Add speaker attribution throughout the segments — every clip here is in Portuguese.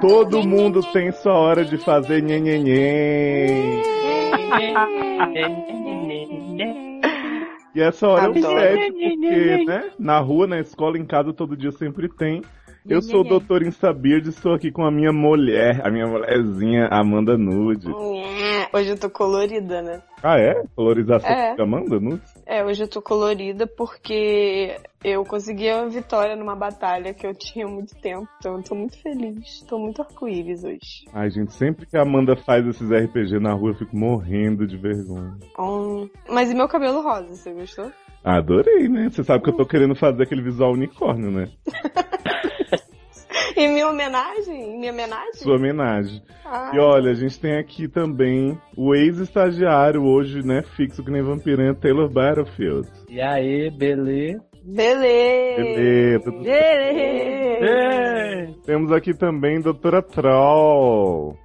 Speaker 1: Todo mundo tem sua hora de fazer nhenhenhen. E essa hora é o
Speaker 2: Adoro.
Speaker 1: sede, porque, né? Na rua, na escola, em casa, todo dia sempre tem. Eu sou o doutor Instabird, estou aqui com a minha mulher, a minha mulherzinha Amanda Nude.
Speaker 2: Hoje eu tô colorida, né?
Speaker 1: Ah, é? Colorização
Speaker 2: É.
Speaker 1: de Amanda Nude?
Speaker 2: É, hoje eu tô colorida porque eu consegui a vitória numa batalha que eu tinha muito tempo. Então eu tô muito feliz. Tô muito arco-íris hoje.
Speaker 1: Ai, gente, sempre que a Amanda faz esses RPG na rua, eu fico morrendo de vergonha.
Speaker 2: Hum, Mas e meu cabelo rosa, você gostou?
Speaker 1: Adorei, né? Você sabe que eu tô querendo fazer aquele visual unicórnio, né?
Speaker 2: Em minha homenagem? Em minha homenagem?
Speaker 1: Sua homenagem.
Speaker 2: Ah,
Speaker 1: E olha, a gente tem aqui também o ex-estagiário, hoje, né, fixo que nem vampirinha, Taylor Battlefield.
Speaker 3: E aí, beleza?
Speaker 2: Beleza!
Speaker 1: Beleza, tudo
Speaker 3: Ei!
Speaker 1: Temos aqui também Doutora Troll.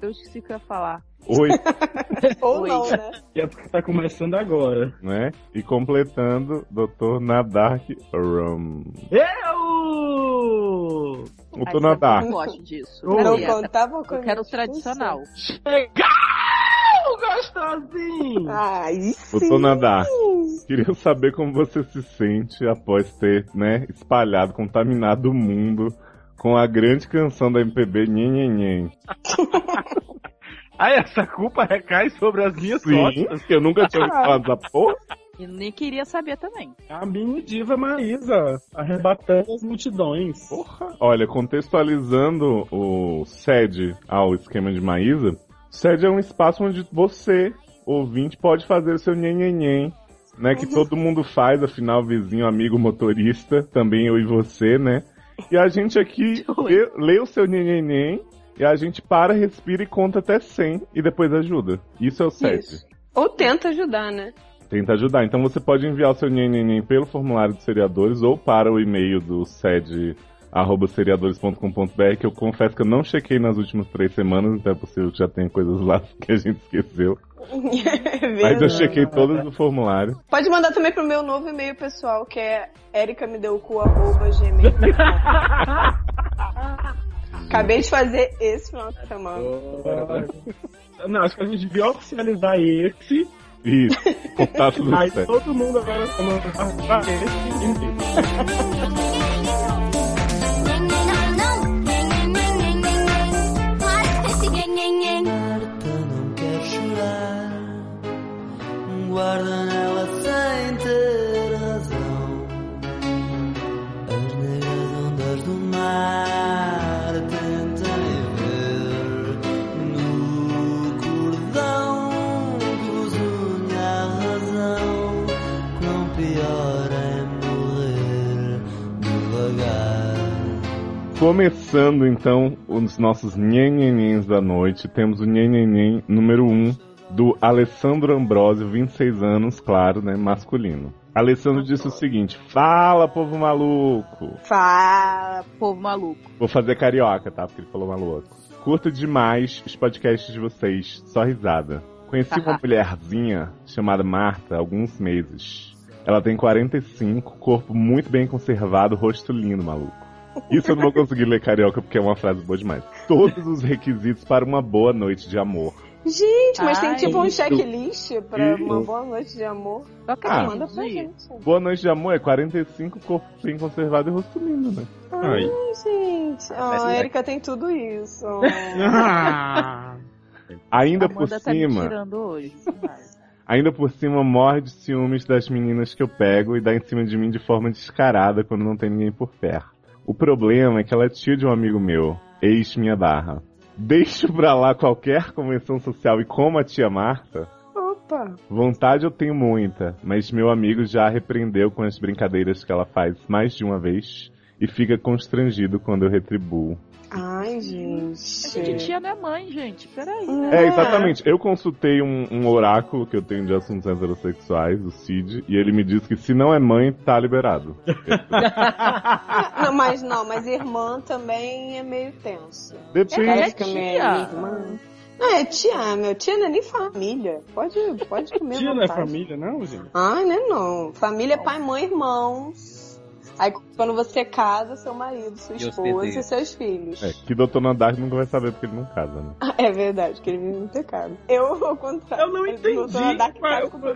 Speaker 4: Eu esqueci o que eu ia falar.
Speaker 1: Oi,
Speaker 2: Ou
Speaker 4: Oi.
Speaker 2: não, né?
Speaker 3: E é porque tá começando agora.
Speaker 1: né? E completando, Doutor Nadark Rum.
Speaker 3: Eu!
Speaker 4: Sabe que Eu
Speaker 1: Nadark.
Speaker 4: não gosto disso. Eu
Speaker 2: Não
Speaker 4: quero-
Speaker 2: contava com
Speaker 4: eu quero o tradicional.
Speaker 3: Legal, gostosinho!
Speaker 2: Ai, sim.
Speaker 1: Doutor Nadark. Queria saber como você se sente após ter, né, espalhado, contaminado o mundo com a grande canção da MPB Nhenhenhen.
Speaker 3: Aí essa culpa recai sobre as minhas
Speaker 1: Sim,
Speaker 3: costas.
Speaker 1: que eu nunca tinha falar dessa porra.
Speaker 4: E nem queria saber também.
Speaker 3: A mini diva Maísa, arrebatando as multidões.
Speaker 1: Porra. Olha, contextualizando o SED ao esquema de Maísa, SED é um espaço onde você, ouvinte, pode fazer o seu nhenhenhen, né? Que todo mundo faz, afinal, vizinho, amigo, motorista, também eu e você, né? E a gente aqui lê, lê o seu nhenhenhen e a gente para, respira e conta até 100 e depois ajuda. Isso é o.
Speaker 2: Isso. Ou tenta ajudar, né?
Speaker 1: Tenta ajudar. Então você pode enviar o seu nhenhenhen pelo formulário dos seriadores ou para o e-mail do sede arroba seriadores.com.br que eu confesso que eu não chequei nas últimas três semanas, então é possível que já tenha coisas lá que a gente esqueceu.
Speaker 2: É
Speaker 1: Mas eu chequei todas no formulário.
Speaker 2: Pode mandar também pro meu novo e-mail pessoal, que é ericamedeucu.gmail.com Acabei de fazer esse final de semana.
Speaker 3: Não, acho que a gente devia oficializar esse.
Speaker 1: Isso, contato do
Speaker 3: Aí todo mundo agora falando pra esse
Speaker 1: Começando então os nossos nhenhenhens da noite, temos o nhenhenhen número 1 do Alessandro Ambrosio, 26 anos, claro, né, masculino. Alessandro disse o seguinte: Fala, povo maluco!
Speaker 2: Fala.
Speaker 4: Povo maluco.
Speaker 1: Vou fazer carioca, tá? Porque ele falou maluco. Curto demais os podcasts de vocês, só risada. Conheci uma mulherzinha chamada Marta há alguns meses. Ela tem 45, corpo muito bem conservado, rosto lindo, maluco. Isso eu não vou conseguir ler carioca porque é uma frase boa demais. Todos os requisitos para uma boa noite de amor.
Speaker 2: Gente, mas tem
Speaker 4: Ai,
Speaker 2: tipo um checklist pra
Speaker 1: Isso.
Speaker 2: uma boa noite de amor.
Speaker 4: Só que
Speaker 1: Ah,
Speaker 2: Manda pra
Speaker 4: gente.
Speaker 2: gente.
Speaker 1: Boa noite de amor é 45, corpo bem conservado e rosto lindo, né?
Speaker 3: Ai.
Speaker 2: Ai, gente. Ah, a
Speaker 3: né?
Speaker 2: Erika tem tudo isso.
Speaker 3: Ah.
Speaker 1: Ainda por
Speaker 4: tá me
Speaker 1: cima,
Speaker 4: tirando hoje.
Speaker 1: Ainda por cima, morre de ciúmes das meninas que eu pego e dá em cima de mim de forma descarada quando não tem ninguém por perto. O problema é que ela é tia de um amigo meu, ex minha barra. Deixo pra lá qualquer convenção social e como a tia Marta,
Speaker 2: Opa.
Speaker 1: vontade eu tenho muita, mas meu amigo já a repreendeu com as brincadeiras que ela faz mais de uma vez e fica constrangido quando eu retribuo.
Speaker 2: Ai,
Speaker 4: A gente
Speaker 2: gente.
Speaker 4: tia não é mãe, gente. Peraí.
Speaker 1: É, exatamente. Eu consultei um, um oráculo que eu tenho de assuntos heterossexuais, o Cid, e ele me disse que se não é mãe, tá liberado.
Speaker 2: Ah, Não, mas não, mas irmã também é meio tenso.
Speaker 1: Depende.
Speaker 4: É
Speaker 2: minha
Speaker 4: tia.
Speaker 2: irmã. Não, é tia, meu tia não é nem família. Pode, pode comer
Speaker 3: Tia não é família, não, gente?
Speaker 2: Ai, né não. Família é pai, mãe, irmãos. Aí quando você casa, seu marido, sua
Speaker 5: E
Speaker 2: esposa e seus filhos.
Speaker 1: É, que Dr. Nandar nunca vai saber porque ele não casa, né?
Speaker 2: É verdade, que ele vive no pecado. Eu, ao contrário.
Speaker 3: Eu não entendi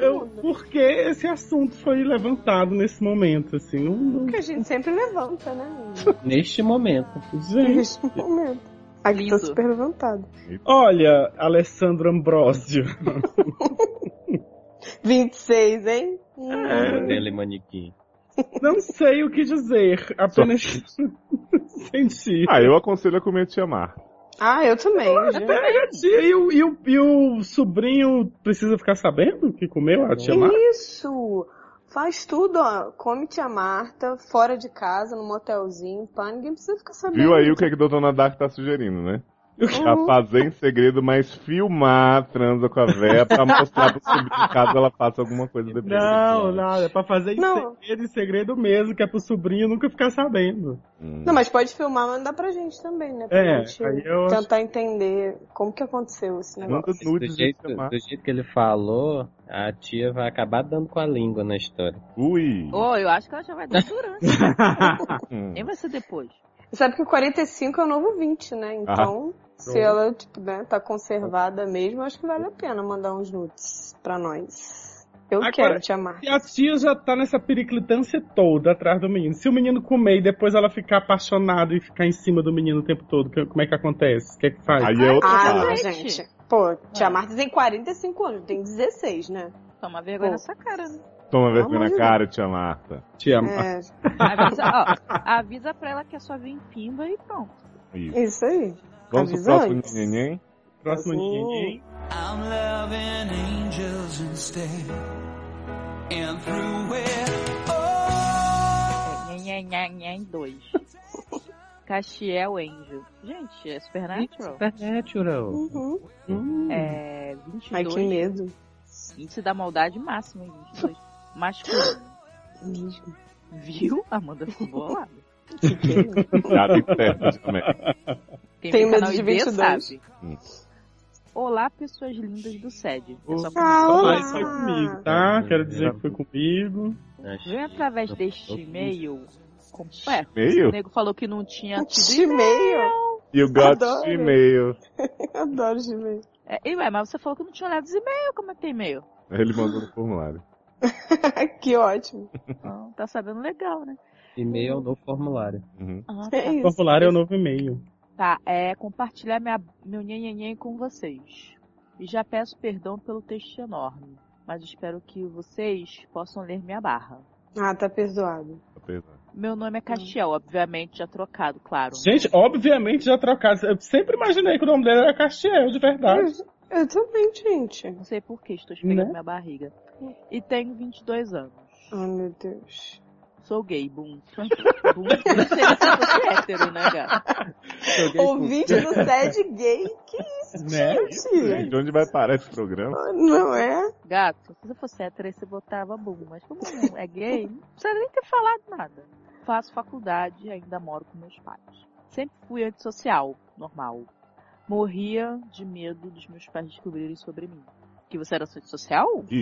Speaker 3: eu-
Speaker 2: mundo.
Speaker 3: por que esse assunto foi levantado nesse momento, assim. Não, não-
Speaker 2: Que a gente sempre levanta, né?
Speaker 5: Neste momento.
Speaker 3: Gente,
Speaker 2: Neste momento. Aqui tá super levantado.
Speaker 3: olha, Alessandro Ambrosio.
Speaker 2: 26, hein?
Speaker 3: É.
Speaker 5: Modelo e manequim.
Speaker 3: Não sei o que dizer, apenas senti.
Speaker 1: Ah, eu aconselho a comer tia Marta.
Speaker 2: Ah, eu também. gente.
Speaker 3: Pega a tia e o, e, o, e o sobrinho precisa ficar sabendo que comeu a tia Marta?
Speaker 2: Isso! Faz tudo, ó. Come tia Marta, fora de casa, num motelzinho, pá, ninguém precisa ficar sabendo.
Speaker 1: Viu aí o que, que o Dr. Nandar tá sugerindo, né? Pra
Speaker 2: Uhum.
Speaker 1: fazer em segredo, mas filmar a transa com a véia pra mostrar pro sobrinho caso ela faça alguma coisa depois.
Speaker 3: Não, não, é pra fazer em
Speaker 2: Não.
Speaker 3: segredo, em segredo mesmo, que é pro sobrinho nunca ficar sabendo.
Speaker 1: Hum.
Speaker 2: Não, mas pode filmar, mandar pra gente também, né? Pra
Speaker 3: É,
Speaker 2: gente
Speaker 3: aí eu acho-
Speaker 2: tentar entender como que aconteceu esse negócio.
Speaker 5: Do jeito, do jeito que ele falou, a tia vai acabar dando com a língua na história.
Speaker 1: Ui!
Speaker 4: Ô, eu acho que ela já vai dar durante. Quem vai ser depois?
Speaker 2: Sabe que o 45 é o novo 20, né? Então, se
Speaker 3: pronto.
Speaker 2: ela, tipo, né, tá conservada mesmo, acho que vale a pena mandar uns nudes pra nós. Eu
Speaker 3: Agora,
Speaker 2: quero te amar.
Speaker 3: E a tia já tá nessa periclitância toda atrás do menino. Se o menino comer e depois ela ficar apaixonada e ficar em cima do menino o tempo todo, que- como é que acontece? O que é que faz?
Speaker 1: Aí é outra
Speaker 2: Ah, não,
Speaker 4: gente.
Speaker 2: gente. Pô, tia
Speaker 4: Ah.
Speaker 2: Marta tem 45 anos, tem 16, né?
Speaker 4: Toma vergonha
Speaker 2: Pô.
Speaker 4: nessa cara, né?
Speaker 1: Toma vergonha
Speaker 2: amor
Speaker 1: na cara, tia Marta.
Speaker 3: Tia ama.
Speaker 2: É,
Speaker 4: Avisa, ó, avisa pra ela que é só vir em pimba e pronto.
Speaker 1: Isso.
Speaker 2: isso aí.
Speaker 1: Vamos pro
Speaker 2: Avisa
Speaker 1: próximo
Speaker 2: antes.
Speaker 1: neném?
Speaker 3: Próximo ninguém.
Speaker 6: I'm loving angels instead. And through it all.
Speaker 4: É, nhen, dois. Castiel Angel. Gente, é Supernatural.
Speaker 5: Supernatural.
Speaker 2: Uhum.
Speaker 3: Hum.
Speaker 4: É 22.
Speaker 2: Ai, que medo.
Speaker 4: Índice da maldade máximo em 22. Masculino. Viu? Amanda ficou bolada.
Speaker 1: Piada interna também.
Speaker 4: Quem vê
Speaker 2: medo de
Speaker 4: ID
Speaker 2: 22.
Speaker 4: sabe.
Speaker 1: Hum.
Speaker 4: Olá, pessoas lindas do SED. É só
Speaker 2: olá.
Speaker 3: Mas foi comigo, tá? Quero dizer que foi comigo.
Speaker 4: Vem através deste e-mail. Com... Ué,
Speaker 1: E-mail?
Speaker 4: o nego falou que não tinha tido
Speaker 2: Gmail.
Speaker 1: You got e-mail.
Speaker 2: Eu adoro Gmail.
Speaker 4: É, e ué, mas você falou que não tinha olhado os e-mails. Como é que tem e-mail?
Speaker 1: Ele mandou no formulário.
Speaker 2: que ótimo.
Speaker 4: Ah, tá sabendo legal, né?
Speaker 5: E-mail no formulário.
Speaker 1: Uhum.
Speaker 4: Ah,
Speaker 2: É
Speaker 4: tá.
Speaker 3: O
Speaker 2: isso.
Speaker 3: formulário é o novo e-mail.
Speaker 4: Tá, é compartilhar minha, meu nhenhenhen com vocês. E já peço perdão pelo texto enorme, mas espero que vocês possam ler minha barra.
Speaker 2: Ah, tá perdoado.
Speaker 1: Tá pesado.
Speaker 4: Meu nome é Castiel, obviamente já trocado, claro.
Speaker 3: Gente, obviamente já trocado. Eu sempre imaginei que o nome dele era Castiel, de verdade.
Speaker 2: Eu, eu também, gente.
Speaker 4: Não sei por que, estou esfregando
Speaker 3: Né?
Speaker 4: minha barriga. E tenho 22 anos.
Speaker 2: Ai, meu Deus.
Speaker 4: Sou gay, boom. boom. Não seria se fosse hétero, né, gato?
Speaker 2: Ouvinte do SED gay? Que isso,
Speaker 3: Né?
Speaker 2: gente?
Speaker 1: De onde vai parar esse programa?
Speaker 2: Não é?
Speaker 4: Gato, se você fosse hétero, aí você botava boom. Mas como não é gay, não precisa nem ter falado nada. Faço faculdade e ainda moro com meus pais. Sempre fui antissocial, normal. Morria de medo dos meus pais descobrirem sobre mim. Que você era antissocial?
Speaker 1: Ih,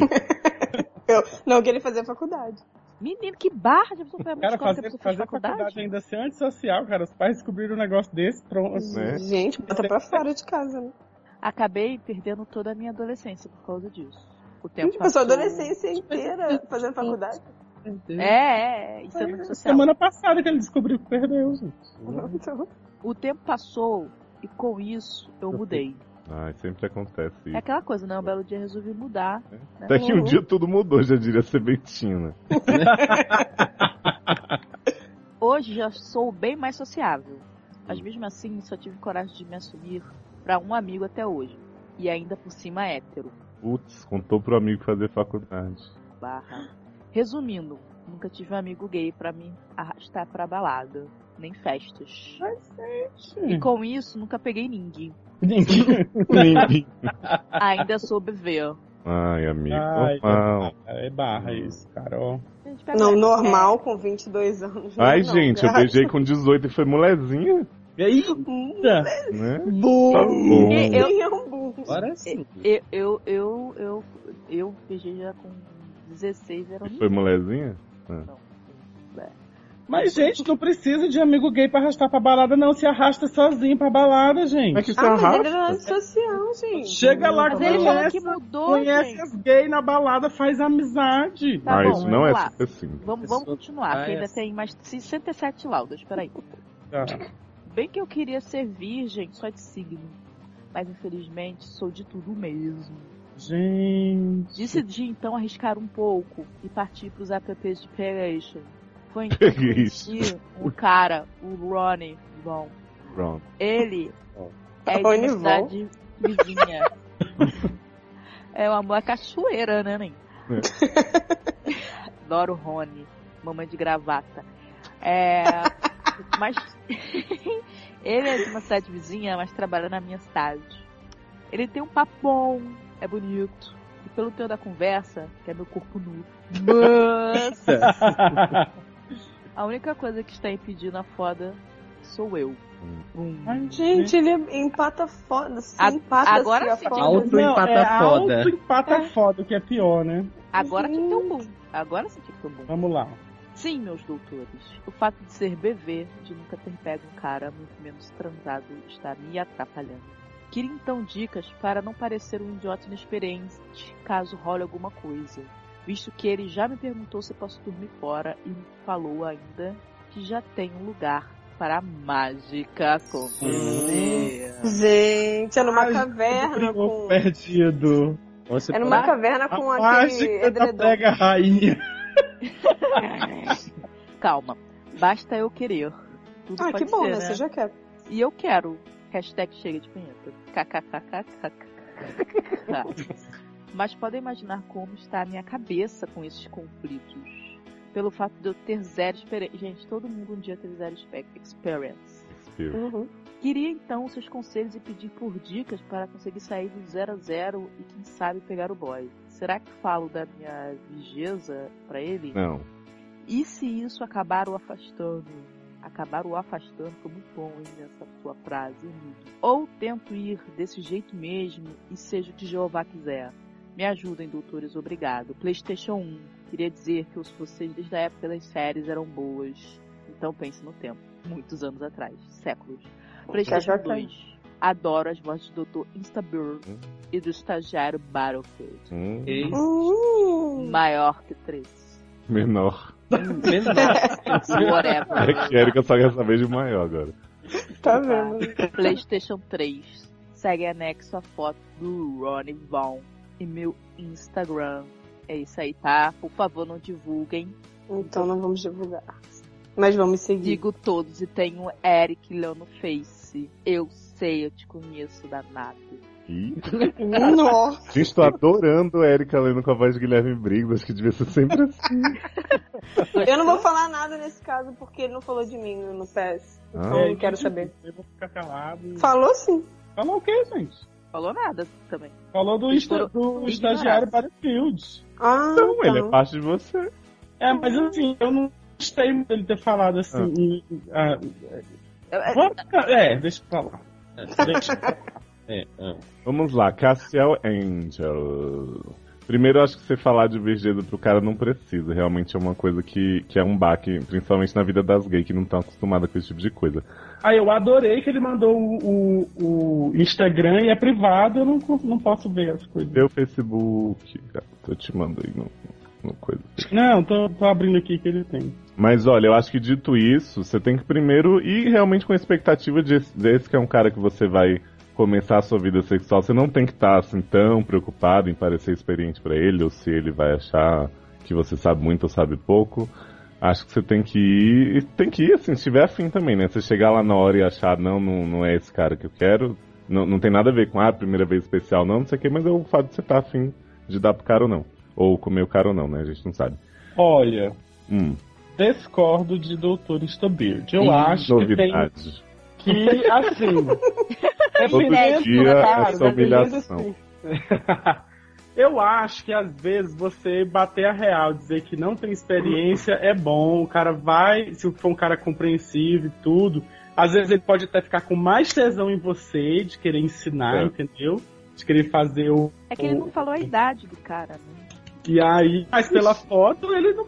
Speaker 2: Eu não queria fazer faculdade.
Speaker 4: Menino, que barra de pessoa foi
Speaker 3: Cara, fazer, fazer
Speaker 4: faculdade?
Speaker 3: faculdade ainda ser antissocial, cara. Os pais descobriram um negócio desse, pronto.
Speaker 1: Né?
Speaker 2: Gente, bota pra fora de casa, né?
Speaker 4: Acabei perdendo toda a minha adolescência por causa disso. O tempo
Speaker 2: Gente, passou a adolescência inteira fazendo faculdade.
Speaker 4: É, é, é, isso é muito social.
Speaker 3: Semana passada que ele descobriu que perdeu, gente.
Speaker 2: Então,
Speaker 4: O tempo passou e com isso eu mudei.
Speaker 1: Ai, sempre acontece
Speaker 4: É
Speaker 1: isso.
Speaker 4: aquela coisa, né? Um belo dia resolvi mudar.
Speaker 1: Até que um
Speaker 2: Uhum.
Speaker 1: dia tudo mudou, já diria Sebentina.
Speaker 4: Hoje já sou bem mais sociável. Mas mesmo assim, só tive coragem de me assumir pra um amigo até hoje. E ainda por cima hétero.
Speaker 1: Putz, contou pro amigo fazer faculdade.
Speaker 4: Barra. Resumindo, nunca tive um amigo gay pra me arrastar pra balada. Nem festas. E com isso, nunca peguei ninguém.
Speaker 1: Ninguém.
Speaker 4: Ainda soube ver.
Speaker 1: Ai, amigo.
Speaker 3: Ai,
Speaker 1: normal.
Speaker 3: É barra isso, cara.
Speaker 4: Gente, pega-
Speaker 2: não, normal com 22 anos.
Speaker 1: Ai,
Speaker 2: não,
Speaker 1: gente, eu
Speaker 2: gato.
Speaker 1: beijei com 18 e foi molezinha,
Speaker 3: Eita!
Speaker 1: né?
Speaker 2: Bum.
Speaker 1: Tá bom.
Speaker 4: E- eu-
Speaker 2: Quem é bum?
Speaker 5: Sim.
Speaker 4: Eu, eu, eu, eu, eu beijei já com 16, era um
Speaker 1: Foi molezinha?
Speaker 4: Não. É.
Speaker 3: Mas, gente, não precisa de amigo gay pra arrastar pra balada, não. Se arrasta sozinho pra balada, gente.
Speaker 1: Como é que se
Speaker 2: Ah, mas ele
Speaker 1: arrasta?
Speaker 2: era social, gente.
Speaker 3: Chega lá,
Speaker 4: Mas
Speaker 3: conhece,
Speaker 4: que mudou,
Speaker 3: conhece
Speaker 4: gente.
Speaker 3: as gays na balada, faz amizade.
Speaker 4: Tá
Speaker 1: ah,
Speaker 4: bom,
Speaker 1: isso não é
Speaker 4: vamos lá.
Speaker 1: super simples.
Speaker 4: Vamos, vamos
Speaker 5: Pessoa
Speaker 4: continuar,
Speaker 5: vai
Speaker 4: que ainda
Speaker 5: assim.
Speaker 4: tem mais 67 laudas, peraí.
Speaker 3: Tá.
Speaker 4: Bem que eu queria ser virgem só de signo, mas infelizmente sou de tudo mesmo.
Speaker 3: Gente.
Speaker 4: Decidi então arriscar um pouco e partir para os apps de Pegation. Foi que conheci um cara, o Ronnie Von.
Speaker 1: Pronto.
Speaker 4: Ele é de cidade vizinha. É uma, uma cachoeira, né, Nen? Adoro Rony, mamãe de gravata. É, mas ele é de uma cidade vizinha, mas trabalha na minha cidade. Ele tem um papo bom, é bonito. E pelo teu da conversa, que é meu corpo nu. Mas a única coisa que está impedindo a foda sou eu. Hum.
Speaker 2: Gente, ele empata foda. Sim,
Speaker 4: A-
Speaker 2: empata
Speaker 4: agora sim,
Speaker 2: foda.
Speaker 5: Alto
Speaker 3: Não,
Speaker 5: empata
Speaker 3: é
Speaker 5: foda.
Speaker 3: Alto empata foda, o que é pior, né?
Speaker 4: Agora tinha que ter um boom. Agora sim que ter um boom.
Speaker 3: Vamos lá.
Speaker 4: Sim, meus doutores. O fato de ser BV, de nunca ter pego um cara muito menos transado, está me atrapalhando. Queria então dicas para não parecer um idiota inexperiente caso role alguma coisa. Visto que ele já me perguntou se posso dormir fora e me falou ainda que já tem um lugar para a mágica acontecer.
Speaker 2: Gente, é numa caverna com.
Speaker 3: perdido.
Speaker 5: Você
Speaker 2: É numa
Speaker 5: pode-
Speaker 2: caverna
Speaker 3: A
Speaker 2: com aquele
Speaker 3: mágica da
Speaker 2: edredom.
Speaker 3: pega rainha.
Speaker 4: Calma, basta eu querer. Tudo
Speaker 2: Ah,
Speaker 4: pode
Speaker 2: que bom,
Speaker 4: ser,
Speaker 2: né? Você já quer.
Speaker 4: E eu quero. Hashtag chega de punheta. KKKKK. Mas podem imaginar como está a minha cabeça com esses conflitos. Pelo fato de eu ter zero experiência. Gente, todo mundo um dia teve zero expe- experience.
Speaker 1: Experience.
Speaker 2: Uhum.
Speaker 4: Queria então seus conselhos e pedir por dicas para conseguir sair do zero a zero e quem sabe pegar o boy. Será que falo da minha vigeza pra ele?
Speaker 1: Não.
Speaker 4: E se isso acabar o afastando? Acabar o afastando foi muito bom, hein, nessa sua frase. Ou tento ir desse jeito mesmo e seja o que Jeová quiser. Me ajudem, doutores, obrigado. PlayStation 1. Queria dizer que os vocês desde a época das séries eram boas. Então pense no tempo. Muitos anos atrás. Séculos. PlayStation
Speaker 2: KKK.
Speaker 4: 2. Adoro as vozes do Dr. Instabird
Speaker 1: Hum.
Speaker 4: e do estagiário Battlefield.
Speaker 1: Hum,
Speaker 2: Hum.
Speaker 4: Maior que 3.
Speaker 1: menor.
Speaker 5: menor.
Speaker 4: Whatever.
Speaker 1: É que Erika só quer saber de maior agora.
Speaker 2: Tá vendo?
Speaker 4: PlayStation 3. Segue anexo a foto do Ronnie Von e meu Instagram. É isso aí, tá? Por favor, não divulguem.
Speaker 2: Então não vamos divulgar. Mas vamos seguir.
Speaker 4: Digo todos e tenho Eric lá no Face. Eu sei, eu te conheço danado.
Speaker 2: Nossa.
Speaker 1: gente, tô adorando a Erika lendo com a voz de Guilherme Briggs. Acho que devia ser sempre assim.
Speaker 2: Eu não vou falar nada nesse caso porque ele não falou de mim no PS.
Speaker 1: Ah,
Speaker 2: Então não quero saber.
Speaker 3: Eu vou ficar calado.
Speaker 2: Falou sim.
Speaker 3: Falou o quê, gente?
Speaker 4: Falou nada também.
Speaker 3: Falou do,
Speaker 4: foram
Speaker 3: do estagiário Battlefield.
Speaker 2: Ah,
Speaker 1: Então,
Speaker 2: tá.
Speaker 1: ele é parte de você.
Speaker 3: É, mas assim, eu não gostei muito dele ter falado assim. em- ah, vamos ficar- é, deixa eu falar. Deixa eu falar.
Speaker 5: É, ah.
Speaker 1: Vamos lá, Cassiel Angel. Primeiro, eu acho que você falar de virgínia pro cara não precisa. Realmente é uma coisa que, que é um baque, principalmente na vida das gays que não estão acostumadas com esse tipo de coisa.
Speaker 3: Aí eu adorei que ele mandou o, o, o Instagram e é privado, eu não, não posso ver as coisas.
Speaker 1: Meu Facebook, gato, eu te mando aí no, no coisa.
Speaker 3: Não, tô, tô abrindo aqui que ele tem.
Speaker 1: Mas olha, eu acho que dito isso, você tem que primeiro ir realmente com a expectativa de esse, desse que é um cara que você vai começar a sua vida sexual. Você não tem que estar assim tão preocupado em parecer experiente pra ele, ou se ele vai achar que você sabe muito ou sabe pouco. Acho que você tem que ir. Tem que ir, assim, se tiver afim também, né? Você chegar lá na hora e achar, não, não, não é esse cara que eu quero. Não, não tem nada a ver com a ah, primeira vez especial, não, não sei o que, mas é o fato de você estar afim de dar pro cara ou não. Ou comer o cara ou não, né? A gente não sabe.
Speaker 3: Olha,
Speaker 1: Hum,
Speaker 3: discordo de Dr. Stabird. Eu
Speaker 1: Hum,
Speaker 3: acho que tem
Speaker 1: novidade.
Speaker 3: que, assim. Dependendo
Speaker 1: dia
Speaker 3: do cara,
Speaker 1: essa
Speaker 3: dependendo,
Speaker 1: humilhação.
Speaker 3: assim. Eu acho que às vezes você bater a real, dizer que não tem experiência é bom. O cara vai, se for um cara compreensivo e tudo, às vezes ele pode até ficar com mais tesão em você, de querer ensinar,
Speaker 1: É.
Speaker 3: entendeu? De querer fazer o.
Speaker 4: É que ele não falou a idade do cara, né?
Speaker 3: E aí, mas pela foto ele não.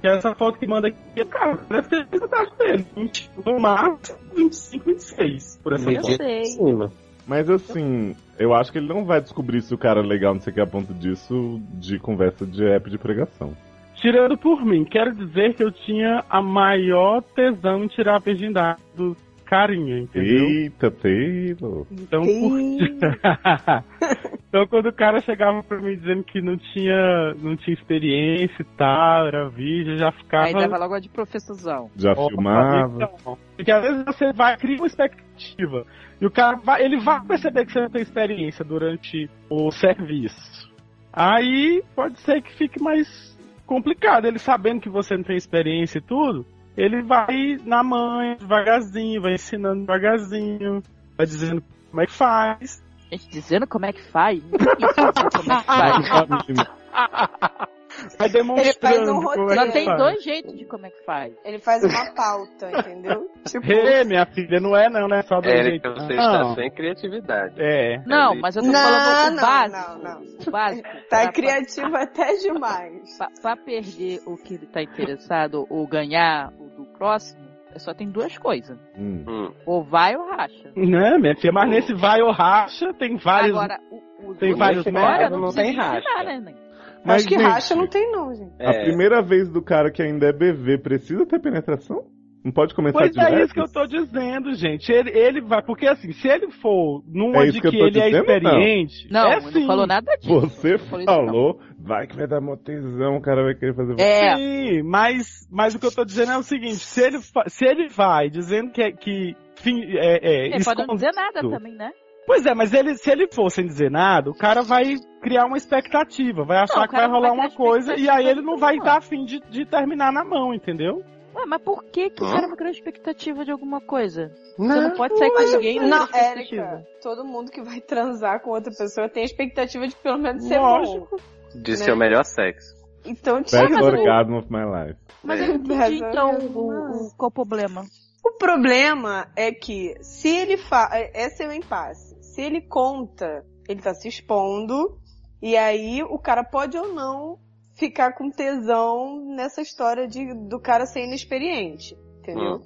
Speaker 3: Que essa foto que manda aqui, cara, deve ter a idade dele. 20, no máximo, 25, 26. Por essa
Speaker 4: Eu
Speaker 3: foto.
Speaker 4: sei.
Speaker 5: cima.
Speaker 1: Mas assim, eu acho que ele não vai descobrir se o cara é legal, não sei o que, a ponto disso de conversa de app de pregação.
Speaker 3: Tirando por mim, quero dizer que eu tinha a maior tesão em tirar a virgindade do carinha, entendeu?
Speaker 1: Eita, Taylor.
Speaker 3: Então, por- então quando o cara chegava pra mim dizendo que não tinha, não tinha experiência e tal, era virgem, já ficava.
Speaker 4: Aí dava logo a de professorzão.
Speaker 1: Já
Speaker 3: Ó,
Speaker 1: filmava.
Speaker 3: então, Porque às vezes você vai, cria uma expectativa. E o cara vai, ele vai perceber que você não tem experiência durante o serviço. Aí pode ser que fique mais complicado. Ele sabendo que você não tem experiência e tudo, ele vai na mãe, devagarzinho, vai ensinando devagarzinho, vai dizendo como é que faz.
Speaker 4: Gente, dizendo como é que faz. Isso, como é que faz.
Speaker 3: Vai demonstrando.
Speaker 2: faz um
Speaker 3: é
Speaker 2: roteiro.
Speaker 4: Só
Speaker 3: que
Speaker 4: tem dois jeitos de como é que faz.
Speaker 2: Ele faz uma pauta, entendeu? Tipo,
Speaker 3: minha filha, não é não, né? Só do jeito.
Speaker 5: Érica, você
Speaker 3: não.
Speaker 5: está sem criatividade.
Speaker 3: É.
Speaker 4: Não, mas eu tô
Speaker 2: Não,
Speaker 4: falando o
Speaker 2: não,
Speaker 4: básico.
Speaker 2: não, não.
Speaker 4: O básico.
Speaker 2: tá
Speaker 4: pra-
Speaker 2: criativo até demais.
Speaker 4: Pra, pra perder o que ele tá interessado ou ganhar o do próximo, é só tem duas coisas.
Speaker 1: Hum.
Speaker 5: Hum.
Speaker 4: Ou vai ou racha.
Speaker 3: Né, minha filha? Mas nesse vai ou racha, tem vários.
Speaker 4: Agora, o, o
Speaker 3: tem
Speaker 4: do
Speaker 3: vários
Speaker 5: métodos,
Speaker 4: não,
Speaker 5: não tem
Speaker 4: ensinar,
Speaker 5: racha.
Speaker 4: né, Nen?
Speaker 1: Mas,
Speaker 2: Acho que
Speaker 1: gente,
Speaker 2: racha não tem não, gente.
Speaker 1: A
Speaker 5: É.
Speaker 1: primeira vez do cara que ainda é bebê precisa ter penetração? Não pode começar
Speaker 3: Pois
Speaker 1: direto?
Speaker 3: é isso que eu tô dizendo, gente. Ele, ele vai, porque assim, se ele for numa
Speaker 1: É
Speaker 3: de
Speaker 1: que
Speaker 3: que, ele é
Speaker 1: dizendo, não?
Speaker 3: experiente,
Speaker 4: Não,
Speaker 3: é
Speaker 4: ele
Speaker 3: sim.
Speaker 4: não falou nada disso.
Speaker 1: Você
Speaker 4: Não falou isso, não.
Speaker 1: vai que vai dar uma tesão, o cara vai querer fazer
Speaker 4: É,
Speaker 3: Sim, mas, mas o que eu tô dizendo é o seguinte, se ele, fa- se ele vai dizendo que, é- que fim, é, é,
Speaker 4: ele pode não dizer
Speaker 3: escondido-
Speaker 4: nada também, né?
Speaker 3: Pois é, mas ele, se ele for sem dizer nada, o cara vai criar uma expectativa, vai achar
Speaker 4: Não,
Speaker 3: que vai
Speaker 4: não
Speaker 3: rolar
Speaker 4: vai
Speaker 3: uma coisa e aí ele não vai estar afim de, de terminar na mão, entendeu?
Speaker 4: Ué, mas por que que o cara vai criar expectativa de alguma coisa? Você
Speaker 5: Não.
Speaker 4: não pode sair com ninguém não
Speaker 2: Não. Érica, todo mundo que vai transar com outra pessoa tem a expectativa de pelo menos ser bom.
Speaker 3: Lógico.
Speaker 5: De
Speaker 2: Né?
Speaker 5: ser o melhor sexo.
Speaker 2: Então,
Speaker 1: Best
Speaker 2: tipo,
Speaker 4: mas o-
Speaker 1: orgasm of my life.
Speaker 4: Mas
Speaker 5: É.
Speaker 4: eu não entendi, então, o, o, qual o problema?
Speaker 2: o problema é que se ele faz, esse é o impasse. Se ele conta, ele tá se expondo e aí o cara pode ou não ficar com tesão nessa história de do cara ser inexperiente, entendeu?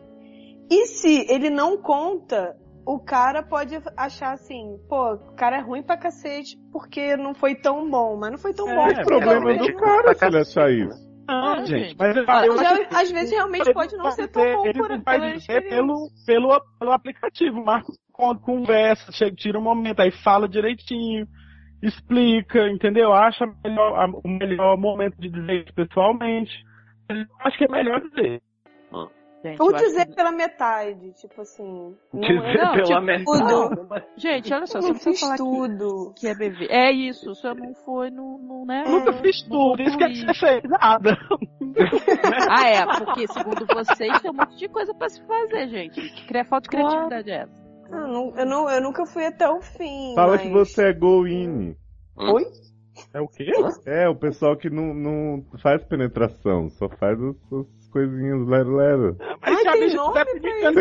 Speaker 2: E se ele não conta, o cara pode achar assim, pô, o cara é ruim pra cacete porque não foi tão bom, mas não foi tão
Speaker 3: É,
Speaker 2: bom.
Speaker 1: O problema é do cara se ele achar isso.
Speaker 3: Não,
Speaker 4: Ah,
Speaker 3: gente, mas eu,
Speaker 2: Mas
Speaker 3: eu
Speaker 2: já- às vezes realmente pode não ser tão bom
Speaker 3: ele
Speaker 2: por,
Speaker 3: não vai
Speaker 2: pela
Speaker 3: dizer pelo, pelo, pelo aplicativo. Encontro, conversa, chega, tira um momento, aí fala direitinho, explica, entendeu? Acha melhor, a- o melhor momento de dizer isso pessoalmente. Eu Acho que é melhor dizer.
Speaker 4: Gente,
Speaker 2: Ou dizer
Speaker 4: que-
Speaker 2: pela metade, tipo assim.
Speaker 3: Dizer
Speaker 2: é,
Speaker 4: Não,
Speaker 5: pela
Speaker 4: tipo,
Speaker 5: metade.
Speaker 4: Gente, olha só,
Speaker 2: eu
Speaker 4: você
Speaker 2: não fiz
Speaker 4: falar que,
Speaker 2: tudo.
Speaker 4: que é bebê. É isso, só não foi no, no né?
Speaker 3: Nunca fiz tudo, isso quer dizer fez nada.
Speaker 4: Ah, é, porque segundo vocês tem um monte de coisa pra se fazer, gente. Que cria falta de criatividade é essa?
Speaker 2: Ah, não- eu, não, eu nunca fui até o fim.
Speaker 1: Fala
Speaker 2: mas...
Speaker 1: que você é go-in.
Speaker 2: Oi?
Speaker 3: É o quê?
Speaker 1: É, o pessoal que não, não faz penetração, só faz as, as coisinhas lero-lero.
Speaker 3: Mas
Speaker 2: Ai,
Speaker 3: a bicha
Speaker 2: pra
Speaker 3: pedindo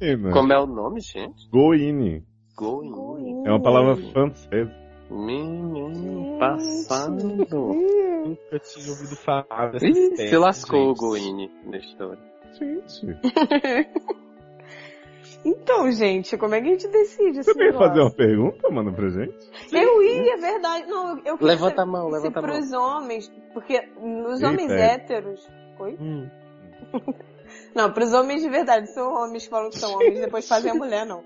Speaker 1: Menina.
Speaker 5: Como é o nome, gente?
Speaker 1: Go-in.
Speaker 5: Going.
Speaker 1: É uma palavra francesa.
Speaker 5: Menino passado.
Speaker 3: nunca tinha ouvido falar dessa
Speaker 5: se lascou o. Goine na história.
Speaker 1: Gente,
Speaker 2: Então, gente, como é que a gente decide
Speaker 1: você veio fazer uma pergunta, mano, pra gente?
Speaker 2: Eu ia, é verdade. Não, eu queria
Speaker 5: Levanta a mão, levanta a mão.
Speaker 2: pros homens, porque nos
Speaker 1: Eita,
Speaker 2: homens
Speaker 1: é.
Speaker 2: héteros... Oi?
Speaker 3: Hum.
Speaker 2: Não, pros homens de verdade, são homens que falam que são homens, depois fazem a mulher, não.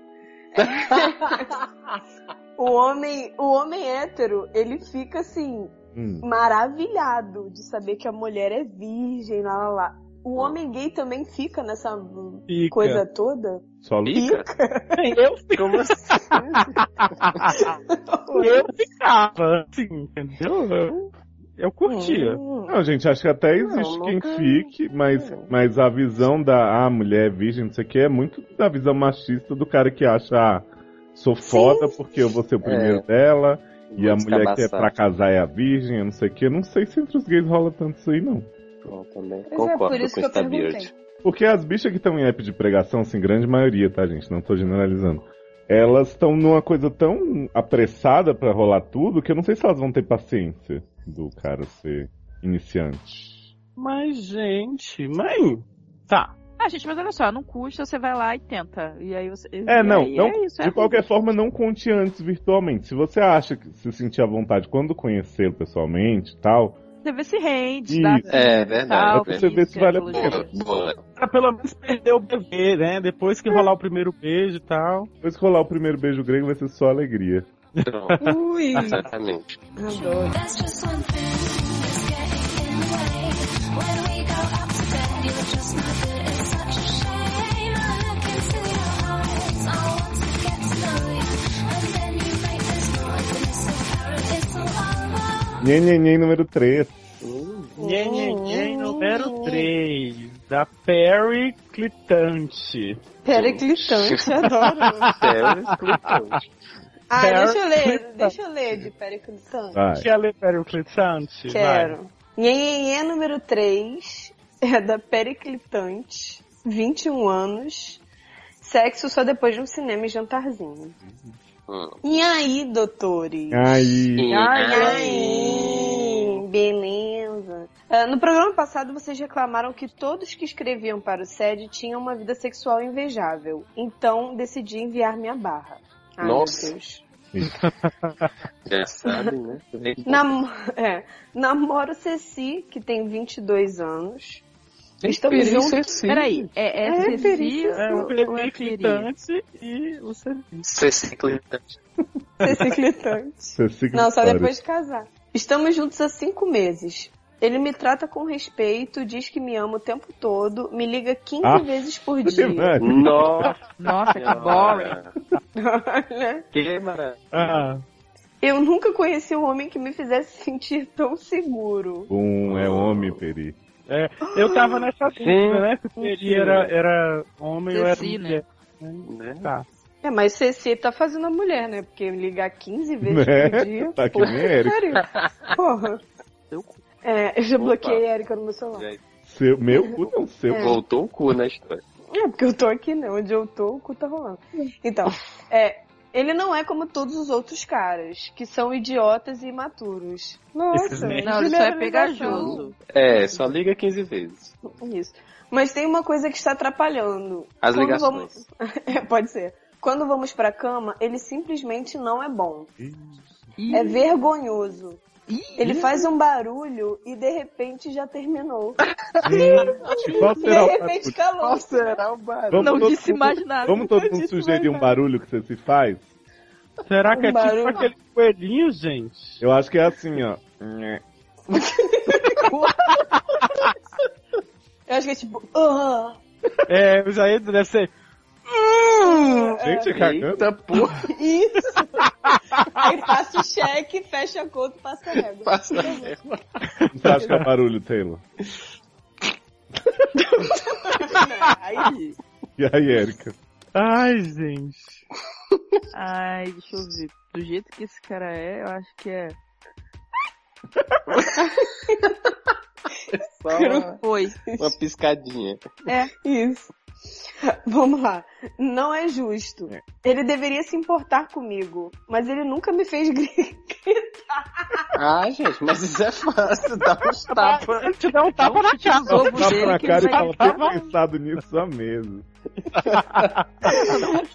Speaker 2: o homem, o homem hétero, ele fica assim,
Speaker 1: Hum.
Speaker 2: maravilhado de saber que a mulher é virgem, lá lá lá. O homem gay também fica nessa
Speaker 3: Fica.
Speaker 2: coisa toda?
Speaker 1: Só?
Speaker 2: Fica.
Speaker 3: Eu,
Speaker 5: Como assim?
Speaker 3: eu ficava, assim, entendeu? Eu, eu curtia.
Speaker 2: Hum.
Speaker 1: Não, gente, acho que até existe
Speaker 5: Não,
Speaker 1: quem
Speaker 5: nunca-
Speaker 1: fique, mas, mas a visão da ah, mulher virgem, não sei o que, é muito da visão machista do cara que acha, ah, sou foda porque eu vou ser o primeiro
Speaker 5: É.
Speaker 1: dela, e a mulher que é pra casar é a virgem, eu não sei o que. Não sei se entre os gays rola tanto isso aí, não.
Speaker 5: Eu também
Speaker 2: Pois é, por
Speaker 5: concordo
Speaker 2: isso
Speaker 5: com
Speaker 2: que eu
Speaker 5: esta
Speaker 2: perguntei.
Speaker 5: beard.
Speaker 1: Porque as bichas que estão em app de pregação, assim, grande maioria, tá, gente? Não tô generalizando. Elas estão numa coisa tão apressada pra rolar tudo que eu não sei se elas vão ter paciência do cara ser iniciante.
Speaker 3: Mas, gente, mãe. Tá.
Speaker 4: Ah, gente, mas olha só, não custa, você vai lá e tenta. E aí você.
Speaker 1: É,
Speaker 4: e
Speaker 1: não,
Speaker 4: aí
Speaker 1: não
Speaker 4: é isso, é
Speaker 1: de qualquer forma, não conte antes virtualmente. Se você acha que se sentir à vontade quando conhecê-lo pessoalmente e tal,
Speaker 4: Você vê se rende,
Speaker 1: Isso.
Speaker 4: dá
Speaker 5: É, verdade.
Speaker 4: tal,
Speaker 1: Pra você ver se vale a pena.
Speaker 3: Pra pelo menos perder o bebê, né? Depois que rolar o primeiro beijo e tal.
Speaker 1: depois que rolar o primeiro beijo grego vai ser só alegria.
Speaker 2: Ui,
Speaker 5: exatamente.
Speaker 2: adoro.
Speaker 1: Nhenhenhen número 3.
Speaker 5: Hum,
Speaker 3: Nhen, nhen, nhen, número 3. Da Perry Clitante.
Speaker 2: Periclitante, adoro.
Speaker 5: Sério, explicante.
Speaker 2: Ah, deixa eu ler, deixa eu ler de periclitante.
Speaker 1: Vai.
Speaker 3: Quer ler Perry Clitante?
Speaker 2: Quero. Nhenhenhê número 3 é da Periclitante, 21 anos. Sexo só depois de um cinema e jantarzinho.
Speaker 5: Hum.
Speaker 2: E aí, doutores?
Speaker 1: Aí.
Speaker 5: E
Speaker 2: Ai,
Speaker 5: aí?
Speaker 2: ai, beleza. Ah, no programa passado, vocês reclamaram que todos que escreviam para o SED tinham uma vida sexual invejável. Então, decidi enviar minha barra. Ai,
Speaker 5: Nossa.
Speaker 2: meu Deus.
Speaker 5: Já sabe, né?
Speaker 2: Nam é, namoro Ceci, que tem 22 anos. Estamos juntos.
Speaker 5: sim.
Speaker 4: Peraí, é, é,
Speaker 2: É, perícia.
Speaker 3: É o
Speaker 4: ou é?
Speaker 3: Clitante e o serviço.
Speaker 5: Ceci Clitante.
Speaker 2: Ceci Clitante.
Speaker 1: Você siga
Speaker 2: Não, só depois de casar. Estamos juntos há cinco meses. Ele me trata com respeito, diz que me ama o tempo todo, me liga 15
Speaker 1: Ah,
Speaker 2: vezes por dia.
Speaker 5: Nossa,
Speaker 4: Nossa, que boring.
Speaker 2: Olha,
Speaker 5: que maravilha.
Speaker 3: Ah,
Speaker 2: eu nunca conheci um homem que me fizesse sentir tão seguro.
Speaker 1: Um é homem, Peri.
Speaker 3: É, eu tava nessa dúvida, né? Se Peri era, era homem ou era
Speaker 4: né?
Speaker 3: mulher.
Speaker 5: Né?
Speaker 3: Tá.
Speaker 2: É, mas Ceci tá fazendo a mulher, né? Porque ligar 15 vezes
Speaker 1: Né?
Speaker 2: por dia.
Speaker 1: Tá que nem
Speaker 2: pariu. Porra.
Speaker 4: Seu cu.
Speaker 2: É, eu já
Speaker 5: Opa.
Speaker 2: bloqueei a Erika no meu celular.
Speaker 1: Seu, meu cu não, seu.
Speaker 5: Voltou o cu na história.
Speaker 2: É, porque eu tô aqui, né? Onde eu tô, o cu tá rolando. Então, é, ele não é como todos os outros caras, que são idiotas e imaturos. Nossa,
Speaker 4: Não, ele só é pegajoso.
Speaker 5: É, só liga 15 vezes.
Speaker 2: Isso. Mas tem uma coisa que está atrapalhando.
Speaker 5: As
Speaker 2: Quando
Speaker 5: ligações.
Speaker 2: vamos- É, pode ser. Quando vamos pra cama, ele simplesmente não é bom.
Speaker 4: Ih,
Speaker 2: É vergonhoso.
Speaker 4: Ih,
Speaker 2: Ele faz um barulho e de repente já terminou.
Speaker 1: Gente, qual
Speaker 2: De
Speaker 1: será o
Speaker 2: repente
Speaker 1: barulho?
Speaker 2: calou.
Speaker 5: será o barulho?
Speaker 1: Vamos
Speaker 4: Não disse
Speaker 1: mundo-
Speaker 4: mais nada.
Speaker 1: Vamos todo mundo sugerir um barulho que você se faz?
Speaker 3: Será que
Speaker 2: Um
Speaker 3: é tipo
Speaker 2: barulho.
Speaker 3: aquele coelhinho, gente?
Speaker 1: Eu acho que é assim, ó.
Speaker 2: Eu acho que é tipo. "Ah".
Speaker 3: É, eu já ia deve ser.
Speaker 1: Gente, é cagando.
Speaker 5: Eita porra,
Speaker 2: Isso! Aí passa o cheque, fecha a conta e passa a régua.
Speaker 5: passa a régua.
Speaker 1: Acha que é barulho, Taylor?
Speaker 2: Aí,
Speaker 1: E aí, Érica?
Speaker 3: Ai, gente.
Speaker 4: Ai, deixa eu ver. Do jeito que esse cara é, eu acho que é.
Speaker 5: Só
Speaker 4: Foi.
Speaker 5: uma piscadinha.
Speaker 2: é, isso. Vamos lá. Não é justo. Ele deveria se importar comigo, mas ele nunca me fez gritar.
Speaker 5: Ah, gente, mas isso é fácil, dá uns tapas.
Speaker 3: Te dá um tapa na cara.
Speaker 4: Tesouro
Speaker 1: Tapa
Speaker 4: dele
Speaker 1: na
Speaker 4: que
Speaker 1: cara e fala, ter pensado nisso há meses.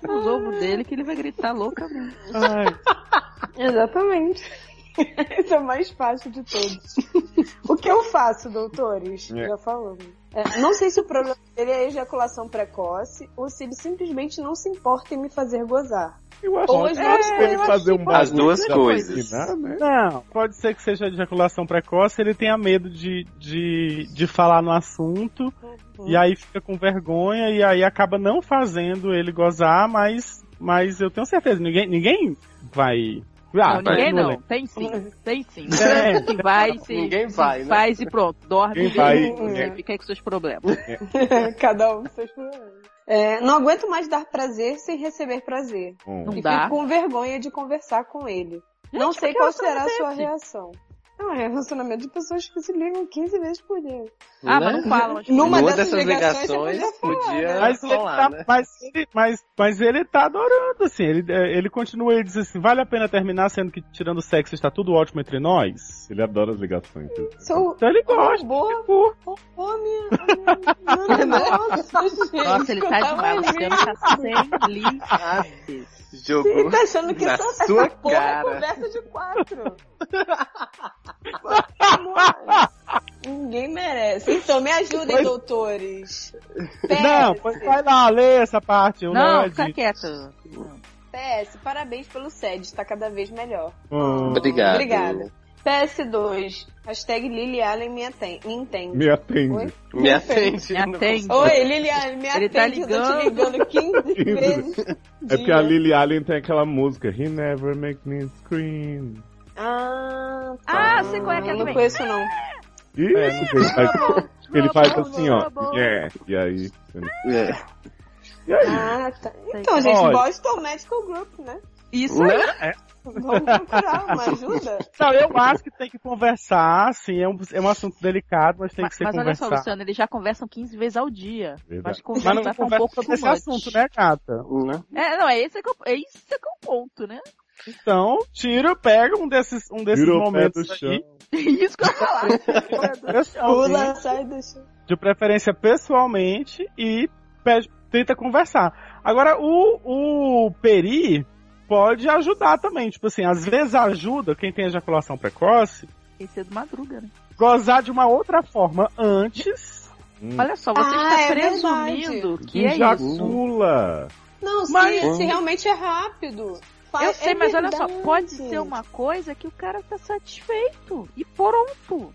Speaker 4: Os ovos dele que ele vai gritar loucamente.
Speaker 3: Ai,
Speaker 2: Exatamente. Esse é o mais fácil de todos. O que eu faço, doutores?
Speaker 1: É.
Speaker 2: Já falamos. É, não sei se o problema dele é ejaculação precoce ou se ele simplesmente não se importa em me fazer gozar.
Speaker 1: Eu acho
Speaker 2: Ou
Speaker 1: que é, ele fazer um
Speaker 5: As duas coisas.
Speaker 1: ensinar, né?
Speaker 3: não, pode ser que seja de ejaculação precoce, ele tenha medo de, de, de falar no assunto, e aí fica com vergonha, e aí acaba não fazendo ele gozar, mas, mas eu tenho certeza, ninguém, ninguém vai. Ah,
Speaker 4: não, ninguém não. Tem sim. Tem sim.
Speaker 3: É.
Speaker 4: Vai, se,
Speaker 5: Ninguém
Speaker 4: se
Speaker 5: vai, né?
Speaker 4: faz e pronto. Dorme
Speaker 1: Quem
Speaker 4: e
Speaker 1: vai, é.
Speaker 4: fica aí com seus problemas.
Speaker 2: Cada um com seus problemas. É, não aguento mais dar prazer sem receber prazer.
Speaker 1: Bom,
Speaker 4: Não
Speaker 2: e
Speaker 4: dá.
Speaker 2: fico com vergonha de conversar com ele. não sei qual será a
Speaker 4: é
Speaker 2: sua reação. Não, é relacionamento de pessoas que se ligam 15 vezes por dia.
Speaker 4: Ah,
Speaker 5: Né?
Speaker 4: mas não fala. Mas
Speaker 2: Numa
Speaker 5: Numa
Speaker 2: dessas
Speaker 5: dessas
Speaker 2: ligações,
Speaker 5: ligações
Speaker 2: podia falar,
Speaker 5: podia
Speaker 2: né?
Speaker 3: Mas ele, tá,
Speaker 5: né?
Speaker 3: mas, ele, mas, mas ele tá adorando, assim. Ele, é, ele continua, ele diz assim: vale a pena terminar, sendo que tirando o sexo está tudo ótimo entre nós?
Speaker 1: Ele adora as ligações.
Speaker 2: Sou
Speaker 3: Então ele gosta.
Speaker 2: boa,
Speaker 3: curte.
Speaker 2: boa, minha, minha, nossa, gente.
Speaker 4: Nossa, ele tá demais. O Luciano tá sem limites.
Speaker 5: Jogou
Speaker 2: Ele tá achando que
Speaker 5: na
Speaker 2: essa,
Speaker 5: sua
Speaker 2: essa porra é conversa de quatro. Ninguém merece. Então, me ajudem,
Speaker 3: Pois-
Speaker 2: doutores.
Speaker 3: Não, pois vai lá, lê essa parte. O
Speaker 4: Não,
Speaker 3: Léo
Speaker 4: fica quieto.
Speaker 2: PS, parabéns pelo SED, está cada vez melhor.
Speaker 1: Hum,
Speaker 5: Obrigado.
Speaker 2: Obrigada. PS2, hashtag Lily Allen me, aten- me entende.
Speaker 1: me atende.
Speaker 2: Oi?
Speaker 5: Me atende.
Speaker 4: Me atende.
Speaker 2: Oi, Lily Allen, me
Speaker 4: Ele
Speaker 2: atende,
Speaker 4: tá
Speaker 2: eu tô te
Speaker 4: ligando.
Speaker 2: ligando 15 vezes.
Speaker 1: É porque a Lily Allen tem aquela música He never make me scream.
Speaker 2: Ah, tá.
Speaker 4: Ah, sei qual é que é
Speaker 2: Eu não
Speaker 4: também.
Speaker 2: conheço, não.
Speaker 1: Isso,
Speaker 3: É,
Speaker 1: ele faz, ele faz assim, ó. Yeah, e aí.
Speaker 5: É.
Speaker 1: E aí?
Speaker 2: Ah, tá. Então, gente,
Speaker 3: Olha.
Speaker 2: Boston Medical Group, né?
Speaker 4: Isso aí.
Speaker 5: Né?
Speaker 2: Vamos procurar uma ajuda.
Speaker 3: Não, eu acho que tem que conversar, sim, é um, é um assunto delicado, mas tem
Speaker 4: Mas,
Speaker 3: que ser
Speaker 4: mas olha só,
Speaker 3: conversado.
Speaker 4: Luciano, eles já conversam 15 vezes ao dia.
Speaker 1: Verdade.
Speaker 4: Acho que
Speaker 3: Mas
Speaker 4: conversa
Speaker 3: não
Speaker 4: ficar um
Speaker 3: conversa
Speaker 4: pouco
Speaker 3: sobre esse
Speaker 4: much.
Speaker 3: assunto, né, gata?
Speaker 5: Né?
Speaker 4: É, não, é esse que, eu, é isso que é o ponto, né?
Speaker 3: Então, tira, pega um desses, um desses momentos
Speaker 1: chão.
Speaker 3: aí,
Speaker 4: isso que eu ia falar.
Speaker 2: Pula, sai do chão.
Speaker 3: de preferência pessoalmente, e pede, tenta conversar. Agora, o, o Peri pode ajudar também, tipo assim, às vezes ajuda quem tem ejaculação precoce,
Speaker 4: Esse é do Madruga, né?
Speaker 3: gozar de uma outra forma antes,
Speaker 1: Hum.
Speaker 4: Olha só, você
Speaker 2: Ah,
Speaker 4: está
Speaker 2: é
Speaker 4: presumindo que é isso.
Speaker 1: Ejacula.
Speaker 2: Não, se,
Speaker 3: Mas-
Speaker 2: se realmente é rápido.
Speaker 4: Eu sei,
Speaker 2: é
Speaker 4: mas olha só,
Speaker 2: verdade.
Speaker 4: pode ser uma coisa que o cara tá satisfeito. E pronto.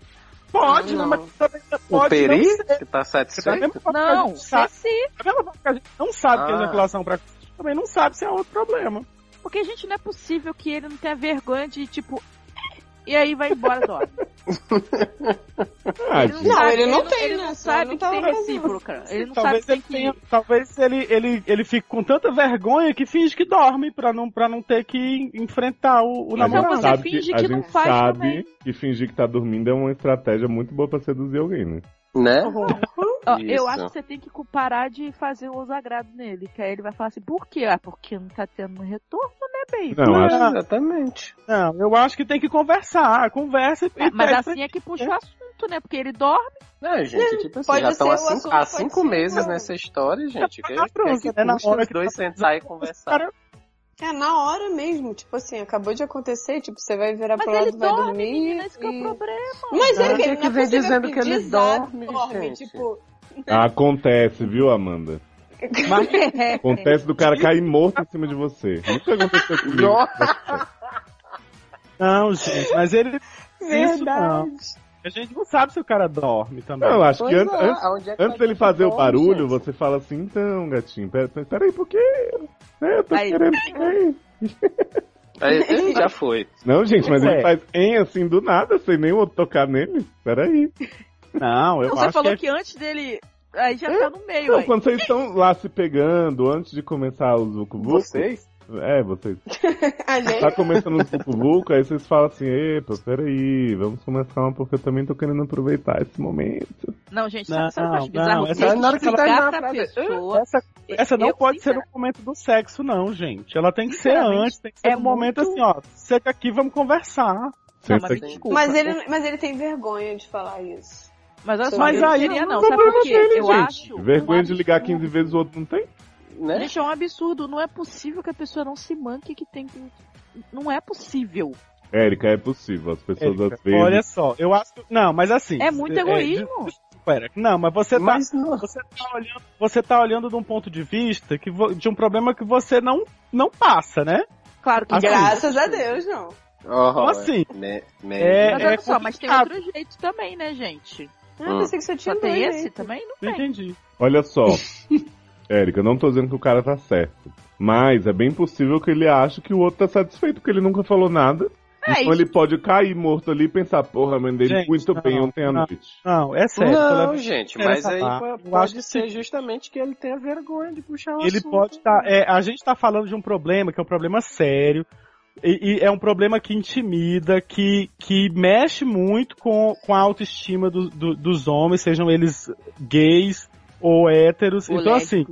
Speaker 3: pode,
Speaker 2: Ah, não.
Speaker 3: mas também
Speaker 5: O
Speaker 3: pode
Speaker 5: Peri,
Speaker 3: não ser.
Speaker 5: que tá satisfeito?
Speaker 3: que a
Speaker 4: Não,
Speaker 3: sabe-
Speaker 4: se
Speaker 3: mesma forma que a gente não sabe que a
Speaker 5: Ah.
Speaker 3: ejaculação precoce, a gente também não sabe se é outro problema.
Speaker 4: Porque, gente, não é possível que ele não tenha vergonha de, tipo... E aí vai embora dorme.
Speaker 1: Ah,
Speaker 4: Ele não,
Speaker 2: ele não tem,
Speaker 4: Ele
Speaker 2: né?
Speaker 4: não sabe
Speaker 2: ele não
Speaker 4: que tem recíproca. Ele não
Speaker 3: talvez
Speaker 4: sabe
Speaker 3: ele
Speaker 4: que
Speaker 3: tenha, talvez ele, ele, ele fique com tanta vergonha que finge que dorme pra não, pra não ter que enfrentar o, o
Speaker 1: A gente
Speaker 3: namorado.
Speaker 4: você
Speaker 1: sabe
Speaker 4: finge
Speaker 1: que, a
Speaker 4: que não faz
Speaker 1: sabe
Speaker 4: também.
Speaker 1: que fingir que tá dormindo é uma estratégia muito boa pra seduzir alguém, né?
Speaker 5: Né?
Speaker 4: Ó,
Speaker 5: Isso.
Speaker 4: eu acho que você tem que parar de fazer o desagrado nele. Que aí ele vai falar assim, por quê? Ah, porque não tá tendo retorno, né, baby?
Speaker 1: Não,
Speaker 5: É,
Speaker 1: acho
Speaker 5: Exatamente.
Speaker 3: Não, eu acho que tem que conversar. Conversa e
Speaker 4: É, mas assim é que puxa o assunto, né? Porque ele dorme.
Speaker 5: Não, gente, tipo assim,
Speaker 2: Pode
Speaker 5: já estão
Speaker 2: ser,
Speaker 5: há
Speaker 2: o
Speaker 5: cinco,
Speaker 2: assunto
Speaker 5: há cinco meses
Speaker 2: não.
Speaker 5: nessa história, gente. Que,
Speaker 3: Tá
Speaker 5: que, que os
Speaker 3: que
Speaker 5: dois
Speaker 3: tá
Speaker 5: sentar e
Speaker 3: precisando,
Speaker 5: conversar.
Speaker 3: cara-
Speaker 2: É na hora mesmo, tipo assim, acabou de acontecer, tipo, você vai virar
Speaker 4: Mas
Speaker 2: pro lado e vai
Speaker 4: dorme,
Speaker 2: dormir.
Speaker 4: menina, esse que é o
Speaker 2: e-
Speaker 4: problema.
Speaker 2: Mas ele,
Speaker 5: que
Speaker 2: é possível
Speaker 5: dizendo que ele dorme, gente.
Speaker 2: tipo,
Speaker 1: Acontece, viu, Amanda? Acontece do cara cair morto em cima de você. Nunca aconteceu comigo.
Speaker 5: Nossa.
Speaker 3: Não, gente, mas ele. Isso não.
Speaker 2: verdade.
Speaker 3: A gente não sabe se o cara dorme também.
Speaker 1: Não, eu acho que
Speaker 5: Pois
Speaker 1: antes,
Speaker 5: é,
Speaker 1: antes,
Speaker 5: é que
Speaker 1: antes
Speaker 5: vai
Speaker 1: dele
Speaker 5: que
Speaker 1: fazer o
Speaker 5: dorme,
Speaker 1: barulho,
Speaker 5: gente?
Speaker 1: você fala assim, então, gatinho, pera, pera aí, por quê? É, eu tô
Speaker 4: Aí.
Speaker 1: querendo também.
Speaker 5: Aí, aí já foi.
Speaker 1: Não, gente, mas
Speaker 3: Pois
Speaker 1: ele
Speaker 3: é.
Speaker 1: faz em assim do nada, sem nem o outro tocar nele. Peraí.
Speaker 3: Não, eu
Speaker 4: Não, você
Speaker 3: acho
Speaker 4: falou
Speaker 3: que.
Speaker 4: que antes dele. Aí já tá no meio,
Speaker 1: Não,
Speaker 4: aí.
Speaker 1: quando vocês estão lá se pegando, antes de começar os Vucu Vucu.
Speaker 5: Vocês?
Speaker 1: É, vocês.
Speaker 2: A gente,
Speaker 1: Tá começando os Vucu aí vocês falam assim, epa, peraí, vamos começar uma porque eu também tô querendo aproveitar esse momento.
Speaker 4: Não, gente,
Speaker 3: Não,
Speaker 4: sabe, sabe o que eu acho
Speaker 3: não,
Speaker 4: bizarro?
Speaker 3: essa
Speaker 5: é na hora que
Speaker 4: explicar
Speaker 5: terminar a
Speaker 4: pra
Speaker 5: frase.
Speaker 4: pessoa.
Speaker 3: Essa, essa não
Speaker 4: Eu,
Speaker 3: pode ser no momento do sexo, não, gente. Ela tem que ser antes, tem que ser
Speaker 4: é
Speaker 3: no momento
Speaker 4: muito-
Speaker 3: assim, ó. Senta aqui, vamos conversar.
Speaker 4: Não, mas desculpa.
Speaker 2: mas, ele, mas ele tem vergonha de falar isso.
Speaker 4: Mas olha só,
Speaker 2: Mas
Speaker 4: eu não
Speaker 3: aí
Speaker 4: queria
Speaker 3: não é
Speaker 4: não,
Speaker 3: um
Speaker 4: sabe por quê?
Speaker 1: dele,
Speaker 4: Eu
Speaker 1: gente.
Speaker 4: acho.
Speaker 1: Vergonha
Speaker 4: um
Speaker 1: de ligar
Speaker 4: absurdo.
Speaker 1: 15 vezes o outro não tem?
Speaker 5: Né?
Speaker 4: Gente, é um absurdo. Não é possível que a pessoa não se manque que tem que. Não é possível.
Speaker 1: Érica, é possível. As pessoas
Speaker 3: Érica,
Speaker 1: às vezes.
Speaker 3: Olha só, eu acho que. Não, mas assim.
Speaker 4: É muito egoísmo.
Speaker 3: Pera, não, mas você tá,
Speaker 5: Mas
Speaker 3: você tá olhando, você tá olhando de um ponto de vista que vo- de um problema que você não não passa, né?
Speaker 4: Claro que
Speaker 3: Assim,
Speaker 2: Graças a Deus, não.
Speaker 5: Oh,
Speaker 3: assim,
Speaker 5: Me, me,
Speaker 3: é-
Speaker 4: Mas olha só, mas tem outro jeito também, né, gente?
Speaker 2: Ah,
Speaker 5: Hum.
Speaker 2: pensei que você tinha
Speaker 4: Só tem esse também? Não
Speaker 3: Não
Speaker 4: tem.
Speaker 3: entendi.
Speaker 1: Olha só. Érica, eu não tô dizendo que o cara tá certo. Mas é bem possível que ele ache que o outro tá satisfeito, porque ele nunca falou nada.
Speaker 4: É
Speaker 1: então
Speaker 4: isso.
Speaker 1: ele pode cair morto ali e pensar, porra, mandei
Speaker 3: Gente,
Speaker 1: muito bem
Speaker 3: não,
Speaker 1: ontem à
Speaker 3: não.
Speaker 1: noite.
Speaker 3: Não, é sério.
Speaker 5: Não, gente, mas aí po-
Speaker 3: Eu
Speaker 5: pode
Speaker 3: acho que
Speaker 5: ser
Speaker 3: sim.
Speaker 5: justamente que ele tenha vergonha de puxar o
Speaker 3: Ele
Speaker 5: assunto.
Speaker 3: pode estar. a gente tá falando de um problema que é um problema sério. E, e é um problema que intimida, que, que mexe muito com, com a autoestima do- do- dos homens, sejam eles gays ou héteros.
Speaker 4: Ou
Speaker 3: então, assim.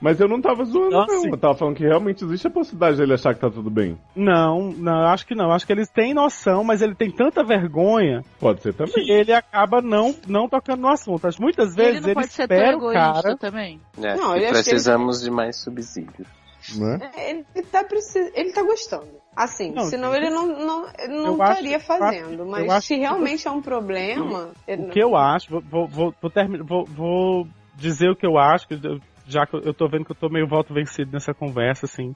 Speaker 1: Mas eu não tava zoando, não.
Speaker 3: assim-
Speaker 1: Eu tava falando que realmente existe a possibilidade dele achar que tá tudo bem.
Speaker 3: não, não, acho que não. Acho que eles têm noção, mas ele tem tanta vergonha
Speaker 1: Pode ser
Speaker 3: que
Speaker 1: também.
Speaker 3: ele acaba não, não tocando no assunto. Acho que Muitas
Speaker 4: ele
Speaker 3: vezes
Speaker 4: não
Speaker 3: ele,
Speaker 4: pode ser tão
Speaker 3: espera o
Speaker 4: egoísta
Speaker 3: cara.
Speaker 4: também.
Speaker 5: É,
Speaker 2: Não, eu acho que
Speaker 5: precisamos de mais subsídios.
Speaker 1: Né?
Speaker 2: É, Ele tá, precis... ele tá gostando. Assim,
Speaker 3: Não,
Speaker 2: senão ele não, não, ele não estaria
Speaker 3: acho-
Speaker 2: fazendo. Mas se
Speaker 3: que-
Speaker 2: realmente é um problema. ele
Speaker 3: O
Speaker 2: não-
Speaker 3: que eu acho, vou, vou, vou, vou, termi- vou- vou dizer o que eu acho, já que eu- eu tô vendo que eu tô meio voto vencido nessa conversa, assim.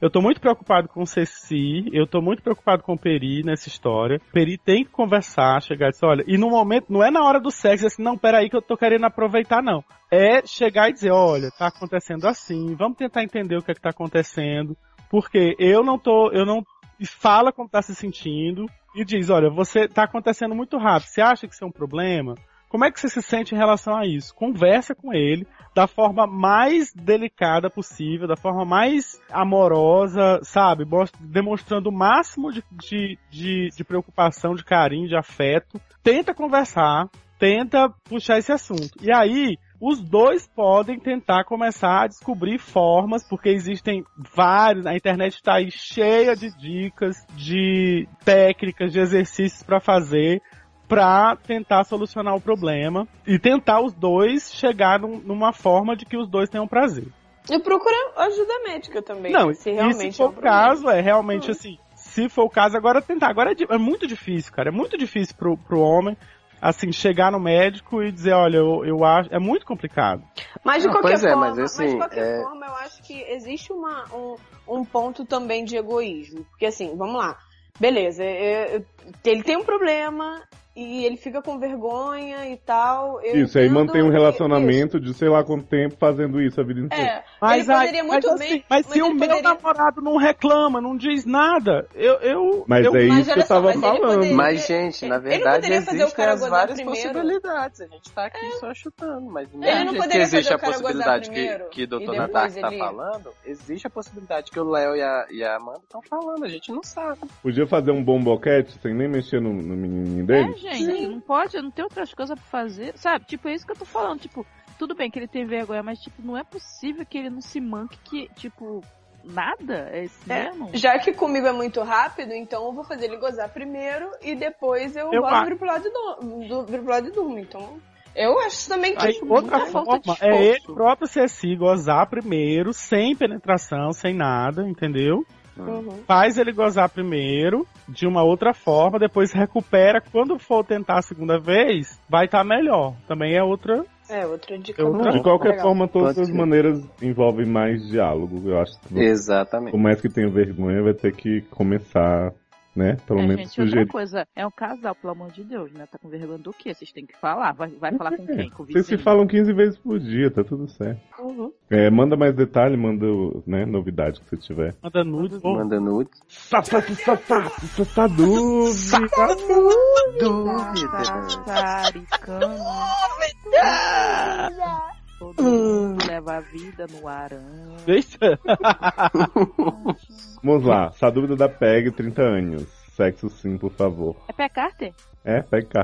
Speaker 3: Eu tô muito preocupado com o Ceci, eu tô muito preocupado com o Peri nessa história. O Peri tem que conversar, chegar e dizer, olha, e no momento, não é na hora do sexo, assim, não, peraí que eu tô querendo aproveitar, não. É chegar e dizer, olha, tá acontecendo assim, vamos tentar entender o que é que tá acontecendo, porque eu não tô, eu não, e fala como tá se sentindo, e diz, olha, você tá acontecendo muito rápido, você acha que isso é um problema? Como é que você se sente em relação a isso? Conversa com ele da forma mais delicada possível, da forma mais amorosa, sabe? Demonstrando o máximo de, de, de, de preocupação, de carinho, de afeto. Tenta conversar, tenta puxar esse assunto. E aí, os dois podem tentar começar a descobrir formas, porque existem vários, a internet está aí cheia de dicas, de técnicas, de exercícios para fazer pra tentar solucionar o problema e tentar os dois chegar num- numa forma de que os dois tenham prazer.
Speaker 2: E procura ajuda médica também.
Speaker 3: Não,
Speaker 2: se
Speaker 3: e
Speaker 2: realmente
Speaker 3: se
Speaker 2: é
Speaker 3: for
Speaker 2: um
Speaker 3: o
Speaker 2: problema.
Speaker 3: caso, é realmente assim, se for o caso, agora tentar. Agora é, é muito difícil, cara, é muito difícil pro, pro homem, assim, chegar no médico e dizer, olha, eu, eu acho, é muito complicado.
Speaker 2: Mas de
Speaker 5: Não,
Speaker 2: qualquer
Speaker 5: pois é,
Speaker 2: forma,
Speaker 5: mas
Speaker 2: mas,
Speaker 5: assim,
Speaker 2: de qualquer
Speaker 5: é-
Speaker 2: forma, eu acho que existe uma, um, um ponto também de egoísmo. Porque assim, vamos lá. Beleza, é- é- ele tem um problema e ele fica com vergonha e tal. eu
Speaker 1: Isso, aí mantém um
Speaker 2: que-
Speaker 1: relacionamento de sei lá quanto tempo fazendo isso a vida
Speaker 2: isso.
Speaker 1: inteira.
Speaker 2: É,
Speaker 3: Mas,
Speaker 2: ele
Speaker 3: aí-
Speaker 2: poderia muito
Speaker 3: mas,
Speaker 2: bem.
Speaker 3: assim, mas se
Speaker 2: ele
Speaker 3: o meu
Speaker 2: poderia-
Speaker 3: namorado não reclama, não diz nada, eu. eu
Speaker 1: Mas
Speaker 3: eu,
Speaker 1: é
Speaker 2: Mas
Speaker 1: isso que
Speaker 2: olha
Speaker 1: eu tava
Speaker 2: mas
Speaker 1: falando.
Speaker 2: poderia-
Speaker 5: Mas, gente, na verdade
Speaker 2: poderia fazer o
Speaker 5: existem
Speaker 2: cara
Speaker 5: as
Speaker 2: gozar
Speaker 5: várias
Speaker 2: primeiro?
Speaker 5: possibilidades. A gente tá aqui só chutando, mas não
Speaker 2: Ele
Speaker 5: é que existe a possibilidade que, que o Dr.
Speaker 2: depois
Speaker 5: Natak tá
Speaker 2: ele-
Speaker 5: falando. Existe a possibilidade que o Léo e a, e a Amanda estão falando, a gente não sabe.
Speaker 1: Podia fazer um bom boquete sem nem mexer no, no menininho dele?
Speaker 4: É, gente, não pode, não tem outras coisas pra fazer. Sabe, tipo, é isso que eu tô falando. Tipo, tudo bem que ele tem vergonha, mas, tipo, não é possível que ele não se manque que, tipo, nada? É esse
Speaker 2: É,
Speaker 4: mesmo?
Speaker 2: já que comigo é muito rápido, então eu vou fazer ele gozar primeiro e depois eu,
Speaker 3: Eu
Speaker 2: viro pro lado do, do, viro pro lado e durmo. Então, eu acho também que
Speaker 3: Aí,
Speaker 2: tipo,
Speaker 3: outra
Speaker 2: muito-
Speaker 4: falta de
Speaker 3: forma é ele próprio Ceci gozar primeiro, sem penetração, sem nada, entendeu?
Speaker 2: Uhum.
Speaker 3: Faz ele gozar primeiro, de uma outra forma, depois recupera. Quando for tentar a segunda vez, vai estar melhor. Também é outra.
Speaker 2: É, outra dica.
Speaker 3: É outra-.
Speaker 1: De qualquer
Speaker 2: Legal.
Speaker 1: forma, todas
Speaker 5: Pode
Speaker 1: as
Speaker 5: ser.
Speaker 1: maneiras envolvem mais diálogo. Eu acho que
Speaker 5: Exatamente.
Speaker 1: por mais que tenha vergonha, vai ter que começar, né? Pelo
Speaker 4: É,
Speaker 1: menos
Speaker 4: gente, outra coisa, é um casal, pelo amor de Deus, né? Tá com vergonha do quê? Vocês têm que falar. Vai, vai falar com quem? Com o
Speaker 1: Vocês se falam 15 vezes por dia, tá tudo certo.
Speaker 2: Uhum.
Speaker 1: É, manda mais detalhe, manda né, novidade que você tiver.
Speaker 3: Manda nudes.
Speaker 5: Manda nudes.
Speaker 1: Sa, sa, sa, sa, sa, sa, dúvida.
Speaker 5: Dúvida.
Speaker 4: Sassaricano. Todo mundo leva a vida no arame.
Speaker 3: Deixa.
Speaker 1: Vamos lá, essa dúvida da PEG, 30 anos. Sexo sim, por favor.
Speaker 4: É pé Carter?
Speaker 1: É, PEG cá.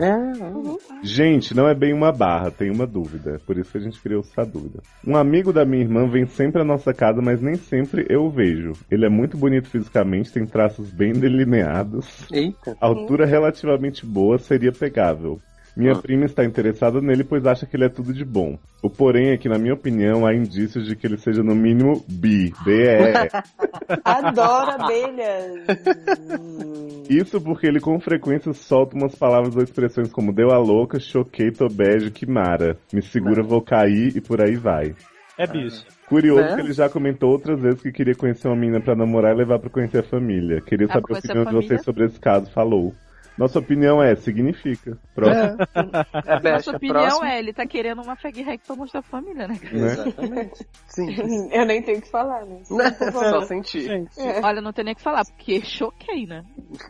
Speaker 1: Gente, não é bem uma barra, tem uma dúvida. Por isso que a gente criou essa dúvida. Um amigo da minha irmã vem sempre à nossa casa, mas nem sempre eu o vejo. Ele é muito bonito fisicamente, tem traços bem delineados.
Speaker 5: Eita.
Speaker 1: Altura relativamente boa, seria pegável. Minha
Speaker 5: Ah.
Speaker 1: prima está interessada nele, pois acha que ele é tudo de bom. O porém é que, na minha opinião, há indícios de que ele seja no mínimo bi. B-E.
Speaker 2: Adoro abelhas.
Speaker 1: Isso porque ele com frequência solta umas palavras ou expressões como deu a louca, choquei, tô bege, que mara. Me segura, vou cair e por aí vai.
Speaker 3: É bicho.
Speaker 1: Curioso
Speaker 5: Né?
Speaker 1: que ele já comentou outras vezes que queria conhecer uma menina pra namorar e levar pra conhecer a família. Queria saber a opinião de vocês sobre esse caso. Falou. Nossa opinião é, significa. Próximo.
Speaker 5: É, Beth,
Speaker 4: Nossa
Speaker 5: a
Speaker 4: opinião
Speaker 5: próxima-
Speaker 4: é, ele tá querendo uma fag hack pra mostrar a família, né?
Speaker 1: né?
Speaker 5: Exatamente. Sim.
Speaker 2: eu nem tenho o que falar, né?
Speaker 5: Só sentir.
Speaker 3: Gente.
Speaker 4: Olha, não tem nem o que falar, porque choquei, né?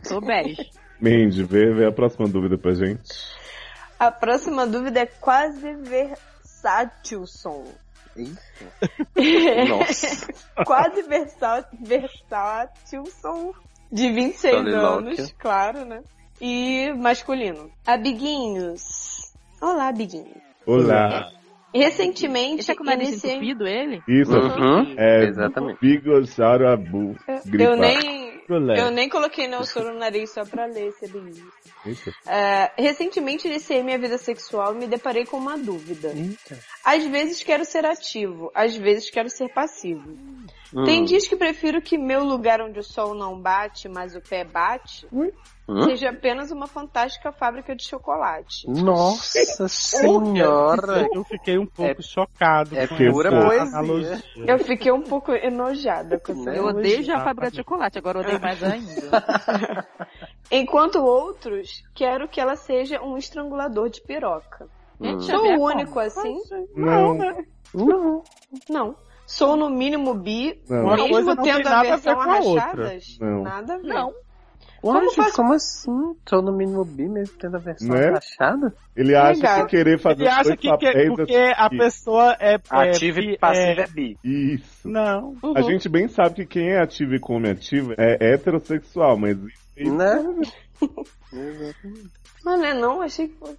Speaker 4: Tô bege.
Speaker 1: Mandy, vê, vê a próxima dúvida pra gente.
Speaker 2: A próxima dúvida é quase versátilson.
Speaker 5: Nossa.
Speaker 2: quase versa- versátilson. De 26
Speaker 7: Solilóquio.
Speaker 2: anos, claro, né? E masculino. Abiguinhos. Olá, Abiguinho.
Speaker 1: Olá.
Speaker 2: Recentemente,
Speaker 4: Esse é com o nariz
Speaker 2: iniciei...
Speaker 4: entupido, ele?
Speaker 1: Isso,
Speaker 7: Uhum,
Speaker 1: é
Speaker 7: Exatamente.
Speaker 1: Bigossauro Abu.
Speaker 2: Eu nem, eu nem coloquei meu soro no nariz só pra ler esse abiguinho.
Speaker 1: Isso.
Speaker 2: É, recentemente iniciei minha vida sexual e me deparei com uma dúvida. Às vezes quero ser ativo, às vezes quero ser passivo. Tem
Speaker 7: Hum.
Speaker 2: dias que prefiro que meu lugar onde o sol não bate, mas o pé bate,
Speaker 7: Hum?
Speaker 2: seja apenas uma fantástica fábrica de chocolate.
Speaker 7: Nossa senhora!
Speaker 3: Eu fiquei um pouco chocado
Speaker 7: É
Speaker 3: com
Speaker 7: pura
Speaker 3: essa
Speaker 7: poesia.
Speaker 3: analogia.
Speaker 2: Eu fiquei um pouco enojada com essa?
Speaker 4: Eu odeio já a fábrica de chocolate, agora eu odeio mais ainda.
Speaker 2: Enquanto outros, quero que ela seja um estrangulador de piroca.
Speaker 7: Hum.
Speaker 2: Sou único
Speaker 4: como?
Speaker 2: assim?
Speaker 1: Não,
Speaker 7: Não.
Speaker 2: Não. Sou no mínimo bi,
Speaker 1: não.
Speaker 2: Mesmo
Speaker 3: não tem
Speaker 2: tendo a
Speaker 3: nada a ver
Speaker 2: versão
Speaker 3: com a outra.
Speaker 2: arrachadas?
Speaker 1: Não.
Speaker 2: Nada a ver.
Speaker 4: Não.
Speaker 7: Ué,
Speaker 2: Como
Speaker 7: gente,
Speaker 2: faz-
Speaker 7: como assim? Tô no mínimo bi mesmo tendo a versão
Speaker 1: Né?
Speaker 7: rachada?
Speaker 1: Ele acha
Speaker 2: Legal.
Speaker 1: que querer fazer
Speaker 3: Ele acha
Speaker 1: dois
Speaker 3: que, que
Speaker 1: papéis
Speaker 3: porque
Speaker 1: é
Speaker 3: a pessoa é. é
Speaker 7: Ativo
Speaker 3: bi-
Speaker 7: e passivo
Speaker 3: é-
Speaker 7: é bi.
Speaker 1: Isso.
Speaker 3: Não.
Speaker 2: Uhum.
Speaker 1: A gente bem sabe que quem é ativo e come ativo é heterossexual, mas isso
Speaker 7: Né?
Speaker 2: Mas não é não, achei que fosse.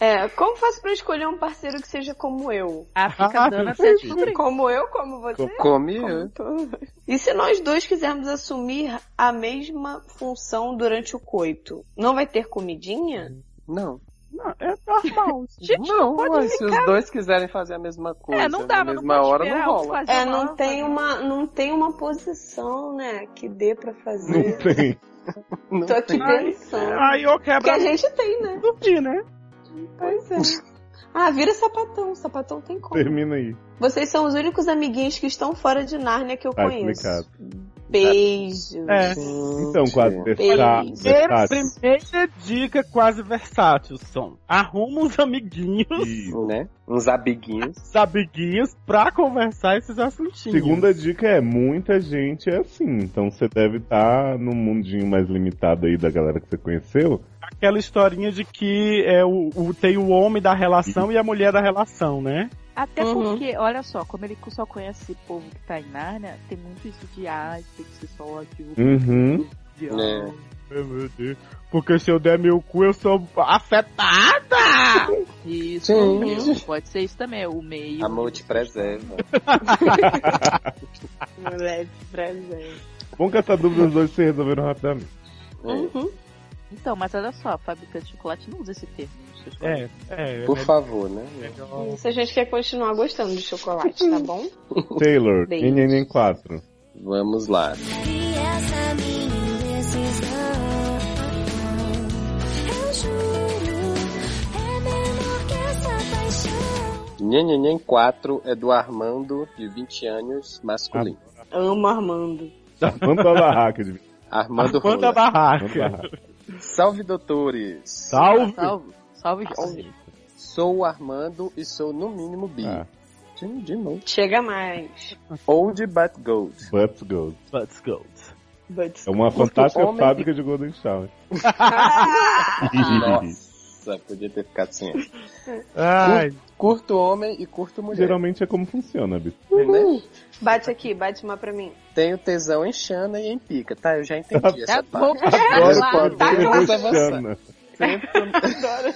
Speaker 2: É, como faço pra escolher um parceiro que seja como eu?
Speaker 4: Ah, fica dando até descobrir.
Speaker 2: Como eu, como você?
Speaker 7: Come
Speaker 2: Como
Speaker 7: eu.
Speaker 2: todos. E se nós dois quisermos assumir a mesma função durante o coito, não vai ter comidinha?
Speaker 7: Não.
Speaker 3: Não, é normal.
Speaker 4: Gente,
Speaker 7: não, ué, se os dois quiserem fazer a mesma coisa
Speaker 4: É, não dá,
Speaker 7: na
Speaker 4: mas não
Speaker 7: mesma
Speaker 4: pode
Speaker 7: hora,
Speaker 4: esperar
Speaker 7: não rola.
Speaker 2: É,
Speaker 4: uma-
Speaker 2: não tem uma, não tem uma posição, né, que dê pra
Speaker 1: não
Speaker 2: fazer.
Speaker 1: tem.
Speaker 7: Não
Speaker 2: Tô aqui
Speaker 7: tem.
Speaker 2: pensando.
Speaker 3: Aí eu quebro
Speaker 2: a
Speaker 3: a
Speaker 2: gente tem, né?
Speaker 3: dormir, né?
Speaker 2: Pois é. Ah, vira sapatão. Sapatão tem como.
Speaker 1: Termina aí.
Speaker 2: Vocês são os únicos amiguinhos que estão fora de Nárnia que eu
Speaker 1: Tá
Speaker 2: conheço.
Speaker 1: explicado.
Speaker 2: Beijo.
Speaker 3: É.
Speaker 1: Então, quase versátil.
Speaker 3: Primeira dica quase versátil, som. Arruma uns amiguinhos,
Speaker 1: Isso.
Speaker 7: Né? Uns abiguinhos.
Speaker 3: uns amiguinhos pra conversar esses assuntinhos.
Speaker 1: Segunda dica é, muita gente é assim, então você deve estar no mundinho mais limitado aí da galera que você conheceu.
Speaker 3: Aquela historinha de que é o, o- tem o homem da relação e a mulher da relação, né?
Speaker 4: Até
Speaker 2: Uhum.
Speaker 4: porque, olha só, como ele só conhece o povo que tá em Nárnia, tem muito isso de ah, tem que ser só ativo.
Speaker 1: Uhum.
Speaker 3: de, ah, Meu Deus. Porque se eu der meu cu, eu sou afetada!
Speaker 4: Isso, isso, pode ser isso também, o meio.
Speaker 7: Amor te preserva.
Speaker 2: Moleque, presente.
Speaker 1: Bom que essa dúvida os dois se resolveram rapidamente.
Speaker 7: É.
Speaker 2: Uhum.
Speaker 4: Então, mas olha só, a fábrica de chocolate não usa esse termo. nos seus
Speaker 3: É, é.
Speaker 7: Por
Speaker 3: é
Speaker 7: favor, né?
Speaker 3: melhor.
Speaker 2: Isso a gente quer continuar gostando de chocolate, tá bom?
Speaker 1: Taylor. NNN 4.
Speaker 7: Vamos lá.
Speaker 8: É.
Speaker 7: Nhenhenhen 4 é do Armando, de 20 anos, masculino.
Speaker 2: Amo Armando.
Speaker 1: Manda a barraca de
Speaker 7: Armando
Speaker 3: Manda a
Speaker 7: Rola.
Speaker 3: barraca.
Speaker 7: Salve, doutores.
Speaker 3: Salve!
Speaker 4: Salve, salve, salve.
Speaker 7: Sou o Armando e sou no mínimo bi.
Speaker 1: Ah.
Speaker 7: De, de novo.
Speaker 2: Chega mais.
Speaker 7: Old but gold.
Speaker 1: Butts Gold.
Speaker 3: Let's go.
Speaker 2: But...
Speaker 1: É uma fantástica
Speaker 7: homem
Speaker 1: fábrica de Golden Shower.
Speaker 7: Nossa, podia ter ficado sem essa.
Speaker 3: Ai,
Speaker 7: Curto homem e curto mulher.
Speaker 1: Geralmente é como funciona, Bi.
Speaker 7: Né?
Speaker 2: Bate aqui, bate uma pra mim.
Speaker 7: Tenho tesão em Xana e em pica. Tá, eu já entendi
Speaker 4: Tá
Speaker 7: essa
Speaker 4: bom,
Speaker 7: parte.
Speaker 1: Agora
Speaker 4: tá
Speaker 1: pode
Speaker 4: lá,
Speaker 1: ser
Speaker 7: vamos
Speaker 1: Roxana.
Speaker 2: Adoro.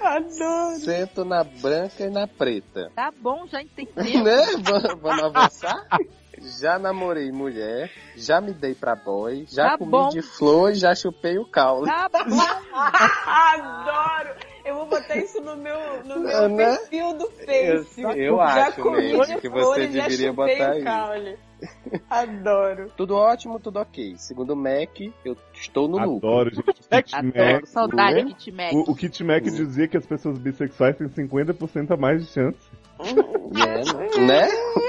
Speaker 2: Adoro.
Speaker 7: Sento na branca e na preta.
Speaker 4: tá bom, já entendeu.
Speaker 7: Né? Va- Vamos avançar? Já namorei mulher, já me dei pra boy, já
Speaker 4: Tá
Speaker 7: comi
Speaker 4: bom.
Speaker 7: de flor e já chupei o caule.
Speaker 4: Tá bom.
Speaker 2: Adoro. Eu vou botar isso no meu, no meu
Speaker 7: Né?
Speaker 2: perfil do Face.
Speaker 7: Eu- eu
Speaker 2: já
Speaker 7: acho
Speaker 2: comi
Speaker 7: mesmo
Speaker 2: de
Speaker 7: que você deveria botar
Speaker 2: o
Speaker 7: aí.
Speaker 2: caule. Adoro.
Speaker 7: Tudo ótimo, tudo ok. Segundo o Mac, eu estou no lucro.
Speaker 1: Adoro, gente. Kit
Speaker 4: Adoro.
Speaker 1: Mac.
Speaker 4: Saudade,
Speaker 7: né?
Speaker 4: Kit Mac.
Speaker 1: O, o Kit Mac dizia que as pessoas bissexuais têm 50% a mais de chance.
Speaker 7: É, né?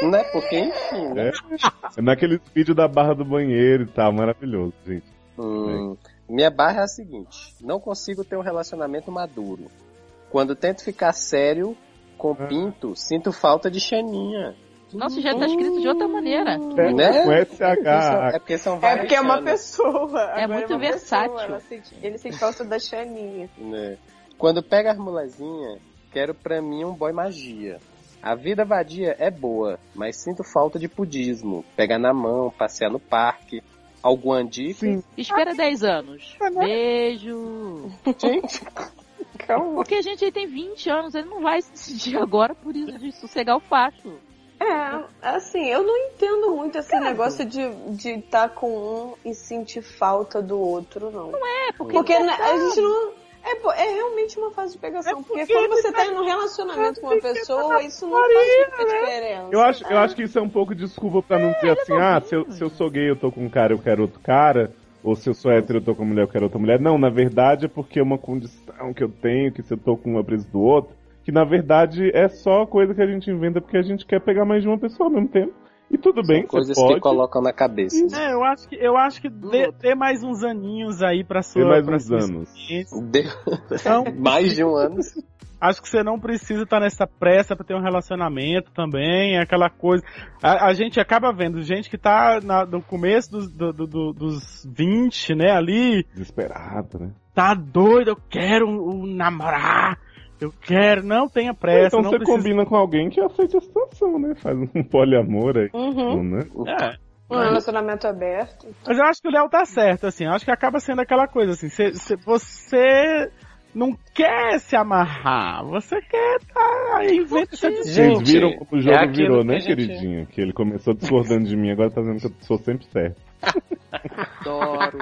Speaker 7: né? Porque, enfim, né?
Speaker 1: É naquele vídeo da barra do banheiro e tal, maravilhoso, gente.
Speaker 7: Hum, minha barra é a seguinte: não consigo ter um relacionamento maduro. Quando tento ficar sério com
Speaker 1: Ah.
Speaker 7: pinto, sinto falta de xaninha.
Speaker 4: Nossa, já tá escrito de outra maneira.
Speaker 1: É,
Speaker 7: Né?
Speaker 1: Com
Speaker 7: É
Speaker 1: SH.
Speaker 7: porque são
Speaker 2: É
Speaker 7: várias
Speaker 2: porque é uma pessoa.
Speaker 4: É
Speaker 2: Agora
Speaker 4: muito
Speaker 2: uma
Speaker 4: versátil.
Speaker 2: pessoa, ela sente- ele sente falta da Xaninha.
Speaker 7: né? Quando pega as molezinhas, quero pra mim um boy magia. A vida vadia é boa, mas sinto falta de pudismo. Pegar na mão, passear no parque. Alguma dica?
Speaker 1: Sim.
Speaker 4: Espera 10 anos. Beijo.
Speaker 7: Gente,
Speaker 2: Calma.
Speaker 4: Porque a gente aí tem 20 anos, ele não vai se decidir agora por isso de sossegar o facho.
Speaker 2: É, assim, eu não entendo muito esse negócio de de estar com um e sentir falta do outro, não.
Speaker 4: É, porque,
Speaker 2: Porque né, a gente não. É, é realmente uma fase de pegação. porque, quando você tá em um relacionamento com uma pessoa, isso não faz muita diferença.
Speaker 1: Eu acho, eu acho que isso é um pouco de desculpa pra não dizer assim, ah, se eu, se eu sou gay eu tô com um cara, eu quero outro cara. Ou se eu sou hétero, eu tô com mulher, eu quero outra mulher. Não, na verdade é porque é uma condição que eu tenho, que se eu tô com uma presa do outro, que na verdade é só coisa que a gente inventa porque a gente quer pegar mais de uma pessoa ao mesmo tempo. E tudo bem, você
Speaker 7: coisas
Speaker 1: pode
Speaker 7: que colocam na cabeça.
Speaker 3: É, eu acho que, eu acho que dê, dê mais uns aninhos aí pra sua.
Speaker 1: ter mais
Speaker 3: pra
Speaker 1: uns anos.
Speaker 7: Deu
Speaker 3: Então,
Speaker 7: mais de um ano.
Speaker 3: acho que você não precisa estar nessa pressa pra ter um relacionamento também, é aquela coisa. A, a gente acaba vendo gente que tá na- no começo dos, do- do- do- dos 20, né, ali,
Speaker 1: Desesperado, né?
Speaker 3: tá doido, eu quero um, um namorar, eu quero, não tenha pressa,
Speaker 1: então
Speaker 3: não
Speaker 1: você
Speaker 3: precisa...
Speaker 1: combina com alguém que aceita a situação, né? Faz um poliamor aí,
Speaker 2: Uhum.
Speaker 1: né?
Speaker 3: É.
Speaker 2: Um relacionamento aberto.
Speaker 3: Mas eu acho que o Léo tá certo, assim. Eu acho que acaba sendo aquela coisa, assim. cê- cê- você não quer se amarrar. Você quer tá aí, inventa essa desculpa.
Speaker 1: Vocês viram como o jogo
Speaker 7: é
Speaker 1: virou,
Speaker 7: que
Speaker 1: né,
Speaker 7: a gente-
Speaker 1: queridinha? Que ele começou discordando de mim, agora tá dizendo que eu sou sempre certo.
Speaker 7: Adoro.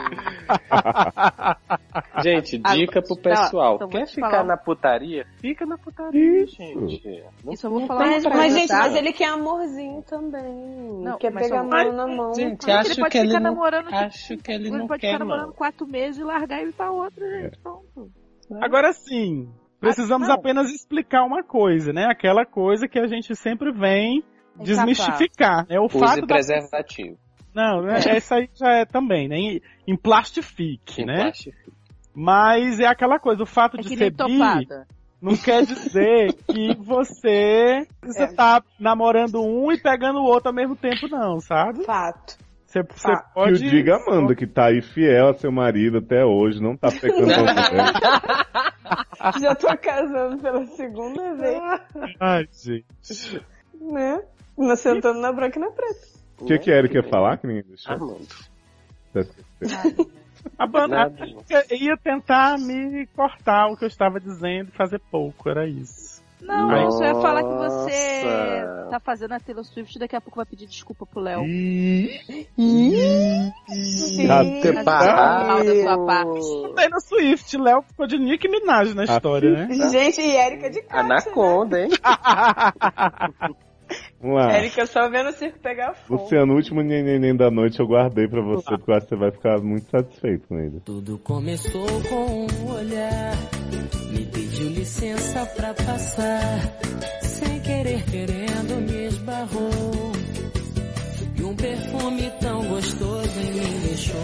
Speaker 7: Gente,
Speaker 4: Ah,
Speaker 7: dica pro
Speaker 4: tá,
Speaker 7: pessoal.
Speaker 4: então vou
Speaker 7: Quer ficar
Speaker 4: falar.
Speaker 7: na putaria? Fica na putaria,
Speaker 1: Isso.
Speaker 7: gente. Não-
Speaker 4: Isso eu vou
Speaker 7: não
Speaker 4: falar
Speaker 2: Mas, mas, gente, mas ele quer amorzinho também.
Speaker 4: Não,
Speaker 2: quer pegar a mão na mão.
Speaker 7: Gente,
Speaker 4: Ele
Speaker 7: acho
Speaker 4: pode
Speaker 7: que ele
Speaker 4: ficar
Speaker 7: não...
Speaker 4: namorando, tipo,
Speaker 7: Acho que ele
Speaker 4: ele
Speaker 7: não
Speaker 4: pode
Speaker 7: quer,
Speaker 4: ficar namorando
Speaker 7: não.
Speaker 4: quatro meses e largar e ir pra outra, gente. Pronto.
Speaker 3: Agora sim, precisamos
Speaker 4: não.
Speaker 3: apenas explicar uma coisa, né? Aquela coisa que a gente sempre vem
Speaker 4: É
Speaker 3: desmistificar. É o
Speaker 7: Use
Speaker 3: fato da...
Speaker 7: preservativo.
Speaker 3: Não, né? essa aí já é também, né? Em, em plastifique,
Speaker 7: Em
Speaker 3: né?
Speaker 7: plástico.
Speaker 3: Mas é aquela coisa, o fato
Speaker 4: É
Speaker 3: de ser bi não quer dizer que você, você
Speaker 2: É.
Speaker 3: tá namorando um e pegando o outro ao mesmo tempo, não, sabe?
Speaker 2: Fato.
Speaker 3: Você, você
Speaker 2: Ah,
Speaker 1: Que
Speaker 3: pode.
Speaker 1: o diga Amanda, que tá aí fiel a seu marido até hoje, não tá pegando a mulher.
Speaker 2: Já tô casando pela segunda vez,
Speaker 3: Ai, gente.
Speaker 2: né? Não sentando na branca e na preta.
Speaker 1: O que, que a Erika ia falar que ninguém deixou?
Speaker 7: Armando.
Speaker 3: A banda
Speaker 7: Nada.
Speaker 3: ia tentar me cortar o que eu estava dizendo e fazer pouco, era isso.
Speaker 4: Não, eu só ia falar que você
Speaker 7: Nossa.
Speaker 4: tá fazendo a Taylor Swift e daqui a pouco vai pedir desculpa pro Léo.
Speaker 1: Tá
Speaker 4: sua parte.
Speaker 3: Taylor Swift, Léo ficou de Nick Minaj na história, né?
Speaker 2: Gente, e Erika de Kátia,
Speaker 7: Anaconda, hein?
Speaker 1: Vamos lá.
Speaker 2: Erika só vendo o circo pegar fogo.
Speaker 1: Luciano, o último neném da noite eu guardei pra você, porque eu acho que você vai ficar muito satisfeito com ele.
Speaker 9: Tudo começou com um olhar, me pediu licença pra passar, sem querer querendo me esbarrou. E um perfume tão gostoso em mim deixou,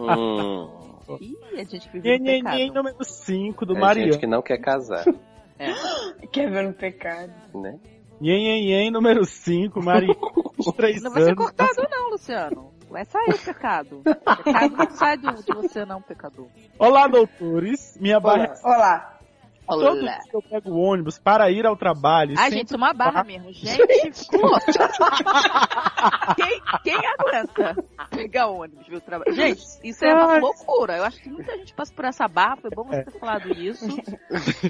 Speaker 7: Hum,
Speaker 4: Ih, a gente viveu um
Speaker 3: número 5 do
Speaker 7: é
Speaker 3: Mariano.
Speaker 7: gente que não quer casar,
Speaker 2: Quer ver no pecado.
Speaker 7: né?
Speaker 3: Nhenhenhen número 5, Mariano.
Speaker 4: Não vai ser cortado não, Luciano. Vai sair o pecado. O pecado não sai do, de você não, pecador.
Speaker 3: Olá, doutores. Minha barra.
Speaker 2: Olá.
Speaker 3: Todo
Speaker 4: Olá.
Speaker 3: dia que eu pego o ônibus para ir ao trabalho.
Speaker 4: Ai,
Speaker 3: sempre
Speaker 4: gente, uma barra mesmo. Gente, louca. quem, quem aguenta pegar ônibus, viu? Trabalho? Gente, isso é uma
Speaker 3: Ai.
Speaker 4: loucura. Eu acho que muita gente passa por essa barra. Foi bom você ter falado isso.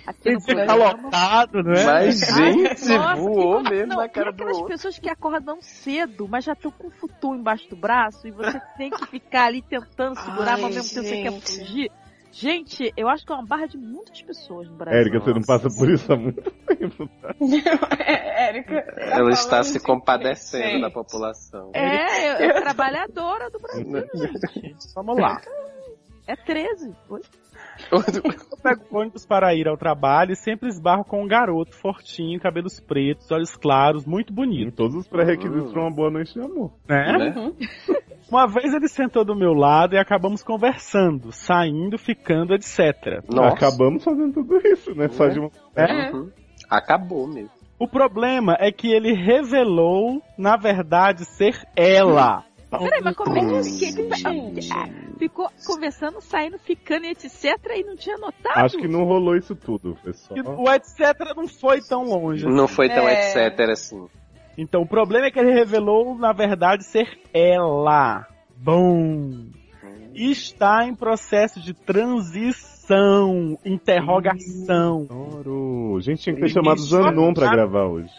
Speaker 4: Aqui
Speaker 3: Tem
Speaker 4: no
Speaker 3: que ficar
Speaker 4: programa.
Speaker 3: lotado, não é?
Speaker 7: Mas,
Speaker 4: Ai,
Speaker 7: gente,
Speaker 4: nossa,
Speaker 7: voou
Speaker 4: e-
Speaker 7: mesmo
Speaker 4: não,
Speaker 7: na cara do
Speaker 4: aquelas
Speaker 7: outro.
Speaker 4: pessoas que acordam cedo, mas já estão com o futum embaixo do braço e você tem que ficar ali tentando segurar,
Speaker 2: Ai,
Speaker 4: mas ao mesmo tempo você quer fugir. Gente, eu acho que é uma barra de muitas pessoas no Brasil.
Speaker 1: Érica, você não passa por isso há muito tempo, tá?
Speaker 2: É, Érica. tá
Speaker 7: Ela está se
Speaker 2: de
Speaker 7: compadecendo
Speaker 2: crescer.
Speaker 7: da população.
Speaker 4: É, eu, eu trabalhadora do Brasil, gente.
Speaker 3: Vamos lá.
Speaker 4: É 13. Oi?
Speaker 3: Eu pego ônibus para ir ao trabalho e sempre esbarro com um garoto fortinho, cabelos pretos, olhos claros, muito
Speaker 1: Em
Speaker 3: bonito,
Speaker 1: todos os pré-requisitos pra uma boa noite de amor.
Speaker 3: né?
Speaker 7: Né?
Speaker 3: Uma vez ele sentou do meu lado e acabamos conversando, saindo, ficando, etc.
Speaker 7: Nossa.
Speaker 1: Acabamos fazendo tudo isso, né? Só de uma...
Speaker 3: É.
Speaker 7: Uhum. Acabou mesmo.
Speaker 3: O problema é que ele revelou, na verdade, ser ela.
Speaker 4: Peraí, mas como é que ele ah, ficou conversando, saindo, ficando e etc. e não tinha notado?
Speaker 1: Acho que não rolou isso tudo, pessoal.
Speaker 3: O etc. não foi tão longe.
Speaker 7: Não foi tão
Speaker 2: É.
Speaker 7: etc assim.
Speaker 3: Então o problema é que ele revelou, na verdade, ser ela. Bom. Está em processo de transição, interrogação.
Speaker 1: Adoro. A gente tinha que ter chamado Zanon pra gravar hoje.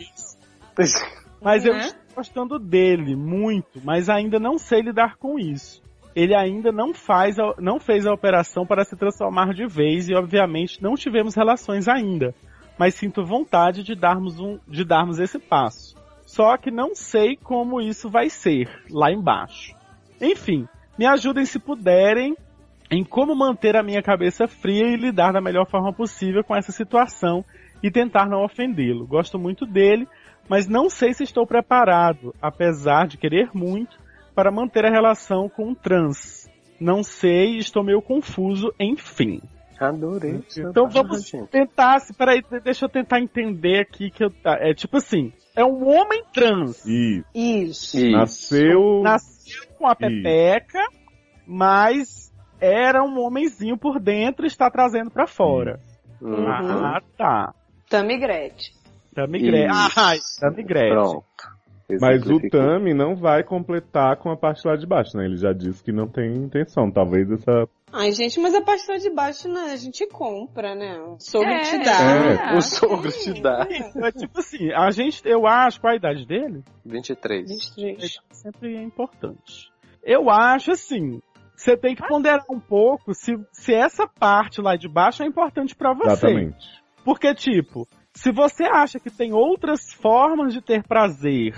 Speaker 3: Mas eu
Speaker 4: Né?
Speaker 3: estou gostando dele muito, mas ainda não sei lidar com isso. Ele ainda não faz, a- não fez a operação para se transformar de vez e obviamente não tivemos relações ainda. Mas sinto vontade de darmos um, de darmos esse passo. Só que não sei como isso vai ser lá embaixo. Enfim, me ajudem se puderem em como manter a minha cabeça fria e lidar da melhor forma possível com essa situação e tentar não ofendê-lo. Gosto muito dele, mas não sei se estou preparado, apesar de querer muito, para manter a relação com um trans. Não sei, estou meio confuso, enfim.
Speaker 7: Adorei.
Speaker 3: Então vamos tentar, se- peraí, deixa eu tentar entender aqui que eu, tá, é tipo assim, é um homem trans,
Speaker 1: E
Speaker 2: Isso.
Speaker 7: Isso.
Speaker 1: nasceu.
Speaker 3: nasceu com a pepeca, mas era um homenzinho por dentro e está trazendo pra fora.
Speaker 7: Uhum.
Speaker 3: Ah, tá.
Speaker 2: Tamigrete.
Speaker 3: Tamigrete.
Speaker 7: Isso.
Speaker 3: Ai, Tamigrete.
Speaker 7: Pronto.
Speaker 1: Mas o. Tami não vai completar com a parte lá de baixo, né? Ele já disse que não tem intenção. Talvez essa.
Speaker 2: Ai, gente, mas a parte lá de baixo, né, a gente compra, né? O sogro
Speaker 4: É,
Speaker 2: te dá.
Speaker 1: É.
Speaker 7: O sogro te dá.
Speaker 3: É tipo assim, a gente, eu acho, qual a idade dele?
Speaker 7: 23.
Speaker 2: 23.
Speaker 3: Sempre é importante. Eu acho assim, você tem que ponderar um pouco se, se essa parte lá de baixo é importante pra você.
Speaker 1: Exatamente.
Speaker 3: Porque, tipo, se você acha que tem outras formas de ter prazer,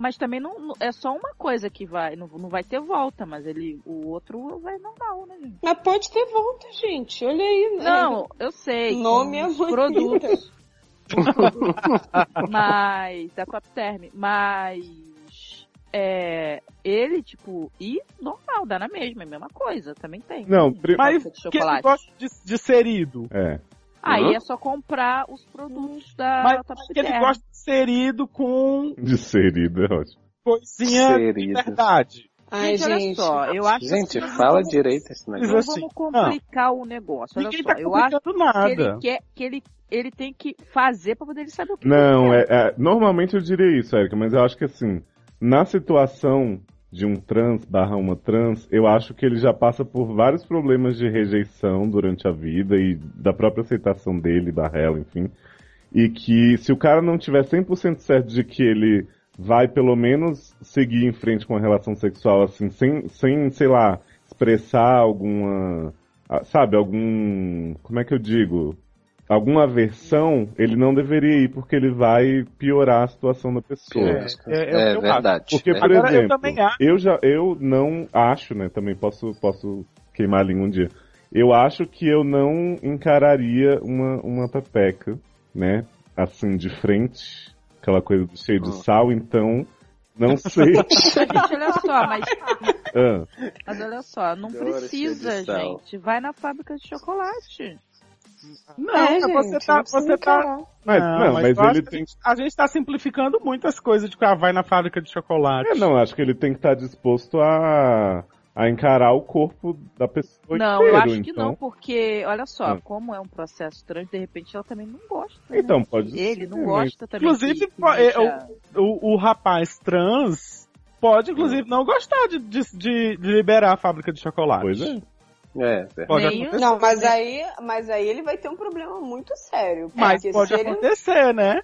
Speaker 4: Mas também não, não- é só uma coisa que vai, não, não vai ter volta, mas ele, o outro vai normal, né, gente?
Speaker 2: Mas pode ter volta, gente. Olha aí. né?
Speaker 4: Não, eu sei.
Speaker 2: Nome é
Speaker 4: produtos. mas, da Copterm, mas é, ele, tipo, e normal, dá na mesma, é a mesma coisa, também tem.
Speaker 1: Não,
Speaker 4: né?
Speaker 1: pri-
Speaker 3: mas
Speaker 4: de
Speaker 3: quem gosta de, de serido,
Speaker 1: É.
Speaker 4: Aí
Speaker 7: Uhum.
Speaker 4: é só comprar os produtos da
Speaker 3: mas que ele gosta de serido com
Speaker 1: De serido, é ótimo.
Speaker 3: coisinha de
Speaker 7: Serido.
Speaker 3: verdade.
Speaker 2: Ai,
Speaker 4: Gente, olha
Speaker 2: gente.
Speaker 4: só, eu acho
Speaker 7: Gente,
Speaker 4: assim,
Speaker 7: fala
Speaker 4: vamos-
Speaker 7: direito esse
Speaker 4: Não
Speaker 7: negócio.
Speaker 3: assim,
Speaker 4: vamos complicar o negócio. Olha
Speaker 3: Ninguém
Speaker 4: só,
Speaker 3: tá
Speaker 4: eu acho
Speaker 3: complicando
Speaker 4: que ele
Speaker 3: nada.
Speaker 4: quer que ele, ele tem que fazer pra poder ele saber o que
Speaker 1: Não,
Speaker 4: ele quer.
Speaker 1: é, é- normalmente eu diria isso, Erika, mas eu acho que assim, na situação de um trans barra uma trans, eu acho que ele já passa por vários problemas de rejeição durante a vida e da própria aceitação dele, barra ela, enfim. E que se o cara não tiver 100% certo de que ele vai pelo menos seguir em frente com a relação sexual, assim, sem, sem sei lá, expressar alguma, ah, sabe, algum, como é que eu digo? Alguma aversão, ele não deveria ir porque ele vai piorar a situação da pessoa.
Speaker 3: É, é, é
Speaker 7: É
Speaker 3: eu
Speaker 7: verdade.
Speaker 1: Porque,
Speaker 7: É
Speaker 1: por
Speaker 3: Agora, eu
Speaker 1: exemplo,
Speaker 3: acho-
Speaker 1: eu já, eu não acho, né, também posso, posso queimar a língua um dia. Eu acho que eu não encararia uma, uma pepeca, né, assim, de frente, aquela coisa do cheio de
Speaker 7: Hum.
Speaker 1: sal, então, não sei.
Speaker 4: Gente, olha só, mas,
Speaker 1: Ah,
Speaker 4: mas olha só, não precisa, gente. Vai na fábrica de chocolate.
Speaker 3: Não,
Speaker 2: É,
Speaker 3: mas você
Speaker 2: gente,
Speaker 3: tá,
Speaker 2: não
Speaker 3: você tá,
Speaker 1: mas, não, mas,
Speaker 3: eu acho
Speaker 1: ele tem
Speaker 3: a gente, a gente tá simplificando muito as coisas de que ah, vai na fábrica de chocolate.
Speaker 1: É, não, acho que ele tem que estar disposto a, a encarar o corpo da pessoa
Speaker 4: Não, eu
Speaker 1: inteiro,
Speaker 4: acho que
Speaker 1: então.
Speaker 4: não, porque, olha só,
Speaker 1: Ah.
Speaker 4: como é um processo trans, de repente ela também não gosta. né?
Speaker 1: Então, pode
Speaker 4: Ele
Speaker 1: ser,
Speaker 4: não
Speaker 1: mas-
Speaker 4: gosta também.
Speaker 3: Inclusive,
Speaker 4: que- que
Speaker 3: é,
Speaker 4: deixa-
Speaker 3: O, o rapaz trans pode, inclusive, não gostar de, de, de- de liberar a fábrica de chocolate.
Speaker 1: Pois é.
Speaker 7: É, verdade.
Speaker 3: Pode acontecer.
Speaker 2: Não, mas aí, mas aí ele vai ter um problema muito sério.
Speaker 3: Mas
Speaker 2: porque
Speaker 3: pode
Speaker 2: se ele-
Speaker 3: acontecer, né?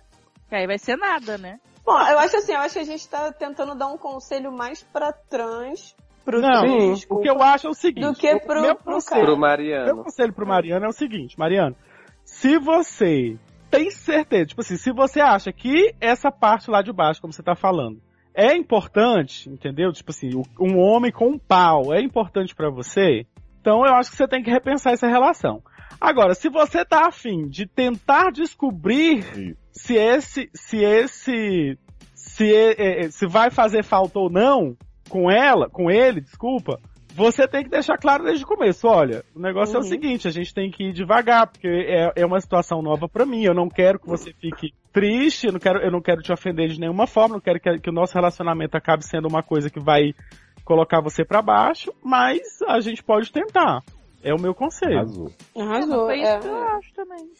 Speaker 4: que aí vai ser nada, né?
Speaker 2: Bom, eu acho assim, eu acho que a gente tá tentando dar um conselho mais pra trans, pro
Speaker 3: Não,
Speaker 2: trans,
Speaker 3: o que eu acho é o seguinte.
Speaker 2: do que
Speaker 3: o
Speaker 2: pro,
Speaker 3: meu
Speaker 2: pro
Speaker 3: conselho,
Speaker 7: Pro
Speaker 2: cara.
Speaker 3: meu
Speaker 7: Mariano.
Speaker 3: conselho pro Mariano é o seguinte, Mariano, se você tem certeza, tipo assim, se você acha que essa parte lá de baixo, como você tá falando, é importante, entendeu? Tipo assim, um homem com um pau é importante pra você, então eu acho que você tem que repensar essa relação. Agora, se você tá afim de tentar descobrir se esse, se esse, se, se vai fazer falta ou não com ela, com ele, desculpa, você tem que deixar claro desde o começo. Olha, o negócio é o
Speaker 2: Uhum.
Speaker 3: seguinte, a gente tem que ir devagar, porque é, é uma situação nova pra mim. Eu não quero que você fique triste, eu não quero, eu não quero te ofender de nenhuma forma, não quero que, que o nosso relacionamento acabe sendo uma coisa que vai colocar você pra baixo, mas a gente pode tentar. É o meu conselho.
Speaker 1: Azul.
Speaker 2: Arrasou.
Speaker 4: Foi isso
Speaker 2: é,
Speaker 4: que eu acho também.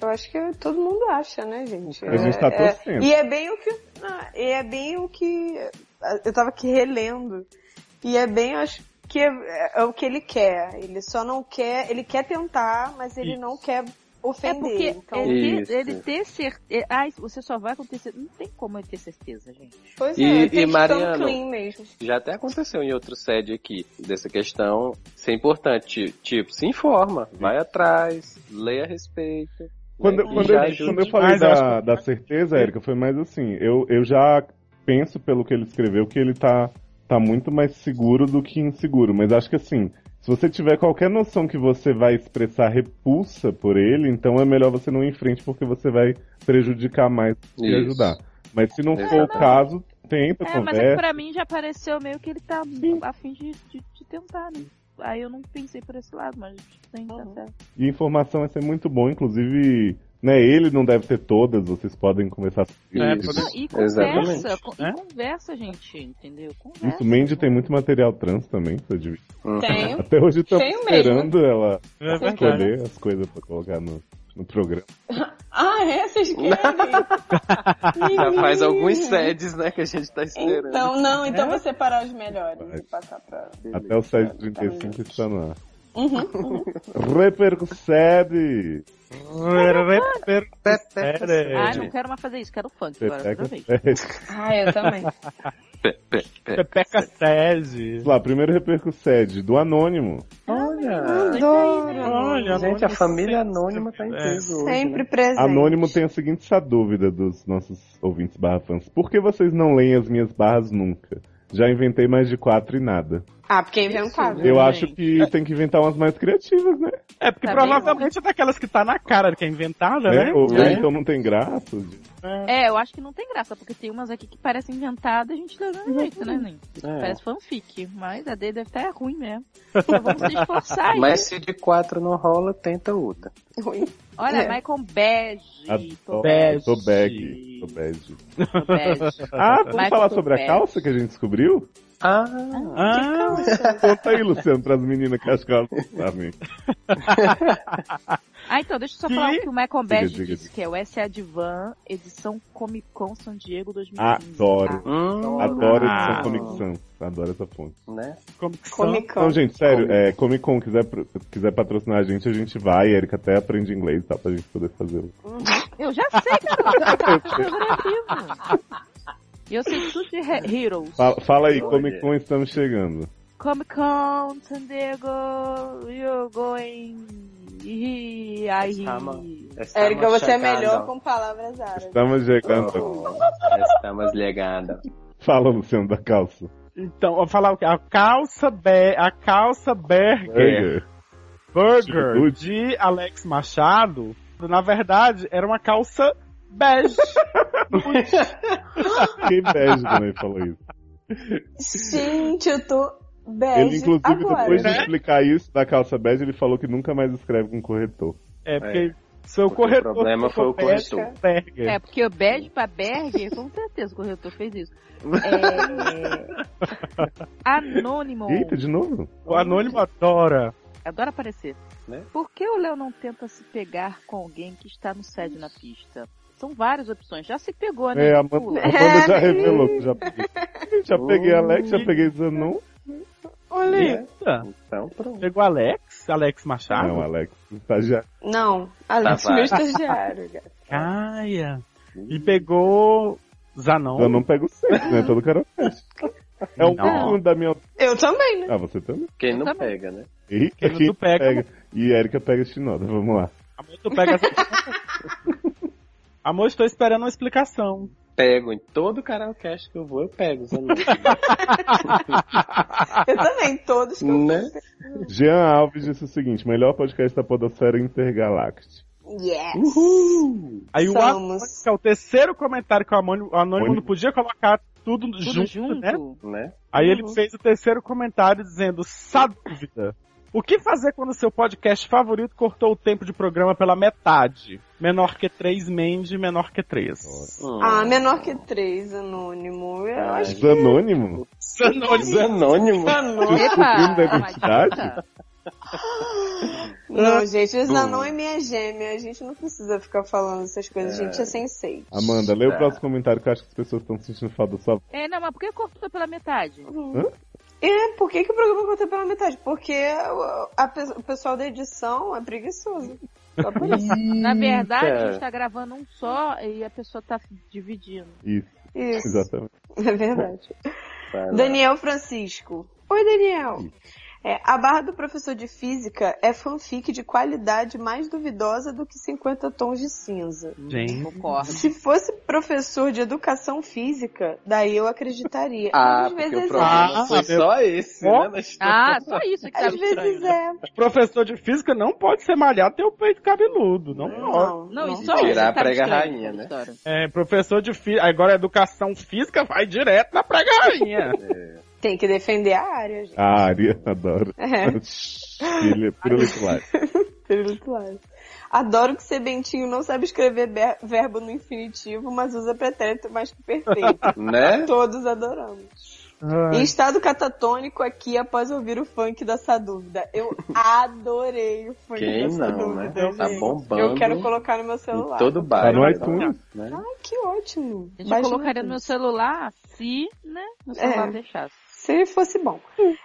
Speaker 2: eu acho que todo mundo acha, né, gente?
Speaker 1: A gente tá
Speaker 2: É,
Speaker 1: torcendo.
Speaker 2: E é bem o que. ah, e é bem o que. Eu tava aqui relendo. E é bem, eu acho que é, é o que ele quer. Ele só não quer. Ele quer tentar, mas ele
Speaker 3: Isso.
Speaker 2: não quer
Speaker 4: É
Speaker 2: ofender.
Speaker 4: porque
Speaker 2: então,
Speaker 4: ele,
Speaker 7: Isso.
Speaker 4: ele ter certeza. Ai, você só vai acontecer. Não tem como ele ter certeza, gente.
Speaker 2: pois
Speaker 7: E-
Speaker 2: é,
Speaker 7: e
Speaker 2: tem ficar clean mesmo.
Speaker 7: Já até aconteceu em outro sede aqui, dessa questão. Isso é importante. Tipo, se informa, vai atrás, lê a respeito.
Speaker 1: Quando,
Speaker 7: né,
Speaker 1: quando, eu, quando eu falei da, da certeza, Érica, foi mais assim. Eu, eu já penso pelo que ele escreveu que ele tá, tá muito mais seguro do que inseguro. Mas acho que assim, se você tiver qualquer noção que você vai expressar repulsa por ele, então é melhor você não ir em frente porque você vai prejudicar mais que
Speaker 7: Isso.
Speaker 1: ajudar. Mas se não for o caso, tenta,
Speaker 4: É, mas é que
Speaker 1: conversa.
Speaker 4: pra mim já pareceu meio que ele tá a fim de, de, de tentar, né? Aí eu não pensei por esse lado, mas tem tá certo.
Speaker 1: E informação vai ser muito bom, inclusive, né, ele não deve ter todas, vocês podem conversar sobre
Speaker 3: É,
Speaker 4: Não, e
Speaker 7: Exatamente.
Speaker 4: conversa, con-
Speaker 3: É?
Speaker 4: e conversa, gente, entendeu? Conversa.
Speaker 1: Isso, Mandy tem muito material trans também, pra dividir.
Speaker 7: Uhum.
Speaker 2: Tenho.
Speaker 1: Até hoje estamos
Speaker 2: Tenho mesmo.
Speaker 1: esperando ela
Speaker 3: É verdade.
Speaker 1: escolher as coisas pra colocar no, no programa.
Speaker 2: Ah, é? Vocês querem?
Speaker 7: Já faz alguns sedes, né, que a gente tá esperando.
Speaker 2: Então, não, então
Speaker 3: É?
Speaker 2: vou separar os melhores
Speaker 1: Vai.
Speaker 2: e passar pra.
Speaker 1: Até o 735 está no ar.
Speaker 2: Uhum, uhum.
Speaker 1: Repercussede!
Speaker 4: Ah, não quero mais fazer isso, quero funk agora, outra vez.
Speaker 2: Ah, eu também.
Speaker 3: Pepeca Sede.
Speaker 1: Vamos lá, primeiro Repercussede, do Anônimo.
Speaker 7: Olha,
Speaker 2: Adoro.
Speaker 3: Olha,
Speaker 7: gente, a família anônima tá em peso hoje,
Speaker 2: Sempre
Speaker 7: né?
Speaker 2: presente.
Speaker 1: Anônimo tem a seguinte dúvida dos nossos ouvintes barra fãs. Por que vocês não leem as minhas barras nunca? Já inventei mais de quatro e nada.
Speaker 2: Ah, porque é inventável.
Speaker 1: Eu
Speaker 4: gente.
Speaker 1: acho que tem que inventar umas mais criativas, né?
Speaker 3: É, porque
Speaker 4: Tá
Speaker 3: provavelmente é daquelas que tá na cara, que é inventada,
Speaker 1: Né?
Speaker 3: né?
Speaker 1: Ou,
Speaker 7: É.
Speaker 1: então não tem graça.
Speaker 4: É, eu acho que não tem graça, porque tem umas aqui que parecem inventadas, a gente leva um jeito, né, Nen?
Speaker 7: É.
Speaker 4: Parece fanfic, mas a dele deve estar ruim mesmo. Então vamos se esforçar aí.
Speaker 7: Mas se de quatro não rola, tenta outra.
Speaker 2: Ruim.
Speaker 4: Olha,
Speaker 2: É.
Speaker 4: Michael Bege. Tô
Speaker 3: Bege.
Speaker 1: Tô bag. Tô
Speaker 4: bege.
Speaker 1: Ah, vamos
Speaker 4: Michael
Speaker 1: falar sobre a
Speaker 4: Bege.
Speaker 1: calça que a gente descobriu?
Speaker 7: Ah,
Speaker 3: Ah,
Speaker 1: Conta aí, Luciano, pras meninas que acham que elas não sabem.
Speaker 4: Ah, então, deixa eu só
Speaker 3: Que?
Speaker 4: falar o que o Michael disse,
Speaker 1: diga.
Speaker 4: que é o SA Divan, edição Comic Con San Diego 2015.
Speaker 1: Adoro.
Speaker 7: hum,
Speaker 1: Adoro
Speaker 3: Ah.
Speaker 1: edição Comic Sans. Adoro essa fonte.
Speaker 7: né?
Speaker 3: Comic Con.
Speaker 2: Comic Con.
Speaker 1: Então, gente, sério, é, Comic Con quiser, quiser patrocinar a gente, a gente vai. A Erika até aprende inglês, tá? Pra gente poder fazer o.
Speaker 4: Eu já sei, garoto. Sobrevivo. E eu sei tudo de He- Heroes.
Speaker 1: Fala, fala aí. Comic Con estamos chegando.
Speaker 4: Comic Con, San Diego, you're going. Ih, Aí.
Speaker 2: Érica, você é
Speaker 7: chegando.
Speaker 2: melhor com palavras árabes.
Speaker 1: Estamos chegando.
Speaker 7: Oh, estamos chegando.
Speaker 1: Fala, Luciano, da calça.
Speaker 3: Então, eu vou falar o quê? A calça, be a calça Berger
Speaker 1: Burger.
Speaker 3: Burger de Alex Machado, na verdade, era uma calça bege.
Speaker 1: Fiquei bege quando ele falou isso.
Speaker 2: Gente, eu tô bege
Speaker 1: Ele, inclusive,
Speaker 2: agora.
Speaker 1: depois de
Speaker 3: né?
Speaker 1: explicar isso da calça bege, ele falou que nunca mais escreve com corretor.
Speaker 3: É, porque seu
Speaker 7: Porque
Speaker 3: corretor.
Speaker 7: o problema foi o corretor.
Speaker 3: Berger.
Speaker 4: É, porque o Bege pra Berger, com certeza o corretor fez isso. É... Anônimo.
Speaker 1: Eita, de novo?
Speaker 3: O Anônimo adora.
Speaker 4: Adora aparecer.
Speaker 7: Né?
Speaker 4: Por que o Léo não tenta se pegar com alguém que está no sede na pista? São várias opções. Já se pegou, né?
Speaker 1: É, a Amanda, a Amanda já revelou que já peguei. Já peguei Alex, já peguei Zanon.
Speaker 2: Olha.
Speaker 3: Eita.
Speaker 7: Então, pronto.
Speaker 3: Pegou Alex? Alex Machado?
Speaker 1: Não, Alex, tá já.
Speaker 2: Não, Alex,
Speaker 7: Tá,
Speaker 2: meu estagiário.
Speaker 3: Caia. E pegou Zanon.
Speaker 1: Zanon pega o sexo, né? Todo cara fez. É o
Speaker 3: Não.
Speaker 1: último da minha.
Speaker 2: Eu também, né?
Speaker 1: Ah, você também?
Speaker 7: Quem
Speaker 4: Eu
Speaker 7: não
Speaker 4: também.
Speaker 7: pega, né?
Speaker 1: Eita,
Speaker 3: Quem
Speaker 1: quem
Speaker 3: tu pega?
Speaker 1: pega? E Erika pega Shinoda, vamos lá.
Speaker 3: Amor, tu pega. Amor, estou esperando uma explicação.
Speaker 7: Pego em todo karaokê que eu vou, eu pego os anúncios.
Speaker 2: Eu também, todos que eu
Speaker 7: né?
Speaker 1: Jean Alves disse o seguinte: melhor podcast da Podosfera Intergaláctica.
Speaker 2: Yes!
Speaker 7: Uhul!
Speaker 3: Aí o
Speaker 2: Somos.
Speaker 3: Anônimo, que é o terceiro comentário que o Anônimo, o Anônimo não podia colocar tudo,
Speaker 4: Tudo
Speaker 3: junto,
Speaker 4: junto.
Speaker 3: né?
Speaker 7: Né?
Speaker 3: Aí ele
Speaker 2: Uhum.
Speaker 3: fez o terceiro comentário dizendo, sá dúvida. O que fazer quando o seu podcast favorito cortou o tempo de programa pela metade? Menor que 3 Mandy, menor que 3.
Speaker 7: Hum.
Speaker 2: Ah, menor que três, anônimo. Eu
Speaker 7: Ai,
Speaker 2: acho
Speaker 1: Zanônimo?
Speaker 7: Os anônimos.
Speaker 2: que anônimo.
Speaker 1: Descobrindo a
Speaker 4: Epa,
Speaker 1: identidade?
Speaker 4: uma dica.
Speaker 2: Não, gente, o. Zanon é minha gêmea. A gente não precisa ficar falando essas coisas. A gente é sensei.
Speaker 1: Amanda, lê o
Speaker 7: É.
Speaker 1: próximo comentário que eu acho que as pessoas estão sentindo falta da sua
Speaker 4: É, não, mas por que cortou pela metade?
Speaker 2: É, por que, que o programa cortou pela metade? Porque o- a pe- o pessoal da edição é preguiçoso. Só por isso.
Speaker 4: Na verdade, a gente tá gravando um só e a pessoa tá se dividindo.
Speaker 1: Isso,
Speaker 2: Isso,
Speaker 1: exatamente.
Speaker 2: é verdade. Daniel Francisco. Oi, Daniel. É, a barra do professor de física é fanfic de qualidade mais duvidosa do que 50 tons de cinza.
Speaker 3: Gente.
Speaker 4: Concordo.
Speaker 2: Se fosse professor de educação física, daí eu acreditaria.
Speaker 7: Ah,
Speaker 2: às
Speaker 7: porque o
Speaker 2: vezes
Speaker 7: problema
Speaker 3: é.
Speaker 7: foi
Speaker 3: Ah,
Speaker 7: só esse,
Speaker 3: Ó.
Speaker 7: né?
Speaker 4: Ah, só isso que
Speaker 2: é.
Speaker 4: tá
Speaker 2: Às vezes
Speaker 4: estranho.
Speaker 2: é.
Speaker 3: Professor de física não pode ser malhado ter o peito cabeludo. Não pode.
Speaker 2: Não,
Speaker 4: Não, e só isso
Speaker 7: Tirar a
Speaker 4: tá
Speaker 7: prega
Speaker 4: estranho
Speaker 7: rainha,
Speaker 4: nessa
Speaker 7: né?
Speaker 3: É, professor de física. Agora educação física vai direto na prega rainha.
Speaker 2: Tem que defender a área, gente.
Speaker 1: A área, adoro.
Speaker 2: É.
Speaker 1: Filha, pirulitular.
Speaker 2: Espirituais. Adoro que Sebentinho não sabe escrever verbo no infinitivo, mas usa pretérito mais que perfeito.
Speaker 7: Né?
Speaker 2: Todos adoramos. Em estado catatônico aqui após ouvir o funk dessa dúvida. Eu adorei o funk
Speaker 7: Quem
Speaker 2: dessa
Speaker 7: não, né?
Speaker 2: dúvida,
Speaker 7: Tá
Speaker 2: gente.
Speaker 7: bombando.
Speaker 2: Eu quero colocar no meu celular.
Speaker 7: Em todo
Speaker 1: Tá
Speaker 7: bairro.
Speaker 1: no iTunes.
Speaker 7: Né?
Speaker 2: Ai, que ótimo.
Speaker 4: A gente
Speaker 2: Baixa
Speaker 4: colocaria no
Speaker 2: no
Speaker 4: meu celular se, né, meu celular
Speaker 2: É.
Speaker 4: deixasse.
Speaker 2: Se fosse bom.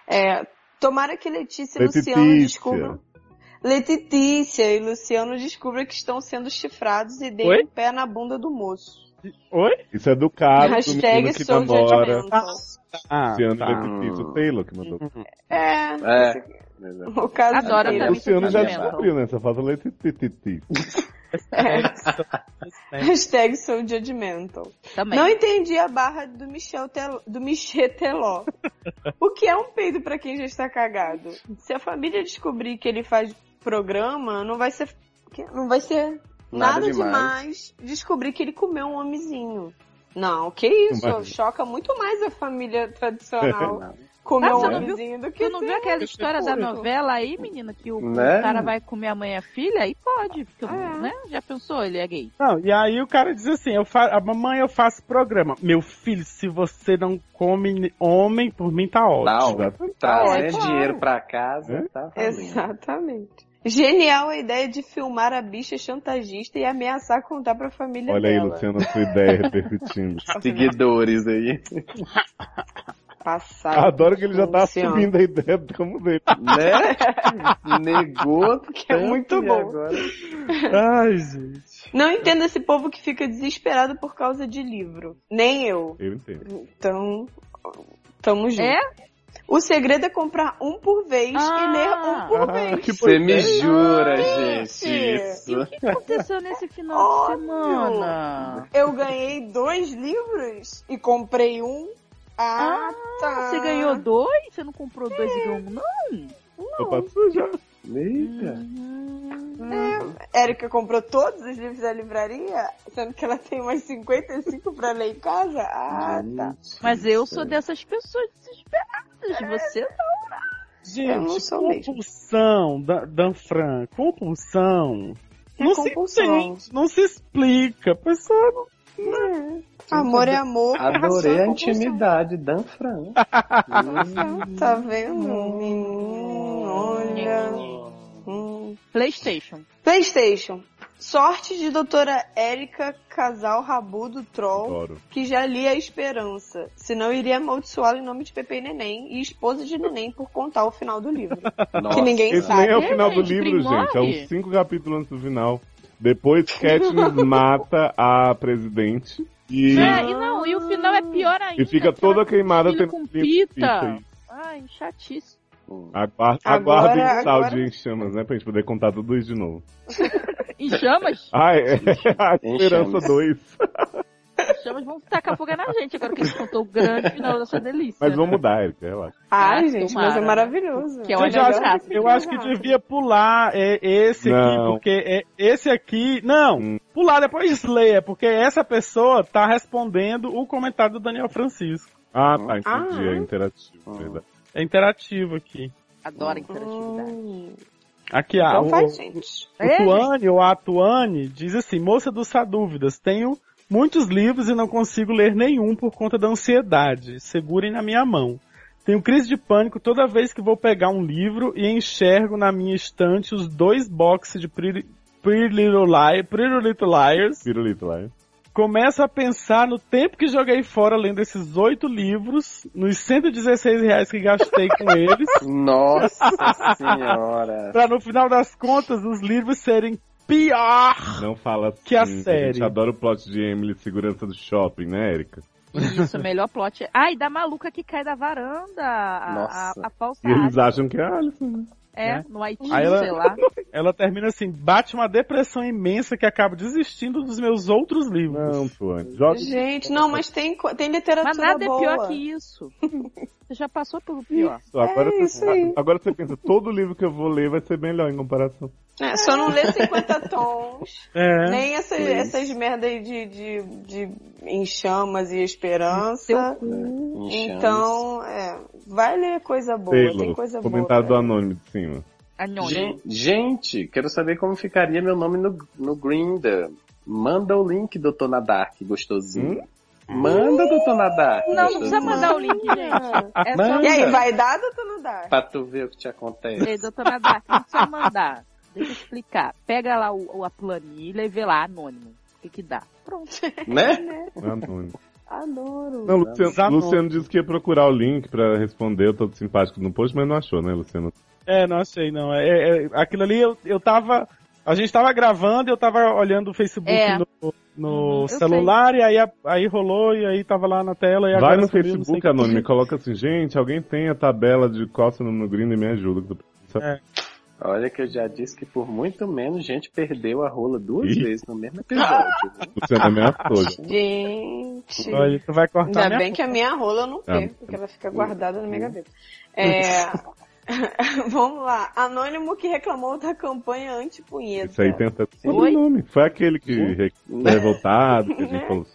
Speaker 2: É, tomara que Letícia e. Luciano descubram. Letícia e Luciano descubram que estão sendo chifrados e deem
Speaker 3: Oi?
Speaker 2: um pé na bunda do moço.
Speaker 3: Oi?
Speaker 1: Isso é do cara do
Speaker 2: Hashtag
Speaker 1: menino que
Speaker 2: sou
Speaker 1: namora.
Speaker 2: judgmental.
Speaker 3: Ah,
Speaker 1: Luciano
Speaker 3: tá.
Speaker 1: Letícia, o Taylor que mandou.
Speaker 2: É,
Speaker 7: É.
Speaker 2: esse- o caso
Speaker 4: também.
Speaker 1: O Luciano já descobriu, né? Só falta Letícia.
Speaker 2: Hashtag sou judgmental.
Speaker 4: Também.
Speaker 2: Não entendi a barra do Michel Tel... do Michel Teló. o que é um peido pra quem já está cagado? Se a família descobrir que ele faz programa, não vai ser não vai ser nada,
Speaker 7: Nada
Speaker 2: demais. descobrir que ele comeu um homenzinho. Não, que isso?
Speaker 1: Mas-
Speaker 2: Choca muito mais a família tradicional comer
Speaker 4: Ah,
Speaker 2: um
Speaker 4: você não viu-
Speaker 2: homenzinho do que
Speaker 4: Tu não viu aquela história da novela aí, menina? Que o, o
Speaker 7: Né?
Speaker 4: cara vai comer a mãe e a filha? Aí pode, porque,
Speaker 2: É.
Speaker 4: né? Já pensou, ele é gay.
Speaker 3: Não, e aí o cara diz assim, eu fa... a mamãe eu faço programa. Meu filho, se você não come homem, por mim tá ótimo.
Speaker 7: Não, trazer
Speaker 2: É, claro.
Speaker 7: dinheiro pra casa,
Speaker 1: É?
Speaker 7: tá valendo.
Speaker 2: Exatamente. Genial a ideia de filmar a bicha chantagista e ameaçar contar pra família
Speaker 1: Olha aí,
Speaker 2: dela.
Speaker 1: Luciano, a sua ideia repercutindo.
Speaker 7: Seguidores aí.
Speaker 2: Passado.
Speaker 1: Adoro que ele já tá
Speaker 2: Luciano.
Speaker 1: assumindo a ideia do como dele.
Speaker 7: Né? Negou que
Speaker 2: é muito bom.
Speaker 7: Agora...
Speaker 3: Ai, gente.
Speaker 2: Não entendo esse povo que fica desesperado por causa de livro. Nem eu.
Speaker 1: Eu entendo.
Speaker 2: Então, tamo junto.
Speaker 4: É?
Speaker 2: O segredo é comprar um por vez
Speaker 4: Ah.
Speaker 2: e ler um por
Speaker 1: Ah,
Speaker 2: vez.
Speaker 1: que
Speaker 7: Você me jura,
Speaker 2: gente.
Speaker 7: gente,
Speaker 4: E
Speaker 7: isso.
Speaker 4: o que aconteceu nesse final
Speaker 2: Óbvio.
Speaker 4: de semana?
Speaker 2: Eu ganhei dois livros e comprei um. Ah, tá.
Speaker 4: Você ganhou dois? Você não comprou dois e ganhou um, não?
Speaker 1: Eu passo já.
Speaker 7: Eita.
Speaker 4: Uhum.
Speaker 2: Érica comprou todos os livros da livraria, sendo que ela tem mais 55 pra ler em casa. Ah, tá.
Speaker 4: Mas eu sou dessas pessoas desesperadas. Você
Speaker 2: Eu não
Speaker 3: Gente,
Speaker 2: sou mesmo.
Speaker 3: compulsão, Dan, Dan Fran, compulsão.
Speaker 2: É
Speaker 3: não
Speaker 2: compulsão.
Speaker 3: se entende, não se explica. A pessoa não...
Speaker 2: Amor é amor.
Speaker 7: Adorei
Speaker 2: é
Speaker 7: a
Speaker 2: compulsão.
Speaker 7: intimidade, Dan Fran.
Speaker 2: Tá vendo, menino? Olha. Hum.
Speaker 4: PlayStation.
Speaker 2: PlayStation. Sorte de doutora Érica, casal rabudo troll,
Speaker 1: Adoro.
Speaker 2: que já li a esperança. Senão iria amaldiçoá-lo em nome de Pepe e Neném e esposa de Neném por contar o final do livro.
Speaker 7: Nossa.
Speaker 2: que ninguém
Speaker 1: Esse
Speaker 2: sabe.
Speaker 1: nem é o
Speaker 4: É,
Speaker 1: final do
Speaker 4: gente,
Speaker 1: livro, gente. É uns cinco capítulos antes do final. Depois Katniss mata a presidente e,
Speaker 4: É, e não, e o final é pior ainda.
Speaker 1: e fica toda queimada tendo
Speaker 4: com
Speaker 1: pita.
Speaker 4: pita. Ai.
Speaker 1: Aguarda,
Speaker 2: Agora-
Speaker 1: aguardem sal
Speaker 2: agora-
Speaker 1: de em chamas, né? Pra gente poder contar tudo isso de novo.
Speaker 4: Em chamas?
Speaker 1: Ah, é. A Esperança
Speaker 7: chamas.
Speaker 1: 2.
Speaker 4: Em chamas vão tacar fogo na gente agora que a gente contou o grande final dessa delícia.
Speaker 1: Mas vamos mudar, Erika, relaxa.
Speaker 2: Ai,
Speaker 4: Ah,
Speaker 2: gente,
Speaker 4: tomara,
Speaker 2: mas é maravilhoso.
Speaker 4: Que é
Speaker 3: Eu,
Speaker 4: olha
Speaker 3: já acho, que- eu acho que devia pular é, esse aqui,
Speaker 1: Não.
Speaker 3: porque é, esse aqui. Não,
Speaker 1: Hum.
Speaker 3: pular depois de Slayer, porque essa pessoa tá respondendo o comentário do Daniel Francisco.
Speaker 1: Ah, tá, entendi.
Speaker 2: Ah.
Speaker 1: É interativo, verdade.
Speaker 3: É interativo aqui.
Speaker 4: Adora interatividade.
Speaker 2: Hum,
Speaker 3: Aqui, ah,
Speaker 2: então
Speaker 3: o,
Speaker 2: faz,
Speaker 3: o,
Speaker 2: gente.
Speaker 3: o
Speaker 4: É,
Speaker 3: Tuane, ou a Tuane, diz assim, moça dos dúvidas, tenho muitos livros e não consigo ler nenhum por conta da ansiedade. Segurem na minha mão. Tenho crise de pânico toda vez que vou pegar um livro e enxergo na minha estante os dois boxes de Pretty, Pretty Little Liars, Pretty Little Liars.
Speaker 1: Pirulito lá. hein?
Speaker 3: Começo a pensar no tempo que joguei fora lendo esses oito livros, nos 116 reais que gastei com eles,
Speaker 7: Nossa senhora.
Speaker 3: pra no final das contas os livros serem pior
Speaker 1: Não fala assim.
Speaker 3: Que a
Speaker 1: A gente
Speaker 3: série.
Speaker 1: adora o plot de Emily Segurança do Shopping, né, Erika?
Speaker 4: Isso, melhor plot. Ai, da maluca que cai da varanda. A, a,
Speaker 7: Nossa.
Speaker 4: a falsa
Speaker 1: E eles acham que é a Alison, né?
Speaker 4: É,
Speaker 3: né?
Speaker 4: no Haiti,
Speaker 3: Aí ela-
Speaker 4: sei lá.
Speaker 3: Ela termina assim, bate uma depressão imensa que acaba desistindo dos meus outros livros.
Speaker 1: Não, Tuane. Joga
Speaker 2: Gente, não, mas tem, tem literatura
Speaker 4: Mas nada
Speaker 2: boa.
Speaker 4: é pior que isso. Você já passou pelo pior.
Speaker 1: Isso, agora,
Speaker 2: É
Speaker 1: você,
Speaker 2: isso aí.
Speaker 1: agora você pensa, todo livro que eu vou ler vai ser melhor em comparação.
Speaker 2: É, só não lê 50 tons,
Speaker 3: É.
Speaker 2: nem essas, essas merda aí de, de, de em chamas e esperança. Então, é, vai ler coisa boa, tem
Speaker 1: Taylor,
Speaker 2: coisa
Speaker 1: comentário do
Speaker 2: boa. né?
Speaker 1: anônimo de cima.
Speaker 4: Anônimo.
Speaker 7: Gen- Gente, quero saber como ficaria meu nome no, no Grindr. Manda o link, doutor Nadark, gostosinho. Manda, doutor Nadark.
Speaker 4: Não, não precisa mandar o link, gente. É só...
Speaker 2: E aí, vai dar, doutor dá?
Speaker 7: Pra tu ver o que te acontece.
Speaker 4: Ei, doutora Nadak, não precisa mandar. Deixa eu explicar. Pega lá o, a planilha e vê lá, anônimo. O que que dá? Pronto.
Speaker 7: Né?
Speaker 1: Anônimo.
Speaker 2: Adoro.
Speaker 1: Não, Luciano. Luciano disse que ia procurar o link pra responder, eu tô simpático no post, mas não achou, né, Luciano?
Speaker 3: É, não achei, não. É, é- aquilo ali eu, eu tava. A gente tava gravando e eu tava olhando o Facebook
Speaker 4: É.
Speaker 3: no, no
Speaker 4: Uhum,
Speaker 3: celular e aí, a- aí rolou e aí tava lá na tela e
Speaker 1: Vai no
Speaker 3: sei
Speaker 1: Facebook. Anônimo, e coloca assim, gente, alguém tem a tabela de qual seu nome no Green e me ajuda.
Speaker 3: É.
Speaker 7: Olha que eu já disse que por muito menos gente perdeu a rola duas
Speaker 1: Ih.
Speaker 7: vezes no mesmo episódio.
Speaker 1: Luciano ameaçou. já.
Speaker 2: Gente.
Speaker 3: Olha, tu vai cortar
Speaker 2: Ainda
Speaker 3: minha
Speaker 2: bem que a minha rola eu não
Speaker 1: Ah,
Speaker 2: perco, porque ela fica guardada na minha gaveta. É... Vamos lá. Anônimo que reclamou da campanha anti-punheta.
Speaker 1: Isso aí tem até
Speaker 4: Oi?
Speaker 1: outro nome. Foi aquele que foi revoltado, que a gente falou.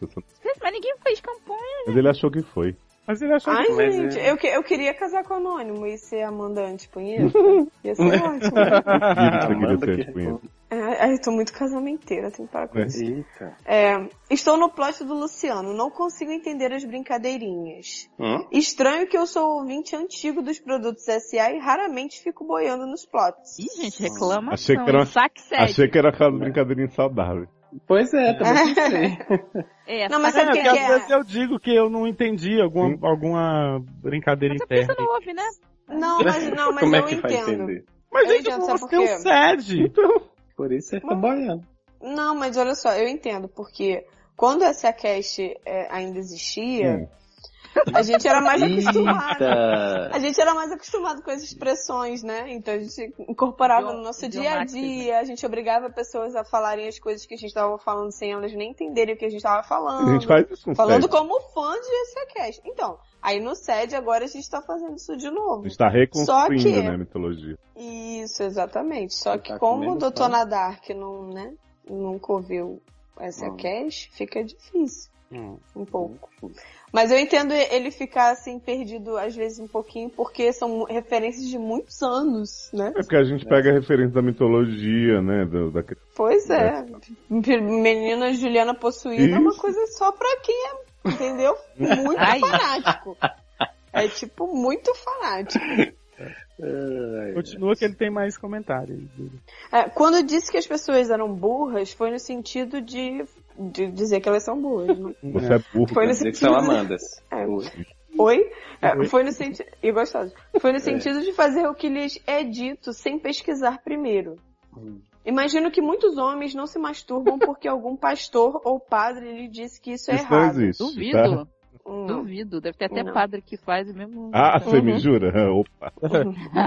Speaker 4: Mas ninguém fez campanha.
Speaker 1: Mas ele achou que foi.
Speaker 3: Mas ele achou
Speaker 2: Ai,
Speaker 3: que
Speaker 2: gente,
Speaker 7: é-
Speaker 2: eu, que- eu queria casar com o Anônimo e ser Amanda anti-punheta. Ia ser ótimo.
Speaker 7: Amanda que
Speaker 1: isso.
Speaker 2: É, ai, eu tô muito casamenteira, tenho que parar com
Speaker 1: É.
Speaker 2: isso.
Speaker 7: Eita.
Speaker 2: É, estou no plot do Luciano, não consigo entender as brincadeirinhas.
Speaker 7: Hum?
Speaker 2: Estranho que eu sou ouvinte antigo dos produtos SA e raramente fico boiando nos plots.
Speaker 4: Ih, gente, reclamação.
Speaker 1: Achei que era
Speaker 4: Saque sério.
Speaker 1: Achei que era aquela brincadeirinha saudável.
Speaker 7: Pois é, também.
Speaker 4: É,
Speaker 2: Não, mas sabe
Speaker 3: É,
Speaker 2: o que,
Speaker 3: porque
Speaker 2: que
Speaker 3: às vezes
Speaker 2: é?
Speaker 3: eu digo que eu não entendi alguma, alguma brincadeira
Speaker 4: Mas é porque
Speaker 3: interna.
Speaker 4: você não ouve, né?
Speaker 2: Não, mas, não, mas
Speaker 7: Como
Speaker 2: eu
Speaker 7: é que vai
Speaker 2: entendo.
Speaker 7: entender?
Speaker 3: Mas
Speaker 2: Eu
Speaker 3: gente,
Speaker 2: entendo,
Speaker 3: você tem um sede.
Speaker 7: Por isso você fica boiando.
Speaker 2: Não, mas olha só, eu entendo, porque quando essa cast é, ainda existia,
Speaker 1: Hum.
Speaker 2: A gente era mais acostumado.
Speaker 7: Eita!
Speaker 2: A gente era mais acostumado com as expressões, né? Então a gente incorporava no nosso dia a
Speaker 4: Idiomáticas,
Speaker 2: dia, a gente obrigava pessoas a falarem as coisas que a gente estava falando sem elas nem entenderem o que a gente estava falando.
Speaker 1: A gente faz isso com
Speaker 2: Falando
Speaker 1: sede.
Speaker 2: como fã de SACast. Então, aí no SED agora a gente tá fazendo isso de
Speaker 1: A
Speaker 2: novo.
Speaker 1: gente tá reconstruindo,
Speaker 2: que-
Speaker 1: né, a mitologia.
Speaker 2: Isso, exatamente. Só
Speaker 7: Você
Speaker 2: que
Speaker 7: tá
Speaker 2: como o Dr. Nadark não, né, nunca ouviu essa
Speaker 7: Hum.
Speaker 2: cast, fica difícil.
Speaker 7: Hum.
Speaker 2: Um pouco. Mas eu entendo ele ficar assim, perdido às vezes um pouquinho, porque são referências de muitos anos, né?
Speaker 1: É porque a gente pega a referência da mitologia, né? do- da...
Speaker 2: Pois é. Menina Juliana possuída é uma
Speaker 1: Isso.
Speaker 2: coisa só pra quem é, entendeu? Muito
Speaker 4: Ai.
Speaker 2: fanático. É tipo, muito fanático.
Speaker 3: Continua que ele tem mais comentários.
Speaker 2: É, quando eu disse que as pessoas eram burras, foi no sentido de, de dizer que elas são burras. né?
Speaker 1: Você é burro.
Speaker 2: Foi
Speaker 7: dizer que
Speaker 2: sentido.
Speaker 7: são Amandas.
Speaker 2: É. Oi? É,
Speaker 3: Oi.
Speaker 2: foi no sentido. E gostoso. Foi no sentido de fazer o que lhes é dito sem pesquisar primeiro.
Speaker 7: Hum.
Speaker 2: Imagino que muitos homens não se masturbam porque algum pastor ou padre lhe disse que isso é
Speaker 1: Isso não
Speaker 2: errado.
Speaker 1: existe.
Speaker 4: Duvido.
Speaker 1: Tá?
Speaker 2: Hum.
Speaker 4: Duvido. Deve ter até
Speaker 2: Não.
Speaker 4: padre que faz mesmo.
Speaker 1: Ah, você me
Speaker 2: Uhum.
Speaker 1: jura? Opa.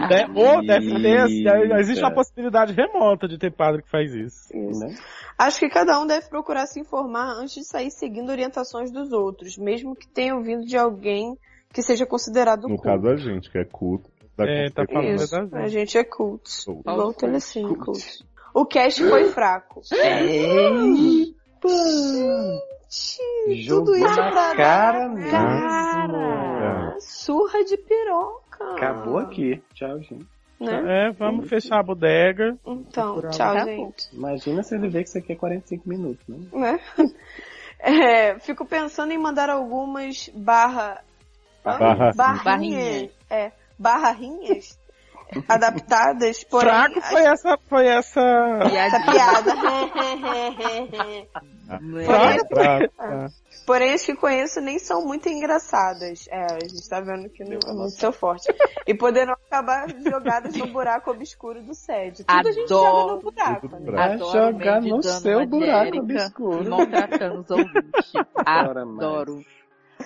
Speaker 3: É, ou deve ter,
Speaker 7: Eita.
Speaker 3: existe uma possibilidade remota de ter padre que faz isso.
Speaker 2: Isso.
Speaker 7: Né?
Speaker 2: Acho que cada um deve procurar se informar antes de sair seguindo orientações dos outros, mesmo que tenham vindo de alguém que seja considerado
Speaker 1: No
Speaker 2: culto.
Speaker 1: caso a gente, que é culto. Dá
Speaker 3: É, tá falando
Speaker 2: Isso,
Speaker 3: das
Speaker 2: a gente é culto. Igual o Telecine, culto. O cast foi fraco. Gente,
Speaker 7: Jogou
Speaker 2: tudo isso
Speaker 7: na
Speaker 2: pra
Speaker 7: cara
Speaker 2: dar
Speaker 7: mesmo.
Speaker 2: cara. surra de piroca.
Speaker 7: Acabou aqui. Tchau, gente.
Speaker 2: Né?
Speaker 3: É, vamos fechar a bodega.
Speaker 2: Então, tchau, gente.
Speaker 7: Imagina se ele vê que isso aqui é 45 minutos, né?
Speaker 2: Né? É, fico pensando em mandar algumas barra...
Speaker 1: Barra-
Speaker 2: barrinhas.
Speaker 4: Barrinhas.
Speaker 2: É, barrinhas adaptadas, porém...
Speaker 3: Fraco foi essa, foi essa.
Speaker 2: Essa piada.
Speaker 1: Fraco, fraco.
Speaker 2: Porém, as que conheço nem são muito engraçadas. É, a gente tá vendo que não é muito seu forte. E poderão acabar jogadas no buraco obscuro do sede. Tudo a gente joga no
Speaker 4: Adoro.
Speaker 2: buraco, né?
Speaker 4: Adoro
Speaker 7: jogar no seu buraco obscuro.
Speaker 4: Maltratando os ouvintes. Adoro.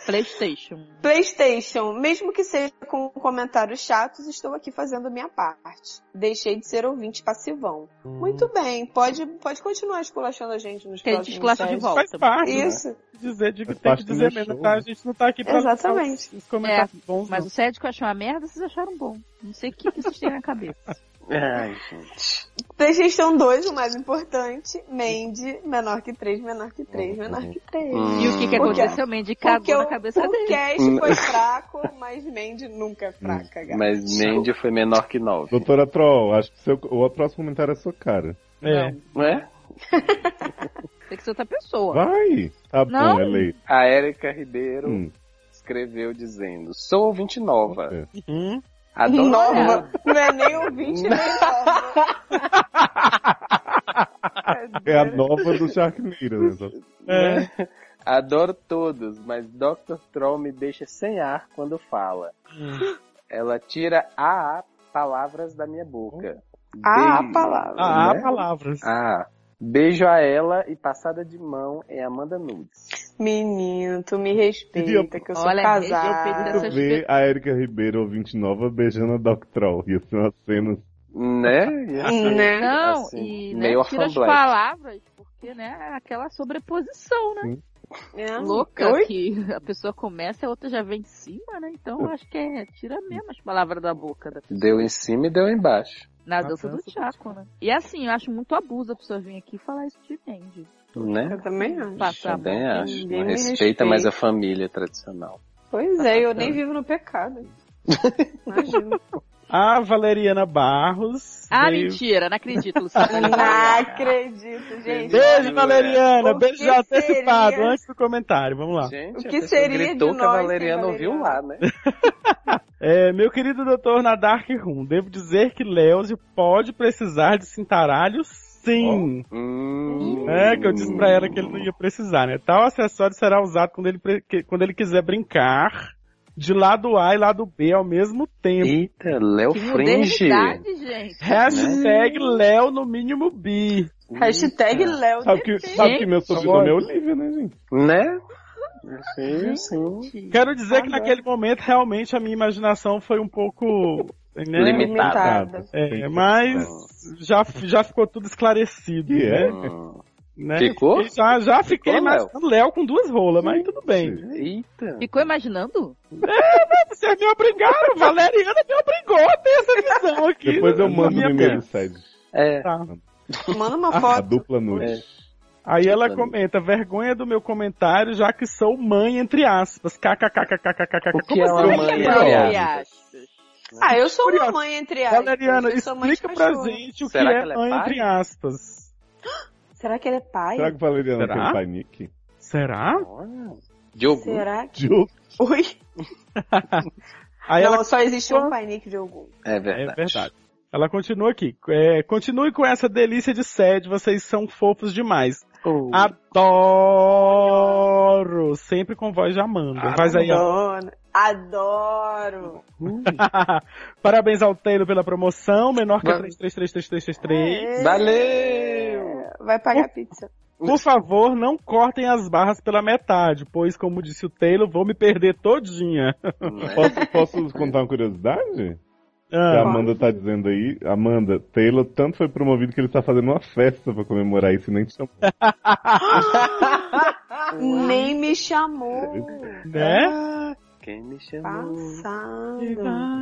Speaker 4: Playstation.
Speaker 2: PlayStation, mesmo que seja com comentários chatos, estou aqui fazendo a minha parte. Deixei de ser ouvinte passivão. Muito bem, pode, pode continuar esculachando a gente nos
Speaker 4: gente
Speaker 2: próximos
Speaker 4: esculacha de volta.
Speaker 3: Faz parte. né?
Speaker 2: Isso,
Speaker 3: Dizer, de,
Speaker 1: Faz
Speaker 3: tem que dizer mesmo,
Speaker 1: show.
Speaker 3: tá? A gente não tá aqui pra
Speaker 2: Exatamente.
Speaker 3: os, os comentários bons.
Speaker 4: Mas
Speaker 3: não.
Speaker 4: o que eu achei uma merda, vocês acharam bom. Não sei o que, que vocês têm na cabeça.
Speaker 7: Ai, gente.
Speaker 2: PlayStation 2, o mais importante. Mandy, menor que 3, menor que 3, menor que 3.
Speaker 7: Hum.
Speaker 4: E o que, que aconteceu? Mandy cagou
Speaker 2: Porque
Speaker 4: na
Speaker 2: o,
Speaker 4: cabeça
Speaker 2: o
Speaker 4: dele.
Speaker 2: cast foi fraco, mas Mandy nunca é fraca, gata.
Speaker 7: Mas Mandy foi menor que 9.
Speaker 1: Doutora Troll, acho que seu, o próximo comentário é sua cara.
Speaker 3: É.
Speaker 4: Não,
Speaker 7: é?
Speaker 4: tem que ser outra pessoa.
Speaker 1: Vai! Tá
Speaker 4: Não.
Speaker 1: bom, é lei.
Speaker 7: A Érica Ribeiro
Speaker 1: Hum,
Speaker 7: escreveu dizendo: Sou ouvinte nova.
Speaker 1: é.
Speaker 7: Adoro
Speaker 2: Nova. Não é nem ouvinte, nem nova.
Speaker 1: É a nova do Sharknado, né?
Speaker 3: É.
Speaker 7: Né? Adoro todos, mas Dr. Troll me deixa sem ar quando fala.
Speaker 3: Hum.
Speaker 7: Ela tira a palavras da minha boca.
Speaker 2: Ah,
Speaker 7: Beijo,
Speaker 2: palavra.
Speaker 3: Ah, há
Speaker 7: né?
Speaker 3: palavras.
Speaker 7: Ah, beijo a ela e passada de mão é Amanda Nudes.
Speaker 2: Menino, tu me respeita, que eu sou
Speaker 4: Olha,
Speaker 2: casada.
Speaker 1: Eu ver a Erika Ribeiro, ouvinte nova, beijando a Doc Troll. Ia ser uma cena.
Speaker 7: Né? Ser,
Speaker 2: Né?
Speaker 4: Não,
Speaker 7: assim,
Speaker 4: e né,
Speaker 7: meio
Speaker 4: tira as palavras, porque, né, é aquela sobreposição, né?
Speaker 2: É.
Speaker 4: Louca,
Speaker 2: Oi?
Speaker 4: que a pessoa começa e a outra já vem em cima, né? Então, eu acho que é, tira mesmo as palavras da boca da pessoa.
Speaker 7: Deu em cima e deu embaixo.
Speaker 4: Na
Speaker 3: Na
Speaker 4: dança do
Speaker 3: dança do
Speaker 4: Chaco, né? E assim, eu acho muito abuso a pessoa vir aqui e falar isso de Mandy.
Speaker 7: Né?
Speaker 2: Eu também acho.
Speaker 4: Passar a
Speaker 7: Também acho. Não respeita
Speaker 2: respeita.
Speaker 7: mais a família tradicional.
Speaker 2: Pois é, eu nem vivo no pecado. Imagina.
Speaker 3: A Valeriana Barros.
Speaker 4: Ah,
Speaker 3: veio-
Speaker 4: mentira, não acredito, Luciana.
Speaker 2: Não acredito, gente.
Speaker 3: Beijo, Valeriana.
Speaker 2: O
Speaker 3: Beijo
Speaker 2: que
Speaker 3: já antecipado,
Speaker 2: seria?
Speaker 3: antes do comentário. Vamos lá.
Speaker 7: Gente,
Speaker 2: O
Speaker 7: a
Speaker 2: que seria
Speaker 7: gritou
Speaker 2: de
Speaker 7: que a
Speaker 2: nós sem
Speaker 7: Valeriana ouviu lá, né?
Speaker 3: É, meu querido doutor na Dark Room, devo dizer que Leozio pode precisar de cintaralhos sim.
Speaker 7: Hum.
Speaker 3: É, que eu disse pra ela que ele não ia precisar, né? Tal acessório será usado quando ele, quando ele quiser brincar de lado A e lado B ao mesmo tempo.
Speaker 7: Eita, Léo Fringe.
Speaker 4: gente.
Speaker 3: Hashtag Léo no mínimo bi.
Speaker 2: Hashtag Léo
Speaker 1: Sabe que, sabe que meu sobrenome é Olivia, né, gente?
Speaker 7: Né? Sim, sim.
Speaker 3: Quero dizer que naquele momento realmente a minha imaginação foi um pouco né?
Speaker 7: Limitada.
Speaker 3: É, mas já, já ficou tudo esclarecido.
Speaker 1: Que é?
Speaker 3: né?
Speaker 7: Hum.
Speaker 3: Né?
Speaker 7: Ficou?
Speaker 3: E Já, já fiquei
Speaker 7: Ficou, Léo?
Speaker 3: imaginando Léo com duas rolas, mas tudo bem.
Speaker 7: Eita.
Speaker 4: Ficou imaginando?
Speaker 3: Vocês me obrigaram, Valeriana me obrigou a ter essa visão aqui.
Speaker 1: Depois eu mando no e-mail do sede.
Speaker 7: É.
Speaker 3: Tá.
Speaker 2: Manda uma
Speaker 1: A
Speaker 2: foto.
Speaker 1: dupla nude.
Speaker 7: É.
Speaker 3: Aí ela comenta, vergonha do meu comentário, já que sou mãe, entre aspas. KKKKKKK.
Speaker 7: O que
Speaker 3: Como
Speaker 7: é
Speaker 3: assim?
Speaker 7: mãe,
Speaker 4: Entre aspas.
Speaker 2: Ah, eu sou uma mãe entre aspas.
Speaker 3: Valeriana, explica pra gente o
Speaker 7: Será
Speaker 3: que é
Speaker 7: é
Speaker 3: mãe,
Speaker 7: pai?
Speaker 3: entre aspas.
Speaker 2: Será que ele é pai?
Speaker 1: Será que Valeriana
Speaker 3: Será?
Speaker 1: tem pai Nick?
Speaker 3: Será?
Speaker 7: Diogo.
Speaker 2: Será que...
Speaker 1: Diogo.
Speaker 2: Oi?
Speaker 3: Aí
Speaker 2: não,
Speaker 3: ela
Speaker 2: só existe um pai Nick de algum.
Speaker 7: É
Speaker 3: É
Speaker 7: verdade.
Speaker 3: verdade. Ela continua aqui. É, continue com essa delícia de sede, vocês são fofos demais.
Speaker 7: Oh.
Speaker 3: Adoro! Sempre com voz de Amanda. Faz aí, ó.
Speaker 2: Adoro. Adoro.
Speaker 3: Parabéns ao Taylor pela promoção, menor que
Speaker 7: Va-
Speaker 3: 33333333.
Speaker 7: Valeu!
Speaker 2: Vai pagar pizza.
Speaker 3: Por favor, não cortem as barras pela metade, pois, como disse o Taylor, vou me perder todinha.
Speaker 1: Posso, posso contar uma curiosidade? Que a
Speaker 3: Ah,
Speaker 1: Amanda tá dizendo aí. Amanda, Taylor tanto foi promovido que ele tá fazendo uma festa pra comemorar isso e nem te chamou.
Speaker 2: Nem me chamou.
Speaker 3: né?
Speaker 7: Quem me chamou
Speaker 2: Passado.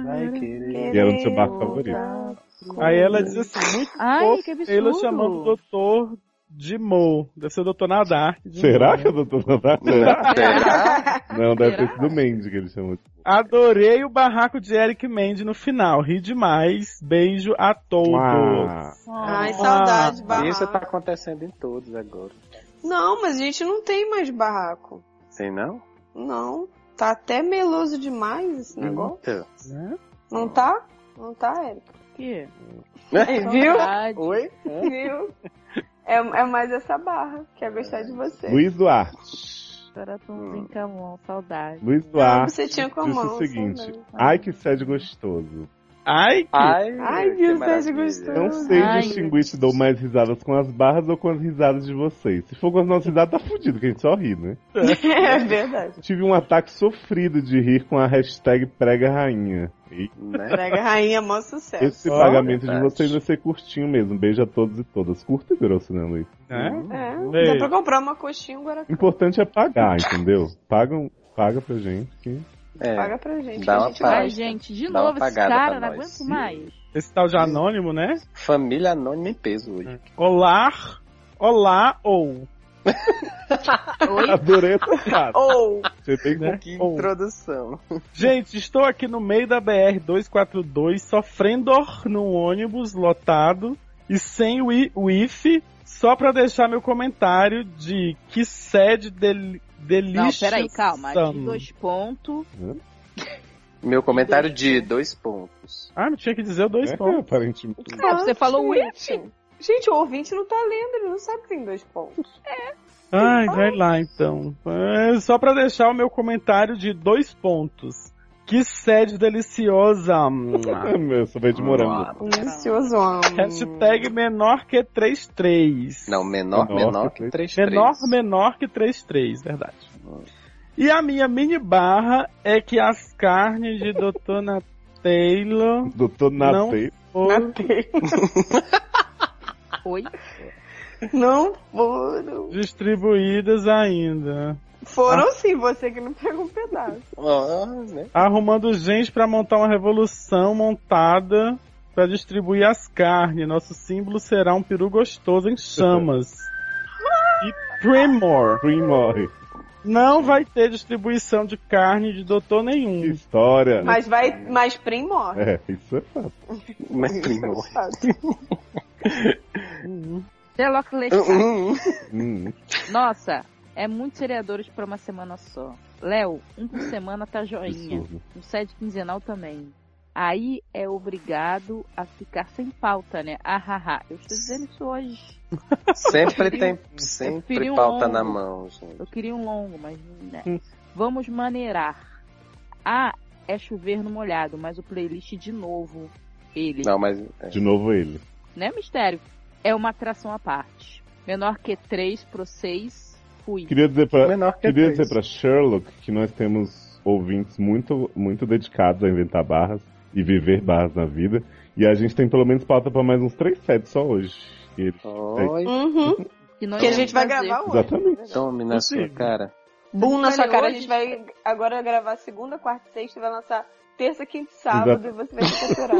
Speaker 7: vai querer.
Speaker 1: E era no seu barco favorito.
Speaker 3: Aí ela diz assim, muito
Speaker 4: Ai, absurdo.
Speaker 3: Taylor chamando o doutor de Mo. Deve ser o Dr. Nadar.
Speaker 1: Será
Speaker 3: Mo.
Speaker 1: que é o Dr. Nadar?
Speaker 7: Será?
Speaker 1: Não, deve ter
Speaker 4: Será?
Speaker 1: sido Mandy que ele chamou.
Speaker 3: Adorei o barraco de Eric Mendes no final. Ri demais. Beijo a todos.
Speaker 1: Ah,
Speaker 2: Ai,
Speaker 3: Ah,
Speaker 2: saudade, barraco.
Speaker 7: Isso tá acontecendo em todos agora.
Speaker 2: Não, mas a gente não tem mais barraco.
Speaker 7: Sei não?
Speaker 2: Não. Tá até meloso demais esse negócio.
Speaker 7: Então.
Speaker 3: Né?
Speaker 2: Não tá? Não tá, Érica?
Speaker 4: Que?
Speaker 2: Viu?
Speaker 4: Saudade.
Speaker 7: Oi?
Speaker 2: Viu? É, é mais essa barra, que é gostar de você.
Speaker 1: Luiz Duarte.
Speaker 4: Coraçãozinho a mão, saudade.
Speaker 1: Luiz
Speaker 2: Não,
Speaker 1: Duarte
Speaker 2: você tinha com a
Speaker 1: disse
Speaker 2: mão.
Speaker 1: o seguinte:
Speaker 2: saudade.
Speaker 1: Ai, que sede gostoso.
Speaker 3: Ai, que...
Speaker 7: Ai,
Speaker 2: Ai,
Speaker 7: que
Speaker 2: que sede
Speaker 7: maravilha.
Speaker 2: gostoso.
Speaker 1: Não sei
Speaker 4: Ai,
Speaker 1: distinguir se dou mais risadas com as barras ou com as risadas de vocês. Se for com as nossas risadas, tá fudido, que a gente só ri, né?
Speaker 2: É verdade.
Speaker 1: Tive um ataque sofrido de rir com a hashtag prega rainha.
Speaker 7: Né?
Speaker 2: Prega Rainha, mó sucesso.
Speaker 1: esse
Speaker 3: Ó,
Speaker 1: pagamento de
Speaker 7: verdade.
Speaker 1: vocês vai ser curtinho mesmo. Beijo a todos e todas. Curto e grosso, né, Luiz?
Speaker 3: né?
Speaker 2: É,
Speaker 3: Beijo.
Speaker 2: dá pra comprar uma coxinha um Guaracá.
Speaker 1: Importante é pagar, entendeu? Pagam, paga pra gente. Que...
Speaker 7: É.
Speaker 2: Paga pra gente.
Speaker 7: Dá
Speaker 2: que a
Speaker 7: uma
Speaker 2: gente
Speaker 7: paga.
Speaker 4: Ai,
Speaker 2: gosta.
Speaker 4: gente, de
Speaker 7: Dá uma
Speaker 4: novo esse cara, não aguento mais.
Speaker 3: Esse tal de anônimo, né?
Speaker 7: Família anônima em peso hoje.
Speaker 3: Olá, olá ou.
Speaker 4: Oi?
Speaker 1: Adorei essa frase.
Speaker 2: Ou,
Speaker 1: Você tem
Speaker 3: Né?
Speaker 7: Que
Speaker 3: Ou.
Speaker 7: introdução.
Speaker 3: Gente, estou aqui no meio da BR 242, sofrendo num ônibus lotado e sem wi- wifi, só pra deixar meu comentário de que sede del delícia.
Speaker 4: Não, peraí, calma. De dois pontos.
Speaker 7: Meu comentário de dois pontos.
Speaker 3: Ah, não tinha que dizer o dois
Speaker 1: É,
Speaker 3: pontos.
Speaker 1: aparentemente.
Speaker 4: Ah, você falou wifi?
Speaker 2: Gente, o ouvinte não tá lendo, ele não sabe que tem dois pontos.
Speaker 3: Ai, vai lá então. É, só pra deixar o meu comentário de dois pontos. Que sede deliciosa.
Speaker 1: Ah, meu, sorvete de morango.
Speaker 2: Delicioso.
Speaker 3: Hashtag menor que 33.
Speaker 7: Não, menor,
Speaker 1: Menor
Speaker 7: menor,
Speaker 1: que
Speaker 7: que 3
Speaker 3: Menor, menor que 33, verdade. E a minha mini barra é que as carnes de Dona Taylor Não.
Speaker 1: Natei.
Speaker 3: foram
Speaker 4: Oi?
Speaker 2: Não foram.
Speaker 3: distribuídas ainda.
Speaker 2: Foram sim, você que não pegou um pedaço.
Speaker 7: né?
Speaker 3: Arrumando gente pra montar uma revolução montada pra distribuir as carnes. Nosso símbolo será um peru gostoso em chamas. E Primor.
Speaker 1: Primor.
Speaker 3: Não vai ter distribuição de carne de doutor
Speaker 1: Que
Speaker 3: nenhum.
Speaker 1: história.
Speaker 2: Mas vai, mas Prim morre.
Speaker 1: É, isso é fato.
Speaker 7: Mas
Speaker 2: Isso
Speaker 7: primo.
Speaker 2: fato.
Speaker 4: Sherlock Lestat.
Speaker 7: Hum,
Speaker 1: Hum.
Speaker 4: Nossa, é muitos seriadores pra uma semana só. Léo, um por semana tá joinha. Um sede quinzenal também. Aí é obrigado a ficar sem pauta, né? Ahaha. Eu estou dizendo isso hoje.
Speaker 7: Sempre tem
Speaker 4: preferi
Speaker 7: sempre
Speaker 4: um
Speaker 7: pauta
Speaker 4: longo.
Speaker 7: na mão, gente.
Speaker 4: Eu queria um longo, mas né. Vamos maneirar. Ah, é chover no molhado, mas o playlist de novo. Ele.
Speaker 7: Não, mas. é.
Speaker 1: De novo ele.
Speaker 4: Né, mistério? É uma atração à parte. Menor que 3 pro 6, fui.
Speaker 1: Queria dizer pra,
Speaker 7: Menor que
Speaker 1: queria dizer pra Sherlock que nós temos ouvintes muito, muito dedicados a inventar barras e viver barras na vida. E a gente tem pelo menos pauta pra mais uns três sets só hoje. E
Speaker 2: Uhum.
Speaker 4: Que, nós
Speaker 2: Que a gente vai
Speaker 4: fazer.
Speaker 2: gravar hoje.
Speaker 1: Exatamente.
Speaker 7: tome na sua
Speaker 3: Possível.
Speaker 7: cara.
Speaker 2: Boom na sua cara. A
Speaker 4: hoje-
Speaker 2: gente vai agora gravar segunda, quarta e sexta. Vai lançar terça, quinta e sábado. E você vai se capturar.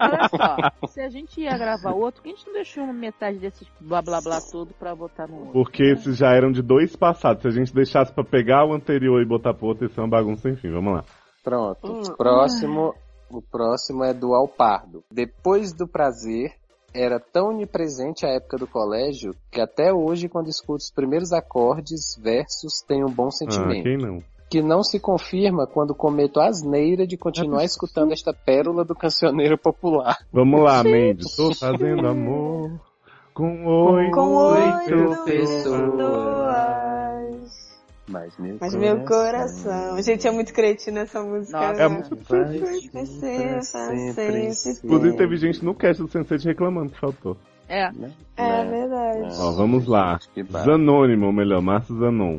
Speaker 4: Olha só, se a gente ia gravar outro, por que a gente não deixou metade desses blá blá blá todo pra botar no outro?
Speaker 1: Porque esses já eram de dois passados. Se a gente deixasse pra pegar o anterior e botar pro outro, isso é uma bagunça, enfim. Vamos lá.
Speaker 7: Pronto.
Speaker 2: Hum.
Speaker 7: Próximo. O próximo é do Alpardo. Depois do prazer, era tão onipresente a época do colégio que até hoje, quando escuto os primeiros acordes, versos, tenho um bom
Speaker 1: Ah,
Speaker 7: sentimento.
Speaker 1: quem não?
Speaker 7: Que não se confirma quando cometo a asneira de continuar escutando esta pérola do cancioneiro popular.
Speaker 1: Vamos lá, Mandy. Tô fazendo amor com oito,
Speaker 2: Com oito
Speaker 1: pessoas.
Speaker 2: pessoas.
Speaker 7: Mas meu
Speaker 2: Mas meu coração. Gente, é muito cretina essa música.
Speaker 4: Nossa,
Speaker 2: né?
Speaker 1: é muito. Inclusive teve gente no cast do Sense8 reclamando que faltou.
Speaker 4: É,
Speaker 2: É verdade.
Speaker 1: Ó, vamos lá. Zanônimo, ou melhor, Márcio Zanon.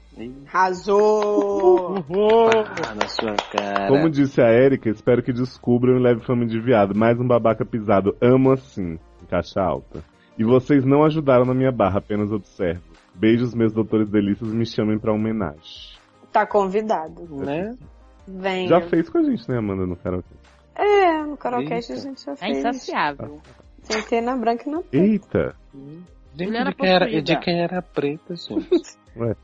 Speaker 2: Arrasou!
Speaker 7: Ah, na sua cara.
Speaker 1: Como disse a Erika, espero que descubram e leve fama de viado. Mais um babaca pisado. Amo assim. Em caixa alta. E vocês não ajudaram na minha barra, apenas observo. Beijos, meus doutores delícias, me chamem pra homenagem.
Speaker 2: Tá convidado.
Speaker 7: Né?
Speaker 2: Venha.
Speaker 1: Já fez com a gente, né, Amanda, no karaokê?
Speaker 2: É, no Karaokast a gente já
Speaker 4: É
Speaker 2: fez.
Speaker 4: insaciável.
Speaker 2: Sentei na branca e na
Speaker 1: Eita!
Speaker 7: De,
Speaker 4: Juliana
Speaker 7: de, quem era, de quem era preta, gente.
Speaker 1: Ué.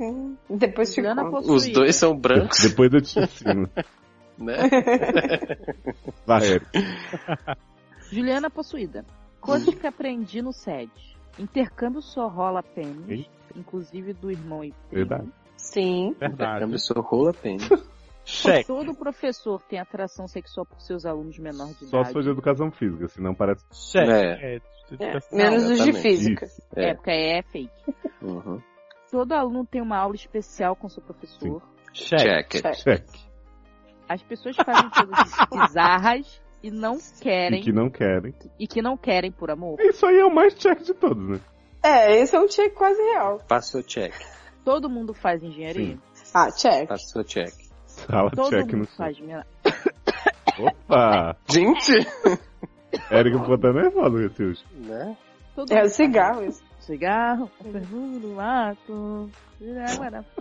Speaker 2: Hum, Depois
Speaker 4: possuída.
Speaker 7: Os dois são brancos,
Speaker 1: Depois eu te ensino.
Speaker 7: né?
Speaker 1: Vai, Erika.
Speaker 4: Juliana possuída. Coisas que aprendi no SED. Intercâmbio só rola pênis, inclusive do irmão e primo.
Speaker 1: Verdade.
Speaker 2: Sim.
Speaker 3: Verdade.
Speaker 7: Câmbio sou rola pênis.
Speaker 3: Cheque.
Speaker 4: Todo professor tem atração sexual por seus alunos menores de
Speaker 1: Só
Speaker 4: idade.
Speaker 1: se for de educação física, senão parece.
Speaker 3: Cheque.
Speaker 7: É.
Speaker 3: É,
Speaker 2: É, menos os de física.
Speaker 1: Isso.
Speaker 4: É,
Speaker 7: É.
Speaker 4: porque é fake.
Speaker 7: Uhum.
Speaker 4: Todo aluno tem uma aula especial com seu professor.
Speaker 3: Cheque.
Speaker 7: Check.
Speaker 1: Cheque.
Speaker 4: As pessoas fazem coisas bizarras e não
Speaker 1: E
Speaker 4: querem
Speaker 1: que não querem.
Speaker 4: e que não querem por amor.
Speaker 1: Isso aí é o mais cheque de todos, né?
Speaker 2: É, esse é um check quase real.
Speaker 7: Passou check.
Speaker 4: Todo mundo faz engenharia.
Speaker 2: Ah, check.
Speaker 7: Passou check.
Speaker 1: Sala
Speaker 4: Todo
Speaker 1: no
Speaker 4: mundo faz minha...
Speaker 1: Opa!
Speaker 7: Gente!
Speaker 1: Até nervosa com esse último.
Speaker 7: Né?
Speaker 4: Todo
Speaker 2: É o cigarro isso.
Speaker 4: Cigarro, perfume do mato, água da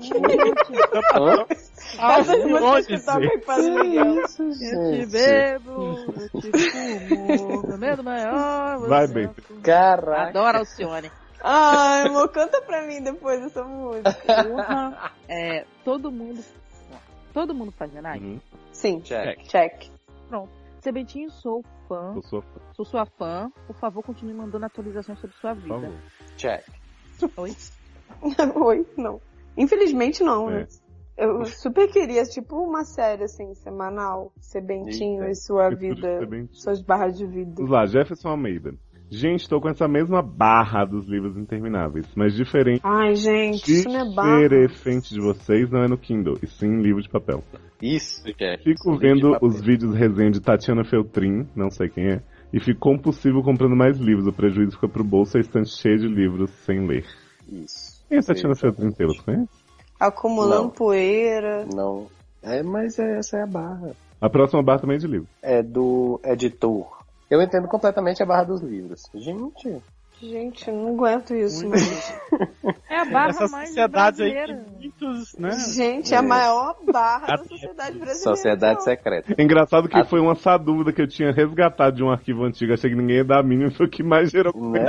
Speaker 4: fonte.
Speaker 2: Em Padre Miguel.
Speaker 4: Eu te bebo, eu te fumo, meu medo maior.
Speaker 1: Vai,
Speaker 4: você
Speaker 1: bem.
Speaker 7: Caraca.
Speaker 4: Adoro Alcione.
Speaker 2: Ai, amor, canta pra mim depois essa música.
Speaker 4: Porra, é, todo mundo. Todo mundo faz homenagem?
Speaker 1: Uhum.
Speaker 2: Sim,
Speaker 7: Check.
Speaker 2: check.
Speaker 4: Sebentinho, sou fã,
Speaker 1: sou fã,
Speaker 4: sou sua fã. Por favor, continue mandando atualizações sobre sua vida.
Speaker 1: favor.
Speaker 7: Check.
Speaker 4: Oi?
Speaker 2: Oi, não. Infelizmente não,
Speaker 1: É.
Speaker 2: né? Eu super queria, tipo, uma série assim, semanal. Sebentinho
Speaker 7: Eita.
Speaker 2: e sua
Speaker 1: E
Speaker 2: vida.
Speaker 1: Sebentinho.
Speaker 2: Suas barras de vida.
Speaker 1: Vamos lá, Jefferson Almeida. Gente, estou com essa mesma barra dos livros intermináveis, mas diferente.
Speaker 2: Ai, gente, isso não é barra.
Speaker 1: Diferente de vocês, não é no Kindle, e sim em livro de papel.
Speaker 7: Isso, check.
Speaker 1: Fico
Speaker 7: Livro de
Speaker 1: vendo os vídeos resenha de Tatiana Feltrin, não sei quem é, e fico compulsivo comprando mais livros. O prejuízo fica pro bolso e a estante cheia de livros sem ler.
Speaker 7: Isso.
Speaker 1: Quem é a Tatiana Feltrin? Você conhece?
Speaker 2: Acumulando
Speaker 7: Não.
Speaker 2: poeira.
Speaker 7: Não. É, mas é- essa é a barra.
Speaker 1: A próxima barra também é de livro.
Speaker 7: É do editor. Eu entendo completamente a barra dos livros. Gente,
Speaker 2: Gente, eu não aguento isso, mas...
Speaker 4: É a barra
Speaker 3: Essa
Speaker 4: mais
Speaker 3: sociedade aí
Speaker 4: brasileira.
Speaker 3: tem muitos, né?
Speaker 2: Gente, a maior barra da sociedade brasileira.
Speaker 7: sociedade secreta.
Speaker 1: É engraçado que foi uma essa dúvida que eu tinha resgatado de um arquivo antigo. Achei que ninguém ia dar a mínima, foi o que mais gerou
Speaker 7: Né?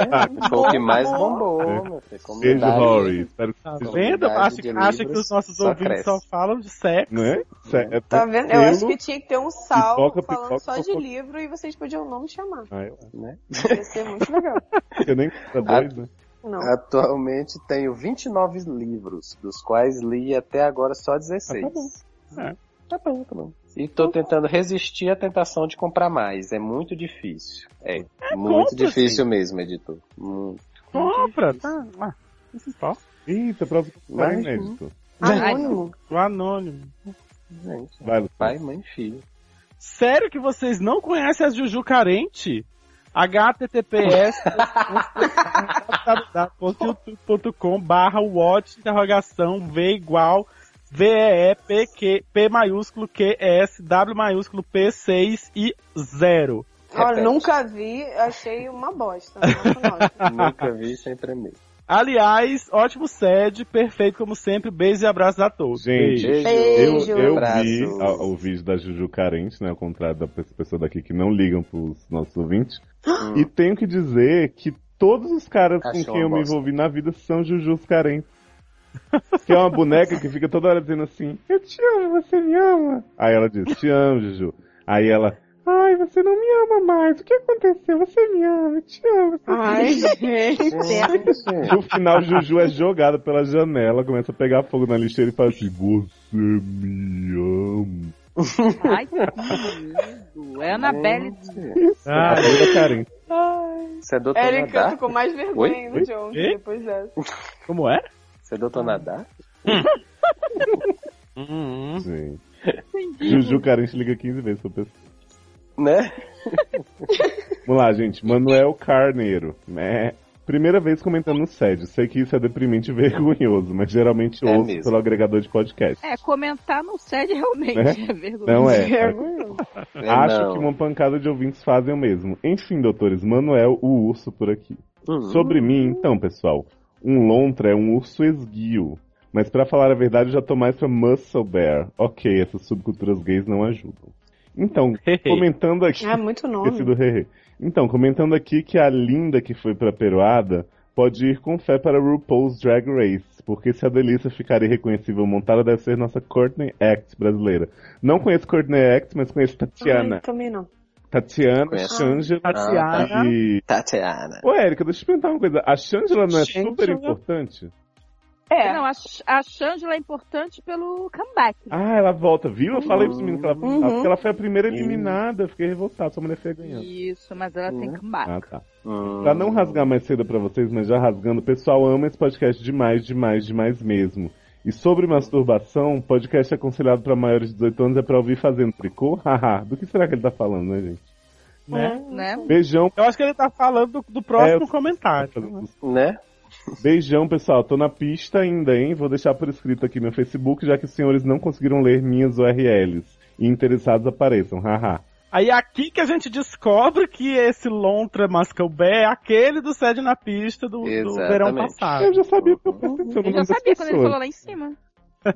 Speaker 7: Foi o que mais
Speaker 2: Bombou.
Speaker 1: É.
Speaker 7: meu filho.
Speaker 1: Rory. Espero que vocês
Speaker 3: vendo? Acha,
Speaker 7: de
Speaker 3: acha que os nossos
Speaker 7: só
Speaker 3: ouvintes
Speaker 7: cresce.
Speaker 3: só falam de sexo.
Speaker 1: Não é? É
Speaker 2: Tá vendo? Eu acho que tinha que ter um salvo
Speaker 1: Pipoca,
Speaker 2: falando
Speaker 1: pipoca,
Speaker 2: só de
Speaker 1: pipoca.
Speaker 2: livro e vocês podiam não me chamar.
Speaker 1: Ah, eu
Speaker 7: Né?
Speaker 2: Ia ser muito legal.
Speaker 1: Nem tá doido, né?
Speaker 2: Não.
Speaker 7: Atualmente tenho 29 livros, dos quais li até agora só 16.
Speaker 1: Ah, tá bom. É.
Speaker 7: Tá bom, tá bom. E tô tentando resistir à tentação de comprar mais. É muito difícil. É, muito
Speaker 3: compra,
Speaker 7: difícil mesmo, editor. Muito.
Speaker 3: Compra, tá? Ah, importa.
Speaker 1: Eita, próximo comentário inédito.
Speaker 2: Anônimo.
Speaker 3: O anônimo.
Speaker 7: Gente,
Speaker 1: Vai,
Speaker 7: pai, mãe, filho.
Speaker 3: Sério que vocês não conhecem a Juju Carente? Https www.youtube.com barra watch interrogação V igual V-E-E-P-Q P maiúsculo Q-S W maiúsculo P6 e 0.
Speaker 2: Olha, nunca vi, achei uma bosta.
Speaker 7: Nunca vi sem tremer.
Speaker 3: Aliás, ótimo sede, perfeito como sempre. Beijos e abraços a todos.
Speaker 1: Gente,
Speaker 3: Beijo.
Speaker 1: Eu,
Speaker 2: Beijo.
Speaker 1: eu
Speaker 7: Abraço.
Speaker 1: vi a- o vídeo da Juju Carente, né? Ao contrário da pe- pessoa daqui que não ligam pros nossos ouvintes.
Speaker 7: Hum.
Speaker 1: E tenho que dizer que todos os caras
Speaker 7: Achou
Speaker 1: com quem eu me
Speaker 7: bosta.
Speaker 1: envolvi na vida são Jujus Carentes. que é uma boneca que fica toda hora dizendo assim, eu te amo, você me ama. Aí ela diz, te amo, Juju. Aí ela, ai, você não me ama mais. O que aconteceu? Você me ama, eu te amo. Você
Speaker 2: Ai, gente.
Speaker 1: No final, Juju é jogada pela janela, começa a pegar fogo na lixeira e fala assim: Você me ama.
Speaker 4: Ai, que medo. É Anabelle.
Speaker 3: Ah,
Speaker 1: vida carente.
Speaker 7: Você é doutor
Speaker 2: Érica
Speaker 7: Nadar?
Speaker 2: ficou mais vergonha
Speaker 7: Oi?
Speaker 2: ainda
Speaker 1: Oi?
Speaker 2: de ontem,
Speaker 3: Oi?
Speaker 2: depois dessa.
Speaker 3: como é?
Speaker 7: Você é doutor Nadar?
Speaker 3: Hum,
Speaker 1: Gente. Juju carente liga 15 vezes pra pessoa.
Speaker 7: Né?
Speaker 1: Vamos lá, gente. Manuel Carneiro, né? Primeira vez comentando no SED. Sei que isso é deprimente e vergonhoso, mas geralmente
Speaker 7: É
Speaker 1: ouço
Speaker 7: mesmo.
Speaker 1: pelo agregador de podcast.
Speaker 4: É, comentar no SED realmente
Speaker 1: É?
Speaker 4: é vergonhoso.
Speaker 1: Não é.
Speaker 7: É,
Speaker 1: Acho
Speaker 7: não.
Speaker 1: que uma pancada de ouvintes fazem o mesmo. Enfim, doutores, Manuel, o urso por aqui.
Speaker 7: Uhum.
Speaker 1: Sobre mim, então, pessoal. Um lontra é um urso esguio. Mas pra falar a verdade, eu já tô mais pra muscle bear. Ok, essas subculturas gays não ajudam. Então, comentando aqui...
Speaker 2: Ah, muito nome.
Speaker 1: do. Então, comentando aqui que a linda que foi pra Peruada pode ir com fé para RuPaul's Drag Race, porque se a delícia ficar irreconhecível montada, deve ser nossa Courtney Act brasileira. Não conheço Courtney Act, mas conheço Tatiana.
Speaker 2: Ai, também não.
Speaker 1: Tatiana. Shangela
Speaker 3: Tatiana.
Speaker 1: e...
Speaker 7: Tatiana.
Speaker 1: Ô, Érica, deixa eu te perguntar uma coisa. A Shangela não é
Speaker 2: Shangela.
Speaker 1: super importante?
Speaker 2: É.
Speaker 4: Não, a, a Shangela é importante pelo comeback.
Speaker 1: Ah, ela volta, viu? Eu falei pros meninos que ela voltava,
Speaker 2: Uhum.
Speaker 1: porque ela foi a primeira eliminada. Eu fiquei revoltado, sua mulher foi ganhando.
Speaker 4: Isso, mas ela tem comeback.
Speaker 1: Ah, tá.
Speaker 7: Hum.
Speaker 1: Pra não rasgar mais cedo pra vocês, mas já rasgando, o pessoal ama esse podcast demais, demais, demais mesmo. E sobre masturbação, podcast aconselhado pra maiores de 18 anos é pra ouvir fazendo tricô? Haha, do que será que ele tá falando, né, gente?
Speaker 3: né?
Speaker 4: Né?
Speaker 1: Beijão.
Speaker 3: Eu acho que ele tá falando do, do próximo
Speaker 1: É,
Speaker 3: comentário.
Speaker 7: Né?
Speaker 1: Beijão, pessoal. Tô na pista ainda, hein? Vou deixar por escrito aqui meu Facebook, já que os senhores não conseguiram ler minhas URLs. E interessados apareçam, haha.
Speaker 3: Aí é aqui que a gente descobre que esse Lontra Mascalbé é aquele do sede na pista do, do verão passado.
Speaker 1: Eu já sabia porque eu
Speaker 4: Eu já sabia quando ele falou lá em cima.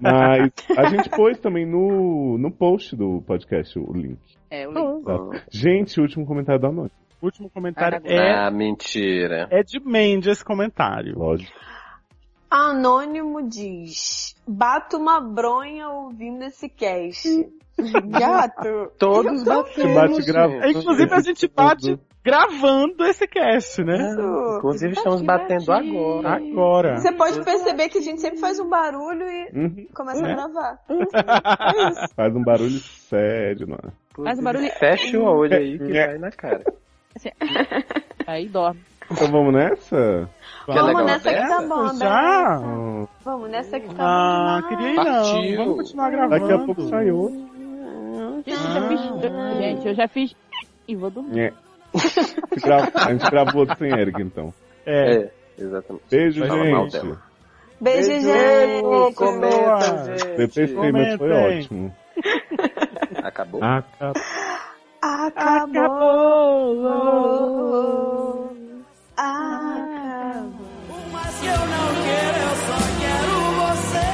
Speaker 1: Mas a gente pôs também no, no post do podcast o link.
Speaker 4: É, o link.
Speaker 1: Tá? Gente, último comentário da noite.
Speaker 3: O último comentário
Speaker 4: Ah,
Speaker 3: é,
Speaker 7: Ah, mentira.
Speaker 3: é de Mandy esse comentário.
Speaker 1: Lógico.
Speaker 2: Anônimo diz: Bato uma bronha ouvindo esse cast. Gato.
Speaker 7: Todos batemos.
Speaker 1: bate grava.
Speaker 3: Inclusive a gente bate gravando esse cast, né?
Speaker 7: É, Inclusive estamos batendo agora.
Speaker 3: Agora.
Speaker 2: Você pode perceber que a gente sempre faz um barulho e
Speaker 1: Uhum.
Speaker 2: começa a gravar.
Speaker 1: Faz um barulho sério, mano.
Speaker 4: Faz um barulho.
Speaker 7: Fecha o olho aí que
Speaker 1: É.
Speaker 7: vai na cara.
Speaker 4: Assim, aí dorme.
Speaker 1: Então vamos nessa?
Speaker 7: Quer
Speaker 2: Vamos
Speaker 7: legal
Speaker 2: nessa que tá
Speaker 7: dessa?
Speaker 2: bom,
Speaker 3: Já?
Speaker 2: Bessa.
Speaker 1: Ah,
Speaker 2: Vamos nessa que tá
Speaker 3: Ah,
Speaker 2: bom.
Speaker 3: queria ir
Speaker 7: Partiu.
Speaker 3: não. Vamos continuar gravando.
Speaker 1: Daqui a pouco sai outro.
Speaker 4: Gente, eu já fiz. Gente, eu já fiz. E vou dormir.
Speaker 1: É. A gente grava outro sem Eric, então.
Speaker 3: É.
Speaker 7: É, exatamente.
Speaker 1: Beijo,
Speaker 7: mal
Speaker 1: gente.
Speaker 2: Beijo,
Speaker 3: Beijo,
Speaker 2: gente.
Speaker 3: comenta,
Speaker 1: Detestei, mas foi ótimo.
Speaker 7: Acabou.
Speaker 1: Acabou.
Speaker 2: Acabou. Acabou.
Speaker 6: Mas que eu não quero, eu só quero você.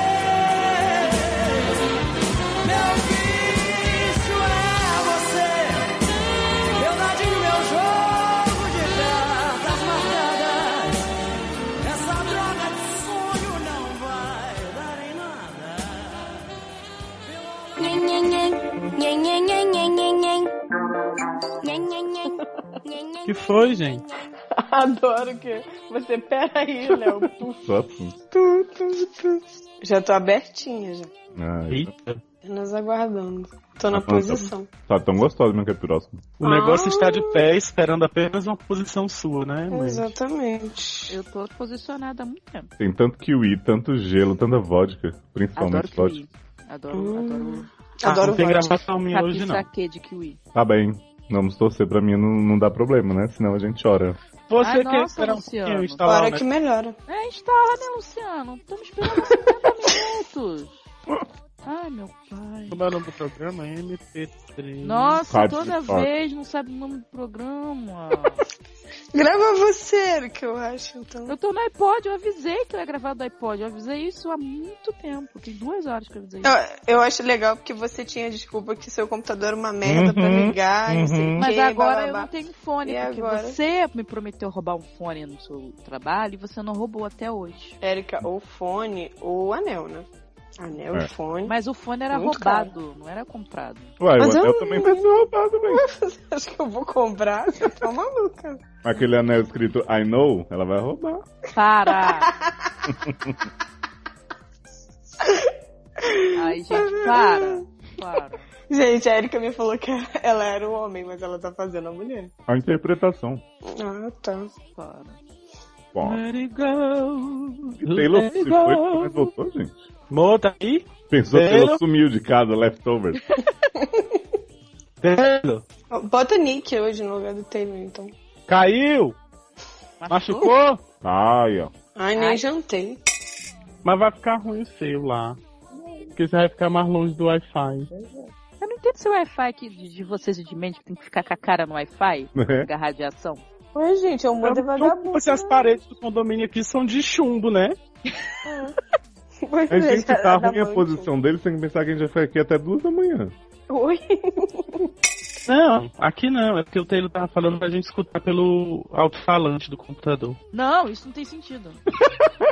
Speaker 6: Meu vício é você. Eu nadinho meu jogo de cartas marcadas. Essa droga de sonho não vai dar em nada.
Speaker 8: Nhen. Nhen, nhen, nhen,
Speaker 3: que foi, gente?
Speaker 2: Adoro que você. Pera aí, Léo. Tu,
Speaker 1: Só
Speaker 2: tu, tu, tu. Já tô abertinha já.
Speaker 1: Ai,
Speaker 3: Eita.
Speaker 2: Apenas aguardando. Tô na
Speaker 1: Ah, tá.
Speaker 2: posição.
Speaker 1: tá tão gostoso meu que é próximo.
Speaker 3: O negócio
Speaker 2: Ah.
Speaker 3: está de pé esperando apenas uma posição sua, né, mãe?
Speaker 2: Exatamente.
Speaker 4: Eu tô posicionada há muito tempo.
Speaker 1: Tem tanto kiwi, tanto gelo, tanta vodka.
Speaker 4: Adoro
Speaker 1: Principalmente
Speaker 4: kiwi.
Speaker 1: vodka.
Speaker 4: Adoro,
Speaker 2: Hum.
Speaker 4: adoro.
Speaker 3: Ah,
Speaker 2: Adoro
Speaker 3: não tem
Speaker 2: vodka.
Speaker 3: gravação minha hoje, não.
Speaker 4: saque de kiwi.
Speaker 1: Tá bem. Vamos torcer pra mim, não, não dá problema, né? Senão a gente chora.
Speaker 3: Você
Speaker 4: Ai,
Speaker 3: quer
Speaker 4: nossa,
Speaker 3: esperar um
Speaker 4: Luciano.
Speaker 3: pouquinho instalar
Speaker 2: Hora
Speaker 3: o
Speaker 2: que melhora.
Speaker 4: É, instala, né, Luciano? Estamos esperando 50 minutos. Ai, meu pai.
Speaker 3: Como é o nome do programa? MP3.
Speaker 4: Nossa,
Speaker 1: Rádio
Speaker 4: toda vez não sabe o nome do programa.
Speaker 2: Grava você, que eu acho, então.
Speaker 4: Eu tô no iPod, eu avisei que eu ia gravar do iPod. Eu avisei isso há muito tempo. Tem duas horas que eu avisei isso.
Speaker 2: Eu, eu acho legal porque você tinha desculpa que seu computador era uma merda pra
Speaker 1: Uhum,
Speaker 2: ligar, não sei o
Speaker 1: uhum.
Speaker 4: Mas agora
Speaker 2: blá,
Speaker 4: eu
Speaker 2: blá,
Speaker 4: não tenho fone,
Speaker 2: E
Speaker 4: porque
Speaker 2: agora?
Speaker 4: você me prometeu roubar um fone no seu trabalho e você não roubou até hoje.
Speaker 2: blá. Érica, ou fone ou anel, né? Anel
Speaker 1: É.
Speaker 2: e fone.
Speaker 4: Mas o fone era
Speaker 2: Muito
Speaker 4: roubado, não era comprado.
Speaker 1: Ué,
Speaker 2: Mas
Speaker 1: o anel
Speaker 2: eu-
Speaker 1: também sendo roubado, velho.
Speaker 2: Acho que eu vou comprar, você tá maluca.
Speaker 1: Aquele anel escrito I know, ela vai roubar.
Speaker 4: Para! Ai, gente, para. Para.
Speaker 2: Gente, a Erika me falou que ela era o homem, mas ela tá fazendo a mulher.
Speaker 1: A interpretação.
Speaker 2: Ah, tá.
Speaker 4: para.
Speaker 1: Bom,
Speaker 3: Let it go.
Speaker 1: e Taylor
Speaker 3: let
Speaker 1: se
Speaker 3: it
Speaker 1: foi, voltou, gente.
Speaker 3: Mo, tá aí?
Speaker 1: Pensou que ela sumiu de casa, leftovers.
Speaker 3: Taylor.
Speaker 2: Bota Nick hoje no lugar do Taylor, então.
Speaker 3: Caiu! Machucou?
Speaker 1: Ai, ó.
Speaker 2: Ai, nem
Speaker 4: Ai.
Speaker 2: jantei.
Speaker 3: Mas vai ficar ruim o seu lá. Porque você vai ficar mais longe do Wi-Fi.
Speaker 4: Eu não entendo esse Wi-Fi aqui de, de vocês e de mente que tem que ficar com a cara no Wi-Fi,
Speaker 1: Né?
Speaker 4: pegar radiação.
Speaker 2: Ué, gente, é um mundo
Speaker 3: Eu-
Speaker 2: vagabundo.
Speaker 3: Porque as paredes do condomínio aqui são de chumbo, né?
Speaker 2: Pois
Speaker 1: A gente
Speaker 2: é,
Speaker 1: tá ruim a posição deles, tem que pensar que a gente vai ficar aqui até duas da manhã.
Speaker 2: Oi?
Speaker 3: Não, aqui não. É porque o Taylor tava falando pra gente escutar pelo alto-falante do computador.
Speaker 4: Não, isso não tem sentido.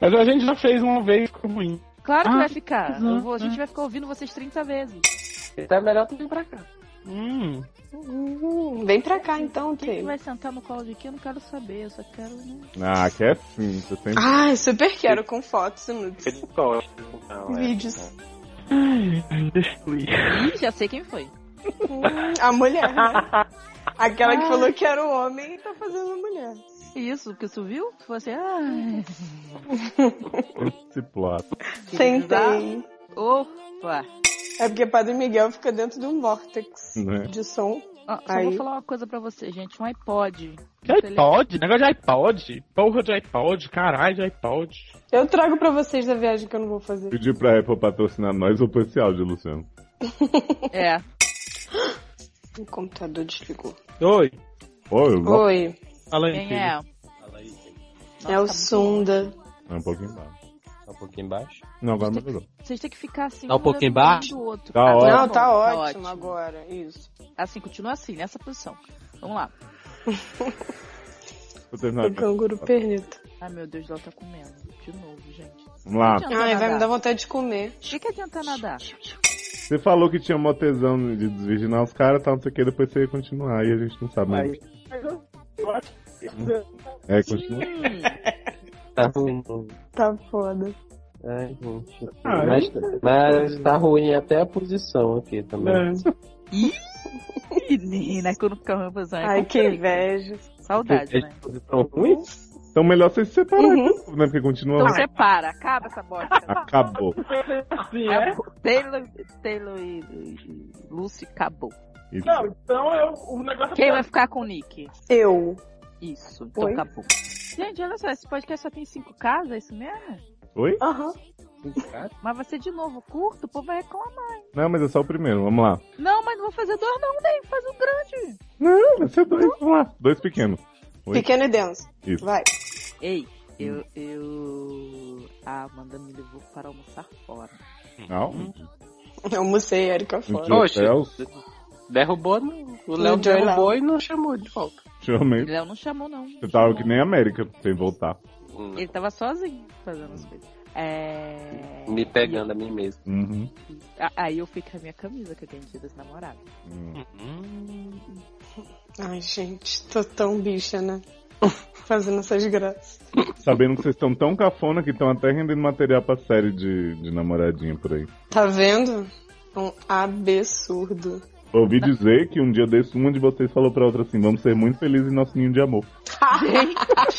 Speaker 3: Mas a gente já fez uma vez, ficou ruim.
Speaker 4: Claro que
Speaker 3: Ah,
Speaker 4: vai ficar. Vou- a gente
Speaker 3: uhum.
Speaker 4: vai ficar ouvindo vocês 30 vezes.
Speaker 7: Então é melhor tu vir pra cá.
Speaker 3: Hum.
Speaker 2: Hum, vem pra cá então,
Speaker 4: Quem que vai sentar no colo de quem? Eu não quero saber, eu só quero. né?
Speaker 1: Ah, que é sim, você tem.
Speaker 2: Ai, super quero com fotos e nudes.
Speaker 7: É.
Speaker 2: Vídeos.
Speaker 3: Ai.
Speaker 4: Ih, já sei quem foi.
Speaker 2: Hum, a mulher, né? Aquela que falou que era o homem e tá fazendo a mulher.
Speaker 4: Isso, porque tu viu? Tu falou assim, ah,
Speaker 1: Esse plot.
Speaker 2: Tentei.
Speaker 4: opa.
Speaker 2: É porque Padre Miguel fica dentro de um vórtex
Speaker 1: Né?
Speaker 2: de som.
Speaker 4: Ó, só
Speaker 2: Aí.
Speaker 4: vou falar uma coisa pra você, gente. Um iPod.
Speaker 3: De iPod? Negócio de iPod? Porra de iPod, caralho de iPod.
Speaker 2: Eu trago pra vocês da viagem que eu não vou fazer.
Speaker 1: Pedir pra Apple patrocinar nós ou pra esse áudio, Luciano.
Speaker 4: É.
Speaker 2: O computador desligou.
Speaker 3: Oi,
Speaker 1: Oi.
Speaker 2: Oi,
Speaker 3: fala aí.
Speaker 4: Quem
Speaker 3: filho.
Speaker 4: é?
Speaker 2: é o
Speaker 4: Nossa, tá muito
Speaker 2: Sunda.
Speaker 1: É um pouquinho embaixo.
Speaker 5: Tá um pouquinho embaixo.
Speaker 1: Não, agora melhorou.
Speaker 4: Vocês têm que ficar assim.
Speaker 5: Tá um
Speaker 4: um
Speaker 5: pouquinho baixo?
Speaker 4: do outro.
Speaker 1: Tá
Speaker 4: Ah,
Speaker 1: ótimo.
Speaker 2: Não,
Speaker 4: bom,
Speaker 2: tá ótimo agora. Isso.
Speaker 4: Assim, continua assim, nessa posição. Vamos lá.
Speaker 1: Vou terminar.
Speaker 2: O canguru pernito.
Speaker 4: Ai, meu Deus, ela tá comendo. De novo, gente.
Speaker 1: Vamos lá.
Speaker 2: Ai, vai me dar vontade de comer.
Speaker 4: O que, que adianta nadar?
Speaker 1: Você falou que tinha uma tesão de desvirginar os caras, tal, não sei o que, depois você ia continuar e a gente não sabe mais. É, continua.
Speaker 7: Tá ruim.
Speaker 2: Tá foda.
Speaker 7: Ai, gente.
Speaker 3: Ah,
Speaker 7: mas, mas tá ruim até a posição aqui também.
Speaker 3: É.
Speaker 4: menina, quando fica ruim, você vai
Speaker 2: Ai, que inveja.
Speaker 4: Saudade, né?
Speaker 7: Posição ruim?
Speaker 1: Então melhor você se separar,
Speaker 2: Uhum.
Speaker 1: né? Porque continua.
Speaker 4: Então separa, acaba essa bosta.
Speaker 1: Acabou.
Speaker 3: Assim, é?
Speaker 4: Taylor, Taylor e, e Lucy acabou.
Speaker 1: Isso.
Speaker 3: Não, então eu, o negócio
Speaker 4: Quem vai ficar com o Nick?
Speaker 2: Eu.
Speaker 4: Isso, então
Speaker 2: Oi?
Speaker 4: acabou. Gente, olha só, esse podcast só tem cinco casas, é isso mesmo?
Speaker 1: Oi?
Speaker 2: Aham.
Speaker 4: Mas vai ser de novo curto, o povo vai reclamar.
Speaker 1: Não, mas é só o primeiro, vamos lá.
Speaker 4: Não, mas não vou fazer dois não, nem faz um grande.
Speaker 1: Não, vai ser dois, vamos lá. Dois pequenos. Oi?
Speaker 2: Pequeno e denso.
Speaker 1: Isso.
Speaker 2: Vai.
Speaker 4: Ei, eu, eu... A Amanda me levou para almoçar fora.
Speaker 1: Não.
Speaker 2: Eu almocei, Erika fora.
Speaker 1: Celso,
Speaker 7: Derrubou, no- o Léo derrubou
Speaker 2: Lau.
Speaker 7: e não chamou de volta.
Speaker 1: Realmente.
Speaker 4: Léo não chamou, não.
Speaker 1: Você tava que nem a América, sem voltar.
Speaker 7: Hum,
Speaker 4: Ele tava sozinho fazendo as coisas. É...
Speaker 7: Me pegando a mim mesmo.
Speaker 1: Uhum.
Speaker 4: Aí eu fui com a minha camisa que eu ganhei das namoradas.
Speaker 1: Hum.
Speaker 2: Ai, gente, tô tão bicha, né? Fazendo essas graças.
Speaker 1: Sabendo que vocês estão tão cafona que estão até rendendo material pra série de, de namoradinha por aí.
Speaker 2: Tá vendo? Um absurdo.
Speaker 1: Ouvi dizer que um dia desse, uma de vocês falou pra outra assim: vamos ser muito felizes em nosso ninho de amor.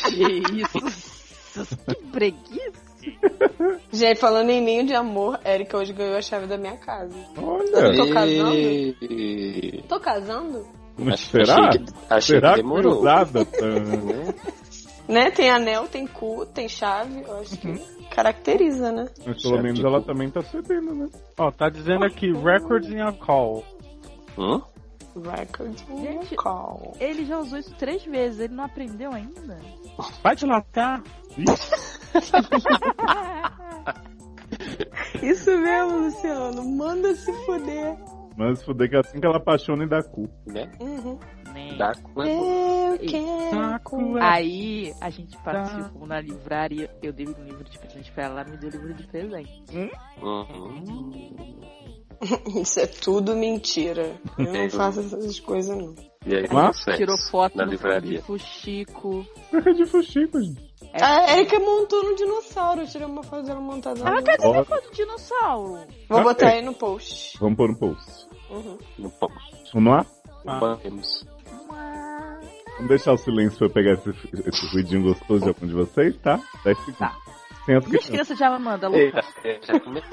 Speaker 4: que isso? Que preguiça.
Speaker 2: Gente, falando em ninho de amor, Erika hoje ganhou a chave da minha casa.
Speaker 1: Olha,
Speaker 2: Tô casando? Tô casando?
Speaker 1: mas
Speaker 7: Achei
Speaker 1: será?
Speaker 7: que- achei
Speaker 1: Será
Speaker 7: que
Speaker 1: que
Speaker 7: demorou.
Speaker 1: cruzada?
Speaker 2: Né? Tem anel, tem cu, tem chave. Eu acho que caracteriza, né?
Speaker 1: Mas pelo
Speaker 7: Chave
Speaker 1: menos ela
Speaker 7: cu.
Speaker 1: também tá cedendo, né?
Speaker 3: Ó, tá dizendo aqui, records in a call.
Speaker 7: Hum?
Speaker 2: Record
Speaker 4: Gente.
Speaker 2: call.
Speaker 4: Ele já usou isso três vezes, ele não aprendeu ainda?
Speaker 3: Vai te lascar.
Speaker 2: Isso mesmo, Luciano. Manda se fuder.
Speaker 1: Mas se fuder que é assim que ela apaixona e dá cu.
Speaker 7: Né?
Speaker 2: Uhum.
Speaker 4: Né?
Speaker 7: Dá cu é bom.
Speaker 2: Eu quero cu.
Speaker 4: Aí a gente participou na livraria, eu dei um livro de presente pra ela, ela me deu livro de presente.
Speaker 7: Uhum.
Speaker 2: Isso é tudo mentira. Eu não faço essas coisas, não.
Speaker 7: E aí,
Speaker 1: Mas
Speaker 4: Tirou foto
Speaker 7: na livraria.
Speaker 4: de fuxico.
Speaker 1: É de fuxico, gente.
Speaker 2: A Erika montou no dinossauro. Eu tirei uma foto dela montada
Speaker 4: Ah, cadê
Speaker 2: dinossauro.
Speaker 4: minha foto de dinossauro?
Speaker 2: Vou
Speaker 1: Ah,
Speaker 2: botar
Speaker 1: é.
Speaker 2: aí no post.
Speaker 1: Vamos pôr no post.
Speaker 2: Uhum.
Speaker 7: No post.
Speaker 1: Vamos lá?
Speaker 3: Ah.
Speaker 7: Vamos.
Speaker 1: Vamos deixar o silêncio pra eu pegar esse, esse ruidinho gostoso de algum de vocês, tá? 10 segundos.
Speaker 4: Tá.
Speaker 1: Sem as
Speaker 4: E as
Speaker 1: crianças.
Speaker 4: já mandam louca.
Speaker 7: Eita, é, já começou.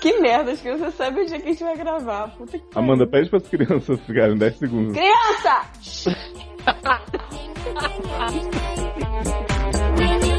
Speaker 2: Que merda, as crianças sabem o dia que a gente vai gravar. Puta que
Speaker 1: Amanda, pariu. pede para as crianças ficarem 10 segundos.
Speaker 2: Criança!